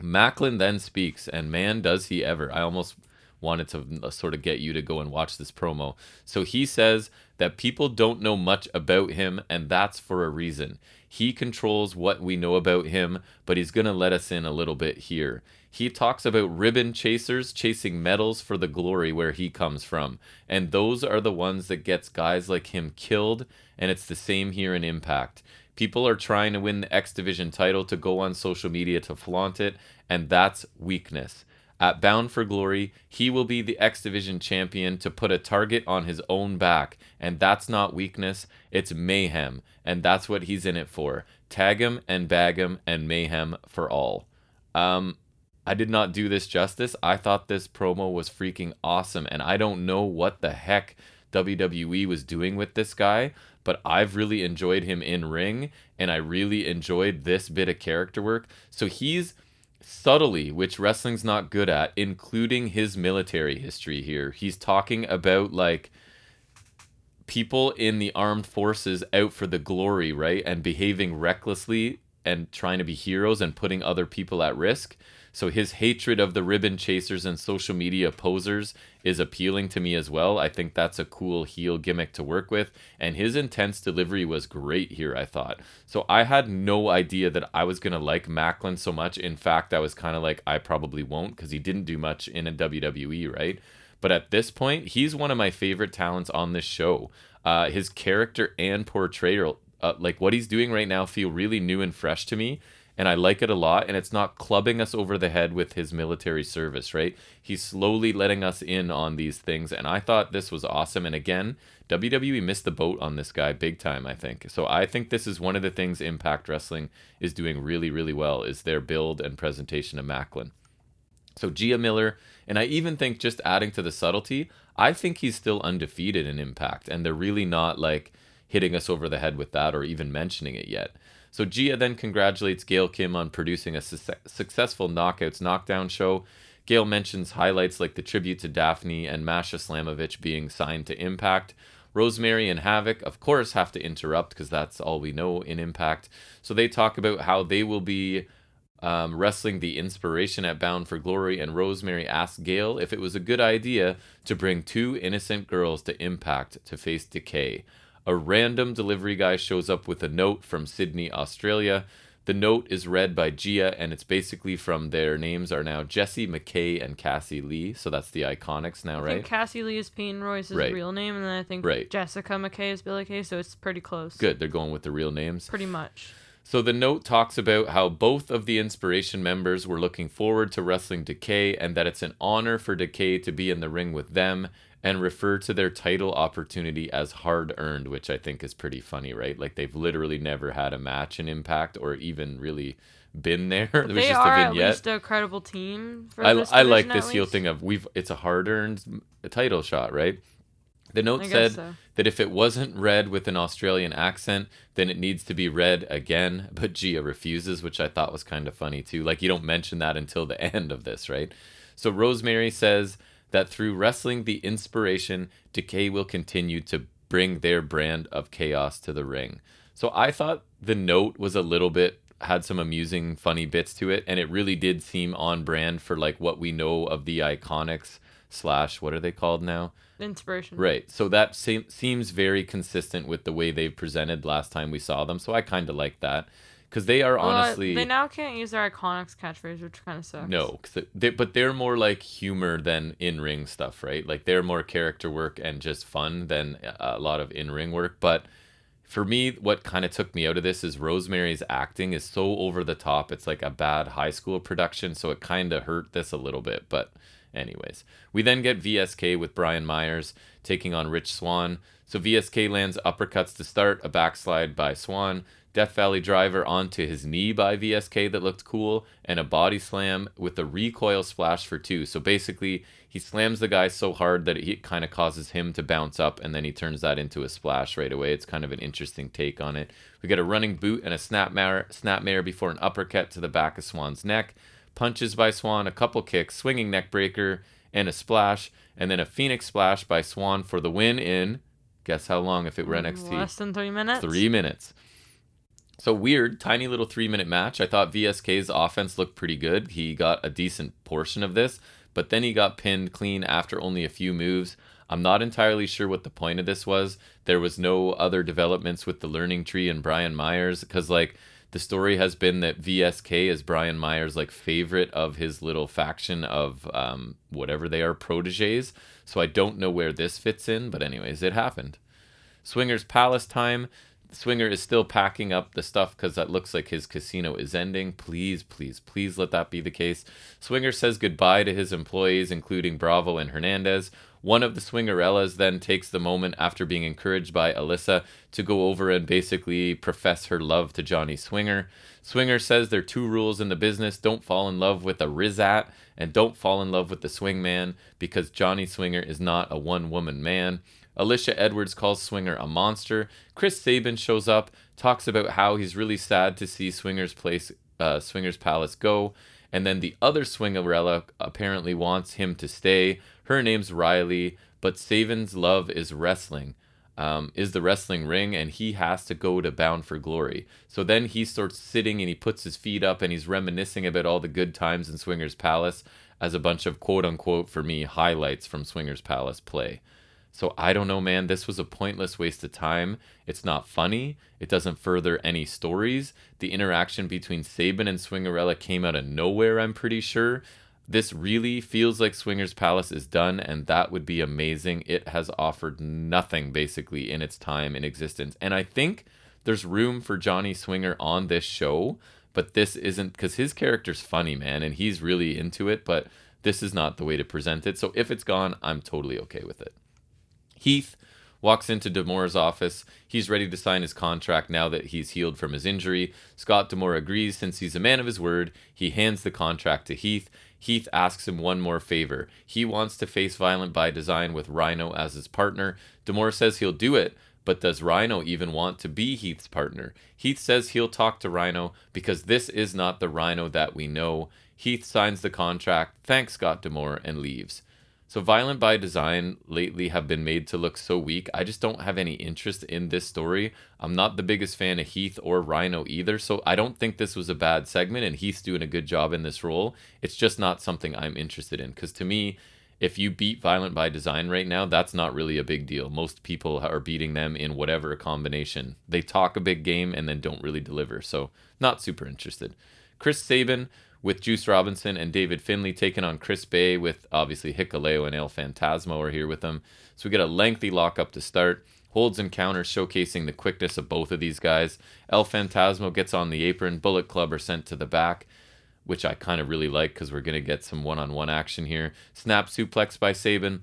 Maclin then speaks, and man, does he ever! I almost wanted to uh, sort of get you to go and watch this promo. So he says that people don't know much about him, and that's for a reason. He controls what we know about him, but he's going to let us in a little bit here. He talks about ribbon chasers chasing medals for the glory where he comes from, and those are the ones that gets guys like him killed, and it's the same here in Impact. People are trying to win the X Division title to go on social media to flaunt it, and that's weakness. At Bound for Glory, he will be the X Division champion to put a target on his own back. And that's not weakness, it's mayhem. And that's what he's in it for. Tag him and bag him and mayhem for all. Um, I did not do this justice. I thought this promo was freaking awesome. And I don't know what the heck WWE was doing with this guy, but I've really enjoyed him in ring. And I really enjoyed this bit of character work. So he's subtly, which wrestling's not good at, including his military history here. He's talking about like people in the armed forces out for the glory, right? And behaving recklessly and trying to be heroes and putting other people at risk. So his hatred of the ribbon chasers and social media posers is appealing to me as well. I think that's a cool heel gimmick to work with. And his intense delivery was great here, I thought. So I had no idea that I was going to like Maclin so much. In fact, I was kind of like, I probably won't because he didn't do much in a WWE, right? But at this point, he's one of my favorite talents on this show. Uh, his character and portrayal, uh, like what he's doing right now, feel really new and fresh to me and I like it a lot. And it's not clubbing us over the head with his military service, right? He's slowly letting us in on these things, and I thought this was awesome. And again, WWE missed the boat on this guy big time, I think. So I think this is one of the things Impact Wrestling is doing really, really well is their build and presentation of Maclin. So Gia Miller, and I even think just adding to the subtlety, I think he's still undefeated in Impact, and they're really not like hitting us over the head with that or even mentioning it yet. So Gia then congratulates Gail Kim on producing a su- successful Knockouts Knockdown show. Gail mentions highlights like the tribute to Daffney and Masha Slamovich being signed to Impact. Rosemary and Havoc, of course, have to interrupt because that's all we know in Impact. So they talk about how they will be um, wrestling the inspiration at Bound for Glory, and Rosemary asks Gail if it was a good idea to bring two innocent girls to Impact to face Decay a random delivery guy shows up with a note from Sydney, Australia. The note is read by Gia, and it's basically from their names are now Jessie McKay and Cassie Lee. So that's the Iconics now, right? I right? think Cassie Lee is Peyton Royce's Right. real name, and then I think Right. Jessica McKay is Billie Kay, so it's pretty close. Good, they're going with the real names. Pretty much. So the note talks about how both of the Inspiration members were looking forward to wrestling Decay and that it's an honor for Decay to be in the ring with them and refer to their title opportunity as hard earned, which I think is pretty funny, right? Like they've literally never had a match in Impact or even really been there. Was they just are a at least a credible team. For I, I like this heel thing of we've it's a hard earned title shot, right? The note said so. that if it wasn't read with an Australian accent, then it needs to be read again. But Gia refuses, which I thought was kind of funny too. Like you don't mention that until the end of this, right? So Rosemary says that through wrestling the inspiration, Decay will continue to bring their brand of chaos to the ring. So I thought the note was a little bit had some amusing, funny bits to it, and it really did seem on brand for like what we know of the iconics slash what are they called now? Inspiration. Right. So that se- seems very consistent with the way they've presented last time we saw them. So I kind of like that because they are Well, honestly they now can't use their Iconics catchphrase, which kind of sucks. no, they, but they're more like humor than in ring stuff, right? Like they're more character work and just fun than a lot of in ring work. But for me, what kind of took me out of this is Rosemary's acting is so over the top. It's like a bad high school production, so it kind of hurt this a little bit. But anyways, we then get VSK with Brian Myers taking on Rich Swann. So VSK lands uppercuts to start, a backslide by Swann. Death Valley driver onto his knee by VSK that looked cool, and a body slam with a recoil splash for two. So basically, he slams the guy so hard that it kind of causes him to bounce up, and then he turns that into a splash right away. It's kind of an interesting take on it. We get a running boot and a snapmare, snapmare before an uppercut to the back of Swann's neck. Punches by Swann, a couple kicks, swinging neck breaker, and a splash, and then a Phoenix splash by Swann for the win in. Guess how long if it were NXT? Less than three minutes. Three minutes. So weird, tiny little three minute match. I thought VSK's offense looked pretty good. He got a decent portion of this, but then he got pinned clean after only a few moves. I'm not entirely sure what the point of this was. There was no other developments with the learning tree and Brian Myers because like the story has been that VSK is Brian Myers' like favorite of his little faction of um, whatever they are proteges. So I don't know where this fits in, but anyways, it happened. Swingers Palace time. Swinger is still packing up the stuff because that looks like his casino is ending. Please, please, please let that be the case. Swinger says goodbye to his employees, including Bravo and Hernandez. One of the Swingerellas then takes the moment after being encouraged by Alyssa to go over and basically profess her love to Johnny Swinger. Swinger says there are two rules in the business don't fall in love with a Rizat and don't fall in love with the swingman because Johnny Swinger is not a one woman man. Alisha Edwards calls Swinger a monster. Chris Sabin shows up, talks about how he's really sad to see Swinger's place, uh, Swinger's Palace go, and then the other Swingerella apparently wants him to stay. Her name's Riley, but Sabin's love is wrestling. Um, is the wrestling ring, and he has to go to Bound for Glory. So then he starts sitting and he puts his feet up and he's reminiscing about all the good times in Swinger's Palace as a bunch of quote unquote, for me, highlights from Swinger's Palace play. So I don't know, man. This was a pointless waste of time. It's not funny. It doesn't further any stories. The interaction between Sabin and Swingerella came out of nowhere, I'm pretty sure. This really feels like Swinger's Palace is done, and that would be amazing. It has offered nothing basically in its time in existence. And I think there's room for Johnny Swinger on this show, but this isn't because his character's funny, man, and he's really into it, but this is not the way to present it. So if it's gone, I'm totally okay with it. Heath walks into D'Amore's office. He's ready to sign his contract now that he's healed from his injury. Scott D'Amore agrees since he's a man of his word. He hands the contract to Heath. Heath asks him one more favor. He wants to face Violent by Design with Rhino as his partner. D'Amore says he'll do it, but does Rhino even want to be Heath's partner? Heath says he'll talk to Rhino because this is not the Rhino that we know. Heath signs the contract, thanks Scott D'Amore, and leaves. So Violent by Design lately have been made to look so weak. I just don't have any interest in this story. I'm not the biggest fan of Heath or Rhino either, so I don't think this was a bad segment and Heath's doing a good job in this role. It's just not something I'm interested in cuz to me if you beat Violent by Design right now, that's not really a big deal. Most people are beating them in whatever combination. They talk a big game and then don't really deliver. So, not super interested. Chris Sabin with Juice Robinson and David Finlay taking on Chris Bey with obviously Hikuleo and El Fantasmo are here with them. So we get a lengthy lockup to start. Holds and counters showcasing the quickness of both of these guys. El Fantasmo gets on the apron. Bullet Club are sent to the back, which I kind of really like because we're going to get some one on one action here. Snap suplex by Sabin.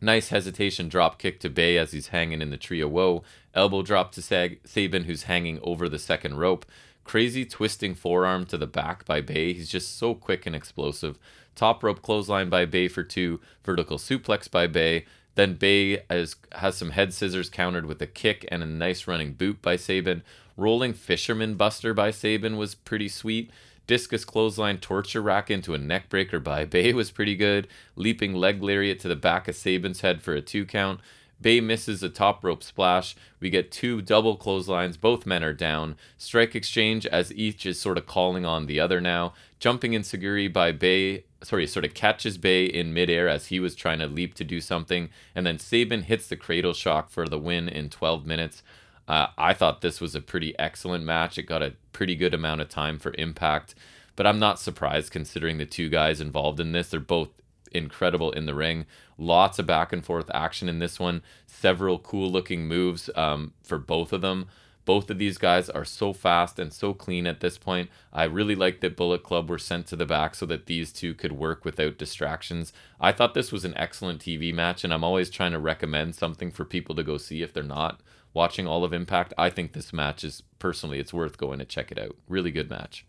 Nice hesitation drop kick to Bey as he's hanging in the tree of woe. Elbow drop to Sag- Sabin, who's hanging over the second rope. Crazy twisting forearm to the back by Bey. He's just so quick and explosive. Top rope clothesline by Bey for two. Vertical suplex by Bey. Then Bey has, has some head scissors countered with a kick and a nice running boot by Sabin. Rolling fisherman buster by Sabin was pretty sweet. Discus clothesline torture rack into a neckbreaker by Bey was pretty good. Leaping leg lariat to the back of Sabin's head for a two count. Bey misses a top rope splash. We get two double clotheslines. Both men are down. Strike exchange as each is sort of calling on the other now. Jumping enzuigiri by Bey, sorry, sort of catches Bey in midair as he was trying to leap to do something. And then Sabin hits the cradle shock for the win in 12 minutes. Uh, I thought this was a pretty excellent match. It got a pretty good amount of time for impact. But I'm not surprised considering the two guys involved in this. They're both incredible in the ring. Lots of back and forth action in this one. Several cool looking moves um, for both of them. Both of these guys are so fast and so clean at this point. I really like that Bullet Club were sent to the back so that these two could work without distractions. I thought this was an excellent TV match, and I'm always trying to recommend something for people to go see if they're not watching all of Impact. I think this match is personally it's worth going to check it out. Really good match.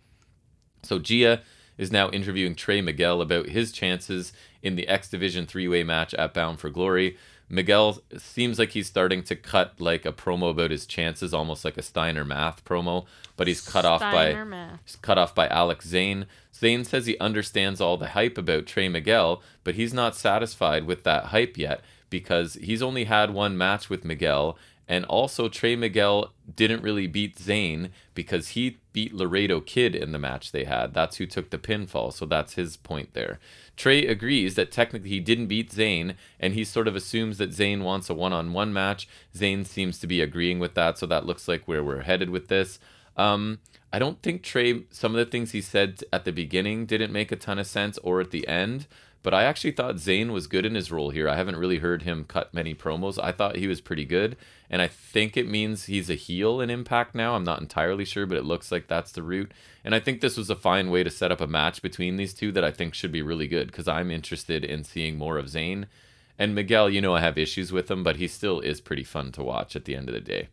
So Gia is now interviewing Trey Miguel about his chances in the X Division three way match at Bound for Glory. Miguel seems like he's starting to cut like a promo about his chances, almost like a Steiner Math promo, but he's cut off by Math. he's cut off by Alex Zayne. Zayne says he understands all the hype about Trey Miguel, but he's not satisfied with that hype yet because he's only had one match with Miguel and also, Trey Miguel didn't really beat Zayne because he beat Laredo Kid in the match they had. That's who took the pinfall. So that's his point there. Trey agrees that technically he didn't beat Zayne, and he sort of assumes that Zayne wants a one on one match. Zayne seems to be agreeing with that. So that looks like where we're headed with this. Um, I don't think Trey, some of the things he said at the beginning didn't make a ton of sense or at the end. But I actually thought Zayne was good in his role here. I haven't really heard him cut many promos. I thought he was pretty good. And I think it means he's a heel in Impact now. I'm not entirely sure, but it looks like that's the route. And I think this was a fine way to set up a match between these two that I think should be really good because I'm interested in seeing more of Zayne. And Miguel, you know, I have issues with him, but he still is pretty fun to watch at the end of the day.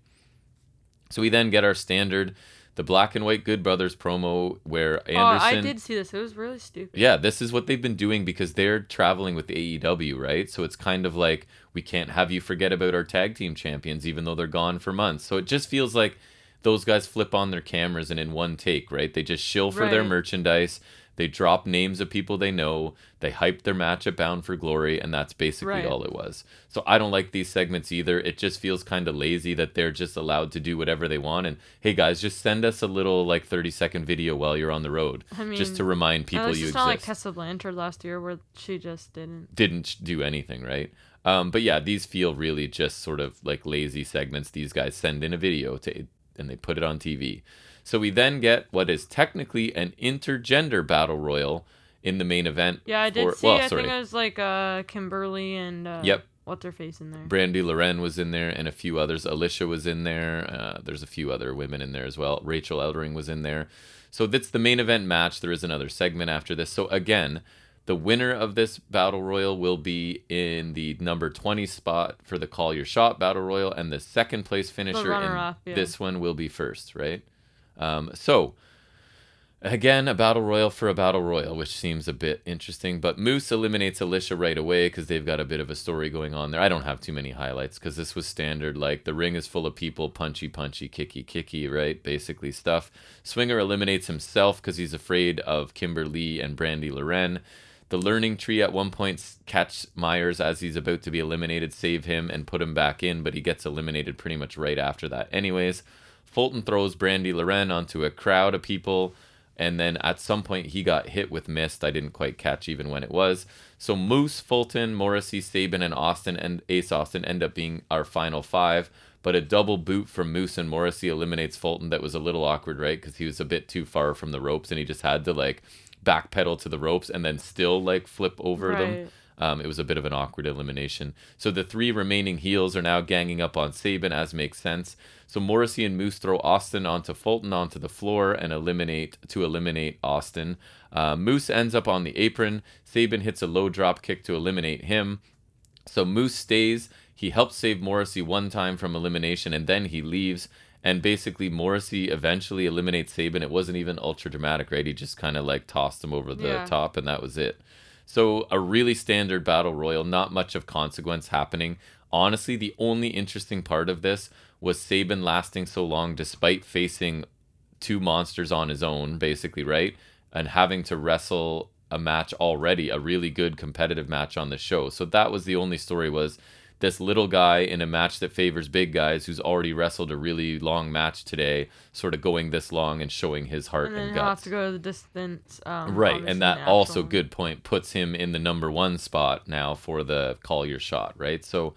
So we then get our standard the black and white Good Brothers promo where Anderson. Oh, I did see this. It was really stupid. Yeah, this is what they've been doing because they're traveling with AEW, right? So it's kind of like we can't have you forget about our tag team champions, even though they're gone for months. So it just feels like those guys flip on their cameras and in one take, right? They just shill for their merchandise. They drop names of people they know. They hype their match at Bound for Glory, and that's basically Right. all it was. So I don't like these segments either. It just feels kind of lazy that they're just allowed to do whatever they want. And hey, guys, just send us a little like 30 second video while you're on the road, I mean, just to remind people you it's exist not like Tessa Blanchard last year where she just didn't. didn't do anything, right? Um, but yeah, these feel really just sort of like lazy segments. These guys send in a video to and they put it on TV. So we then get what is technically an intergender battle royal in the main event. Yeah, I did for- see. well, I sorry. think it was like uh Kimber Lee and uh, Yep. What's her face in there? Brandi Lauren was in there, and a few others. Alisha was in there. Uh, there's a few other women in there as well. Rachael Ellering was in there. So that's the main event match. There is another segment after this. So again, the winner of this battle royal will be in the number 20 spot for the Call Your Shot battle royal, and the second place finisher in yeah. this one will be first, right? Um, so Again, a battle royal for a battle royal, which seems a bit interesting. But Moose eliminates Alisha right away because they've got a bit of a story going on there. I don't have too many highlights because this was standard. Like the ring is full of people, punchy, punchy, kicky, kicky, right? Basically stuff. Swinger eliminates himself because he's afraid of Kimber Lee and Brandi Lauren. The learning tree at one point catch Myers as he's about to be eliminated, save him, and put him back in, but he gets eliminated pretty much right after that. Anyways, Fulton throws Brandi Lauren onto a crowd of people and then at some point he got hit with mist. I didn't quite catch even when it was. So Moose, Fulton, Morrissey, Sabin, and Austin and Ace Austin end up being our final five. But a double boot from Moose and Morrissey eliminates Fulton. That was a little awkward, right? Because he was a bit too far from the ropes, and he just had to like backpedal to the ropes and then still like flip over them. Um, it was a bit of an awkward elimination. So the three remaining heels are now ganging up on Sabin, as makes sense. So Morrissey and Moose throw Austin onto Fulton onto the floor and eliminate to eliminate Austin. Uh, Moose ends up on the apron. Sabin hits a low drop kick to eliminate him. So Moose stays. He helps save Morrissey one time from elimination, and then he leaves. And basically, Morrissey eventually eliminates Sabin. It wasn't even ultra dramatic, right? He just kind of like tossed him over the Yeah. top, and that was it. So a really standard battle royal, not much of consequence happening. Honestly, the only interesting part of this was Sabin lasting so long despite facing two monsters on his own, basically, right? And having to wrestle a match already, a really good competitive match on the show. So that was the only story was this little guy in a match that favors big guys who's already wrestled a really long match today, sort of going this long and showing his heart And and, he'll have to go to the distance. Um, Right, and that also good point puts him in the number one spot now for the call your shot, right? So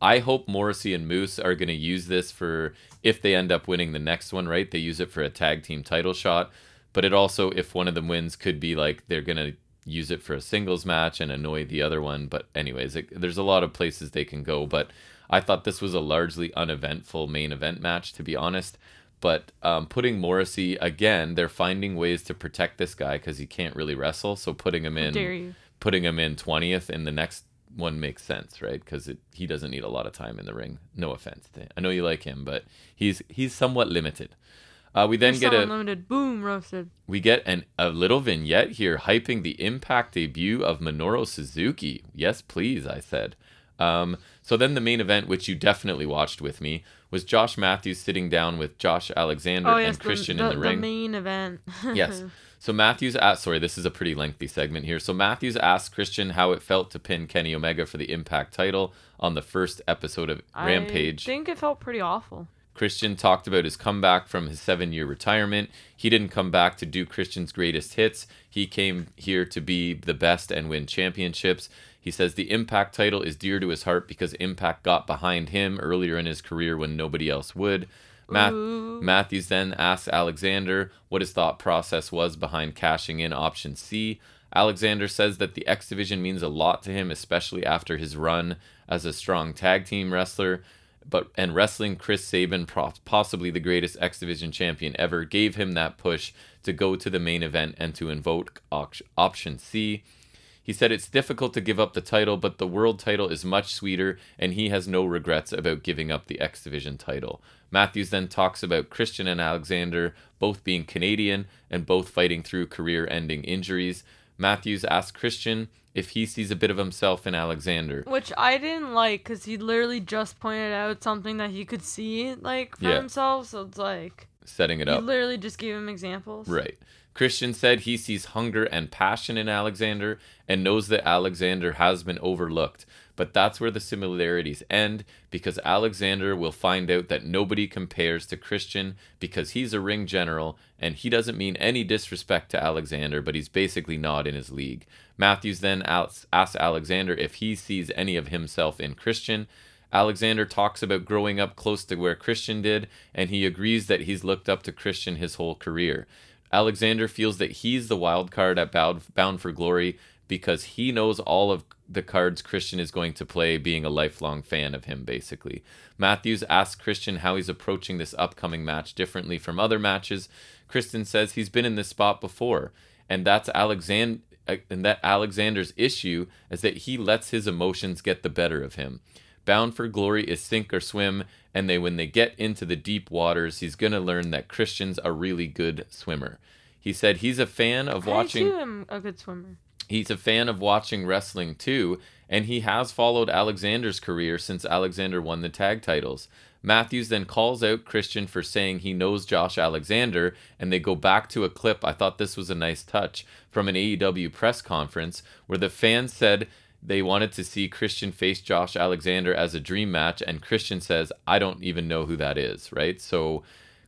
I hope Morrissey and Moose are going to use this for if they end up winning the next one, right? They use it for a tag team title shot, but it also, if one of them wins, could be like they're going to use it for a singles match and annoy the other one. But anyways, it, there's a lot of places they can go. But I thought this was a largely uneventful main event match, to be honest. But um, putting Morrissey again, they're finding ways to protect this guy because he can't really wrestle. So putting him in, putting him in twentieth in the next one makes sense, right? Because he doesn't need a lot of time in the ring. No offense. I know you like him, but he's he's somewhat limited. Uh, we then get a unlimited. Boom, roasted. we get an a little vignette here hyping the Impact debut of Minoru Suzuki. Yes, please, I said. Um, so then the main event, which you definitely watched with me, was Josh Matthews sitting down with Josh Alexander Oh and yes, Christian the, in the, ring. The main event. Yes. So Matthews asked, sorry, this is a pretty lengthy segment here. So Matthews asked Christian how it felt to pin Kenny Omega for the Impact title on the first episode of Rampage. I think it felt pretty awful. Christian talked about his comeback from his seven year retirement. He didn't come back to do Christian's greatest hits. He came here to be the best and win championships. He says the Impact title is dear to his heart because Impact got behind him earlier in his career when nobody else would. Matt- Matthews then asks Alexander what his thought process was behind cashing in option C. Alexander says that the X Division means a lot to him, especially after his run as a strong tag team wrestler. But and wrestling Chris Sabin, possibly the greatest X Division champion ever, gave him that push to go to the main event and to invoke option C. He said it's difficult to give up the title, but the world title is much sweeter, and he has no regrets about giving up the X Division title. Matthews then talks about Christian and Alexander both being Canadian and both fighting through career ending injuries. Matthews asks Christian if he sees a bit of himself in Alexander. Which I didn't like because he literally just pointed out something that he could see, like, for Yeah. himself. So it's like, Setting it up. he literally just gave him examples. Right. Christian said he sees hunger and passion in Alexander and knows that Alexander has been overlooked. But that's where the similarities end because Alexander will find out that nobody compares to Christian because he's a ring general and he doesn't mean any disrespect to Alexander, but he's basically not in his league. Matthews then asks Alexander if he sees any of himself in Christian. Alexander talks about growing up close to where Christian did, and he agrees that he's looked up to Christian his whole career. Alexander feels that he's the wild card at Bound for Glory because he knows all of the cards Christian is going to play, being a lifelong fan of him, basically. Matthews asks Christian how he's approaching this upcoming match differently from other matches. Christian says he's been in this spot before, and that's Alexander. And that Alexander's issue is that he lets his emotions get the better of him. Bound for Glory is sink or swim, and they when they get into the deep waters, he's gonna learn that Christian's a really good swimmer. He said he's a fan of watching I too am a good swimmer. He's a fan of watching wrestling too, and he has followed Alexander's career since Alexander won the tag titles. Matthews then calls out Christian for saying he knows Josh Alexander, and they go back to a clip. I thought this was a nice touch from an AEW press conference where the fans said they wanted to see Christian face Josh Alexander as a dream match, and Christian says, I don't even know who that is, right? So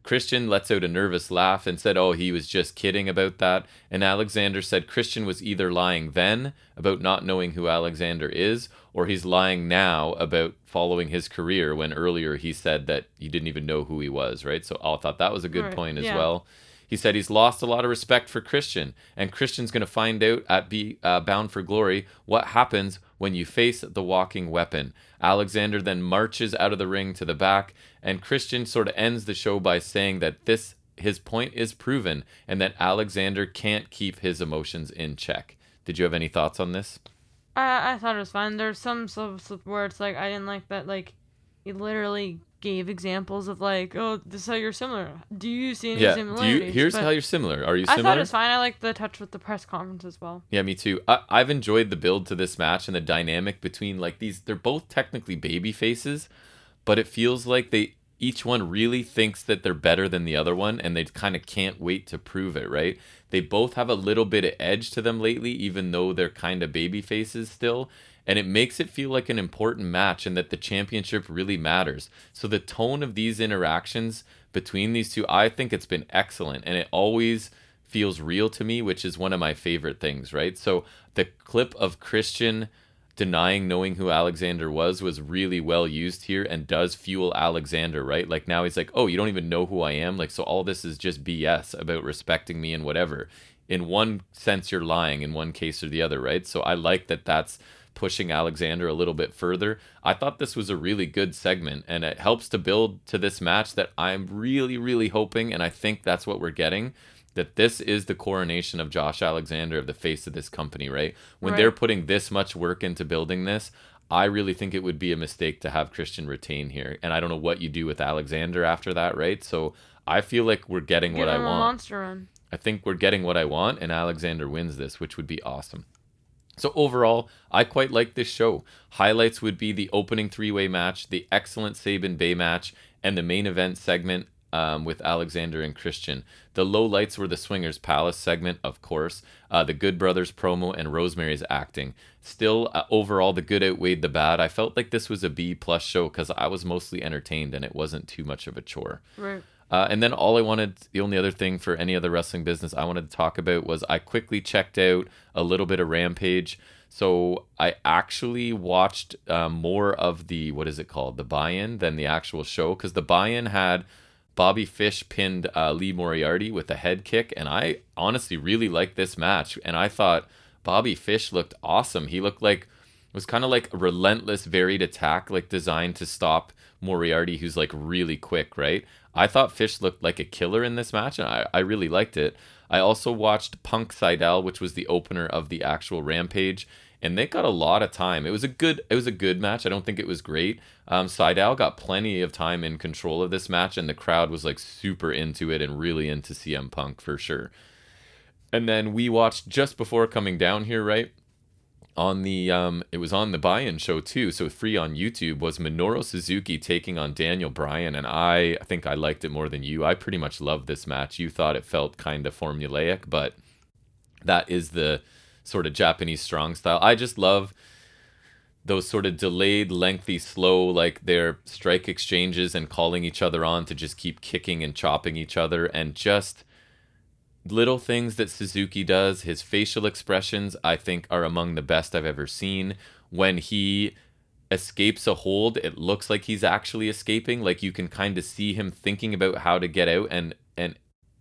Christian lets out a nervous laugh and said, Oh, he was just kidding about that. And Alexander said Christian was either lying then about not knowing who Alexander is, or he's lying now about following his career when earlier he said that he didn't even know who he was, right? So I thought that was a good Right, point as yeah. well. He said he's lost a lot of respect for Christian, and Christian's going to find out at Be uh, Bound for Glory what happens when you face the walking weapon. Alexander then marches out of the ring to the back, and Christian sort of ends the show by saying that this his point is proven and that Alexander can't keep his emotions in check. Did you have any thoughts on this? I I thought it was fine. There's some stuff where it's like I didn't like that. Like, he literally gave examples of like, oh, this is how you're similar. Do you see any Yeah. Do similarities? you? Here's But how you're similar. Are you I similar? thought it was fine. I like the touch with the press conference as well. Yeah, me too. I, I've enjoyed the build to this match and the dynamic between like these. They're both technically baby faces, but it feels like they each one really thinks that they're better than the other one, and they kind of can't wait to prove it. Right? They both have a little bit of edge to them lately, even though they're kind of baby faces still. And it makes it feel like an important match and that the championship really matters. So the tone of these interactions between these two, I think it's been excellent. And it always feels real to me, which is one of my favorite things, right? So the clip of Christian denying knowing who Alexander was was really well used here and does fuel Alexander, right? Like now he's like, "Oh, you don't even know who I am." Like so all this is just BS about respecting me and whatever. in one sense you're lying in one case or the other, right? So I like that that's pushing Alexander a little bit further. I thought this was a really good segment and it helps to build to this match that I'm really really hoping and I think that's what we're getting that this is the coronation of Josh Alexander of the face of this company, right? When Right. they're putting this much work into building this, I really think it would be a mistake to have Christian retain here. And I don't know what you do with Alexander after that, right? So I feel like we're getting Give what I want. monster run. I think we're getting what I want, and Alexander wins this, which would be awesome. So overall, I quite like this show. Highlights would be the opening three-way match, the excellent Sabin Bey match, and the main event segment um, with Alexander and Christian. The low lights were the Swingers Palace segment, of course, uh, the Good Brothers promo, and Rosemary's acting. Still, uh, overall, the good outweighed the bad. I felt like this was a B plus show because I was mostly entertained and it wasn't too much of a chore. Right. Uh, and then all I wanted, the only other thing for any other wrestling business I wanted to talk about was I quickly checked out a little bit of Rampage. So I actually watched uh, more of the, what is it called, the buy in than the actual show because the buy in had Bobby Fish pinned uh, Lee Moriarty with a head kick. And I honestly really liked this match. And I thought Bobby Fish looked awesome. He looked like it was kind of like a relentless, varied attack, like designed to stop Moriarty, who's like really quick, right? I thought Fish looked like a killer in this match, and I, I really liked it. I also watched Punk Sydal, which was the opener of the actual Rampage, and they got a lot of time. It was a good, it was a good match. I don't think it was great. Um, Sydal got plenty of time in control of this match, and the crowd was like super into it and really into CM Punk for sure. And then we watched just before coming down here, right? on the um it was on the buy-in show too so free on youtube was minoru suzuki taking on daniel bryan and i I think i liked it more than you i pretty much loved this match you thought it felt kind of formulaic but that is the sort of japanese strong style i just love those sort of delayed lengthy slow like their strike exchanges and calling each other on to just keep kicking and chopping each other and just little things that Suzuki does, his facial expressions, I think are among the best I've ever seen. When he escapes a hold, it looks like he's actually escaping. Like you can kind of see him thinking about how to get out and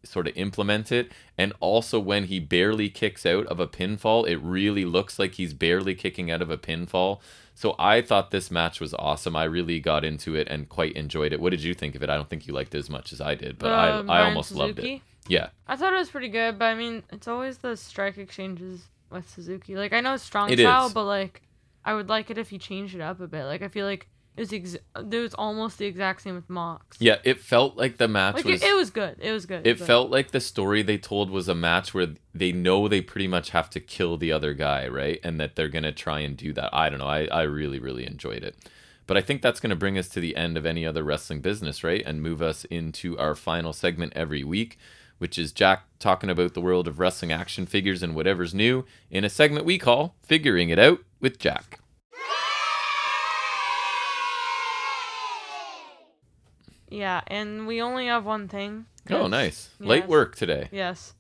sort of implement it. And also when he barely kicks out of a pinfall, it really looks like he's barely kicking out of a pinfall. So I thought this match was awesome. I really got into it and quite enjoyed it. What did you think of it? I don't think you liked it as much as I did, but Uh, I I almost loved it. Yeah. I thought it was pretty good, but I mean, it's always the strike exchanges with Suzuki. Like I know it's strong It style, is. but like I would like it if he changed it up a bit. Like I feel like it was ex- it was almost the exact same with Mox. Yeah, it felt like the match Like was it, it was good. It was good. It but- felt like the story they told was a match where they know they pretty much have to kill the other guy, right? And that they're going to try and do that. I don't know. I, I really, really enjoyed it. But I think that's going to bring us to the end of any other wrestling business, right? And move us into our final segment every week, which is Jack talking about the world of wrestling action figures and whatever's new in a segment we call Figuring It Out with Jack. Yeah, and we only have one thing. Oh, nice. Late work today. Yes.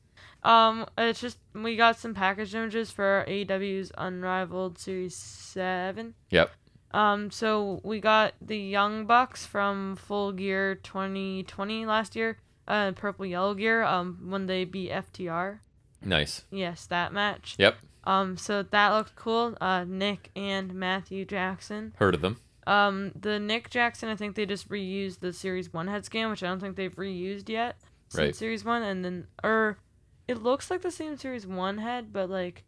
Um, it's just we got some package images for AEW's Unrivaled Series Seven. Yep. Um, so we got the Young Bucks from Full Gear 2020 last year, uh, Purple Yellow Gear. Um, when they beat FTR. Nice. Yes, that match. Yep. Um, so that looked cool. Uh, Nick and Matthew Jackson. Heard of them. Um, the Nick Jackson, I think they just reused the Series One head scan, which I don't think they've reused yet since Right. Series One, and then or it looks like the same Series One head, but like,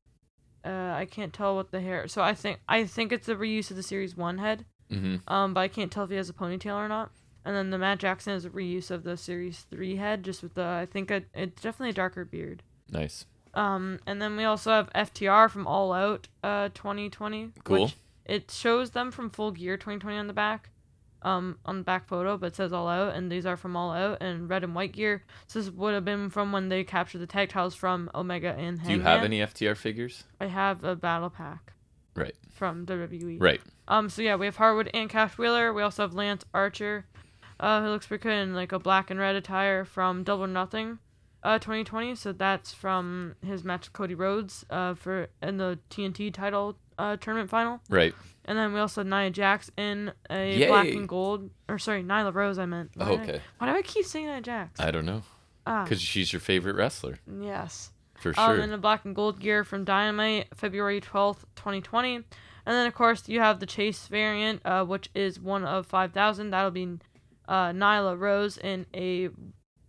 uh, I can't tell what the hair. So I think I think it's a reuse of the Series One head. hmm Um, but I can't tell if he has a ponytail or not. And then the Matt Jackson is a reuse of the Series Three head, just with the I think a, it's definitely a darker beard. Nice. Um, and then we also have FTR from All Out, uh, 2020. Cool. Which it shows them from Full Gear 2020 on the back, um, on the back photo, but it says All Out, and these are from All Out and red and white gear. So this would have been from when they captured the tag titles from Omega and Hangman. Do you have any FTR figures? I have a battle pack Right. from WWE. Right. Um, so yeah, we have Harwood and Cash Wheeler. We also have Lance Archer, uh, who looks pretty good in like a black and red attire from Double Nothing, uh, 2020. So that's from his match with Cody Rhodes, uh, for in the TNT title, uh, tournament final. Right. And then we also have Nia Jax in a black and gold, or sorry, Nyla Rose. I meant. Why Oh, did I- okay. why do I keep saying Nia Jax? I don't know. ah, Because she's your favorite wrestler. yes. For Um, sure. and a black and gold gear from Dynamite, February 12th, 2020. And then, of course, you have the Chase variant, uh, which is one of 5,000. That'll be uh, Nyla Rose in a,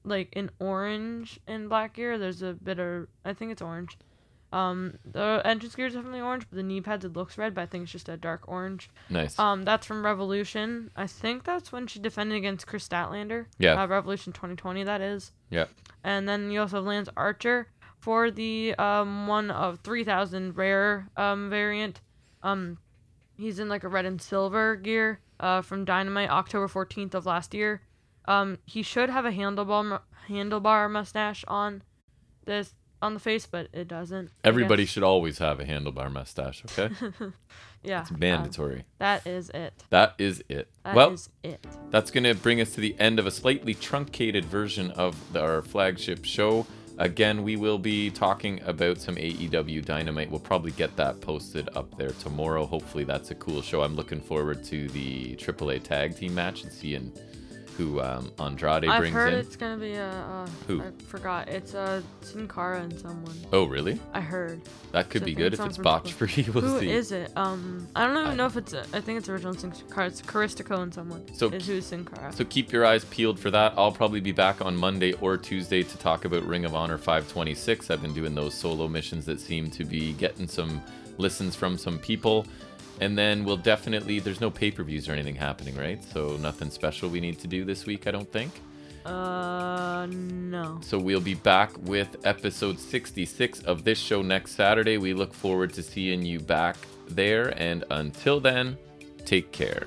like, an orange and black gear. There's a bit of, I think it's orange. Um, the entrance gear is definitely orange, but the knee pads, it looks red, but I think it's just a dark orange. nice. Um, that's from Revolution. I think that's when she defended against Kris Statlander. Yeah. Uh, Revolution 2020, that is. Yeah. And then you also have Lance Archer for the um one of 3000 rare um variant. Um, he's in like a red and silver gear. Uh, from Dynamite October 14th of last year. Um, he should have a handlebar handlebar mustache on this on the face, but it doesn't. Everybody should always have a handlebar mustache, okay? yeah. It's um, mandatory. that is it. that is it. That well, is it. that's going to bring us to the end of a slightly truncated version of the, our flagship show. Again, we will be talking about some AEW Dynamite. We'll probably get that posted up there tomorrow. Hopefully, that's a cool show. I'm looking forward to the AAA tag team match and seeing who um, Andrade I've brings heard in. it's gonna be a. Uh, Who? I forgot. It's uh, Sin Cara and someone. Oh, really? I heard. That could So be good if it's botch free. We'll Who is it? Um, I don't even I- know if it's. A, I think it's original Sin Cara. It's Caristico and someone. So is who's Sin Cara. So keep your eyes peeled for that. I'll probably be back on Monday or Tuesday to talk about Ring of Honor 526. I've been doing those solo missions that seem to be getting some listens from some people. And then we'll definitely, there's no pay per views or anything happening, right? So nothing special we need to do this week, I don't think. Uh, no. So we'll be back with episode 66 of this show next Saturday. We look forward to seeing you back there. And until then, take care.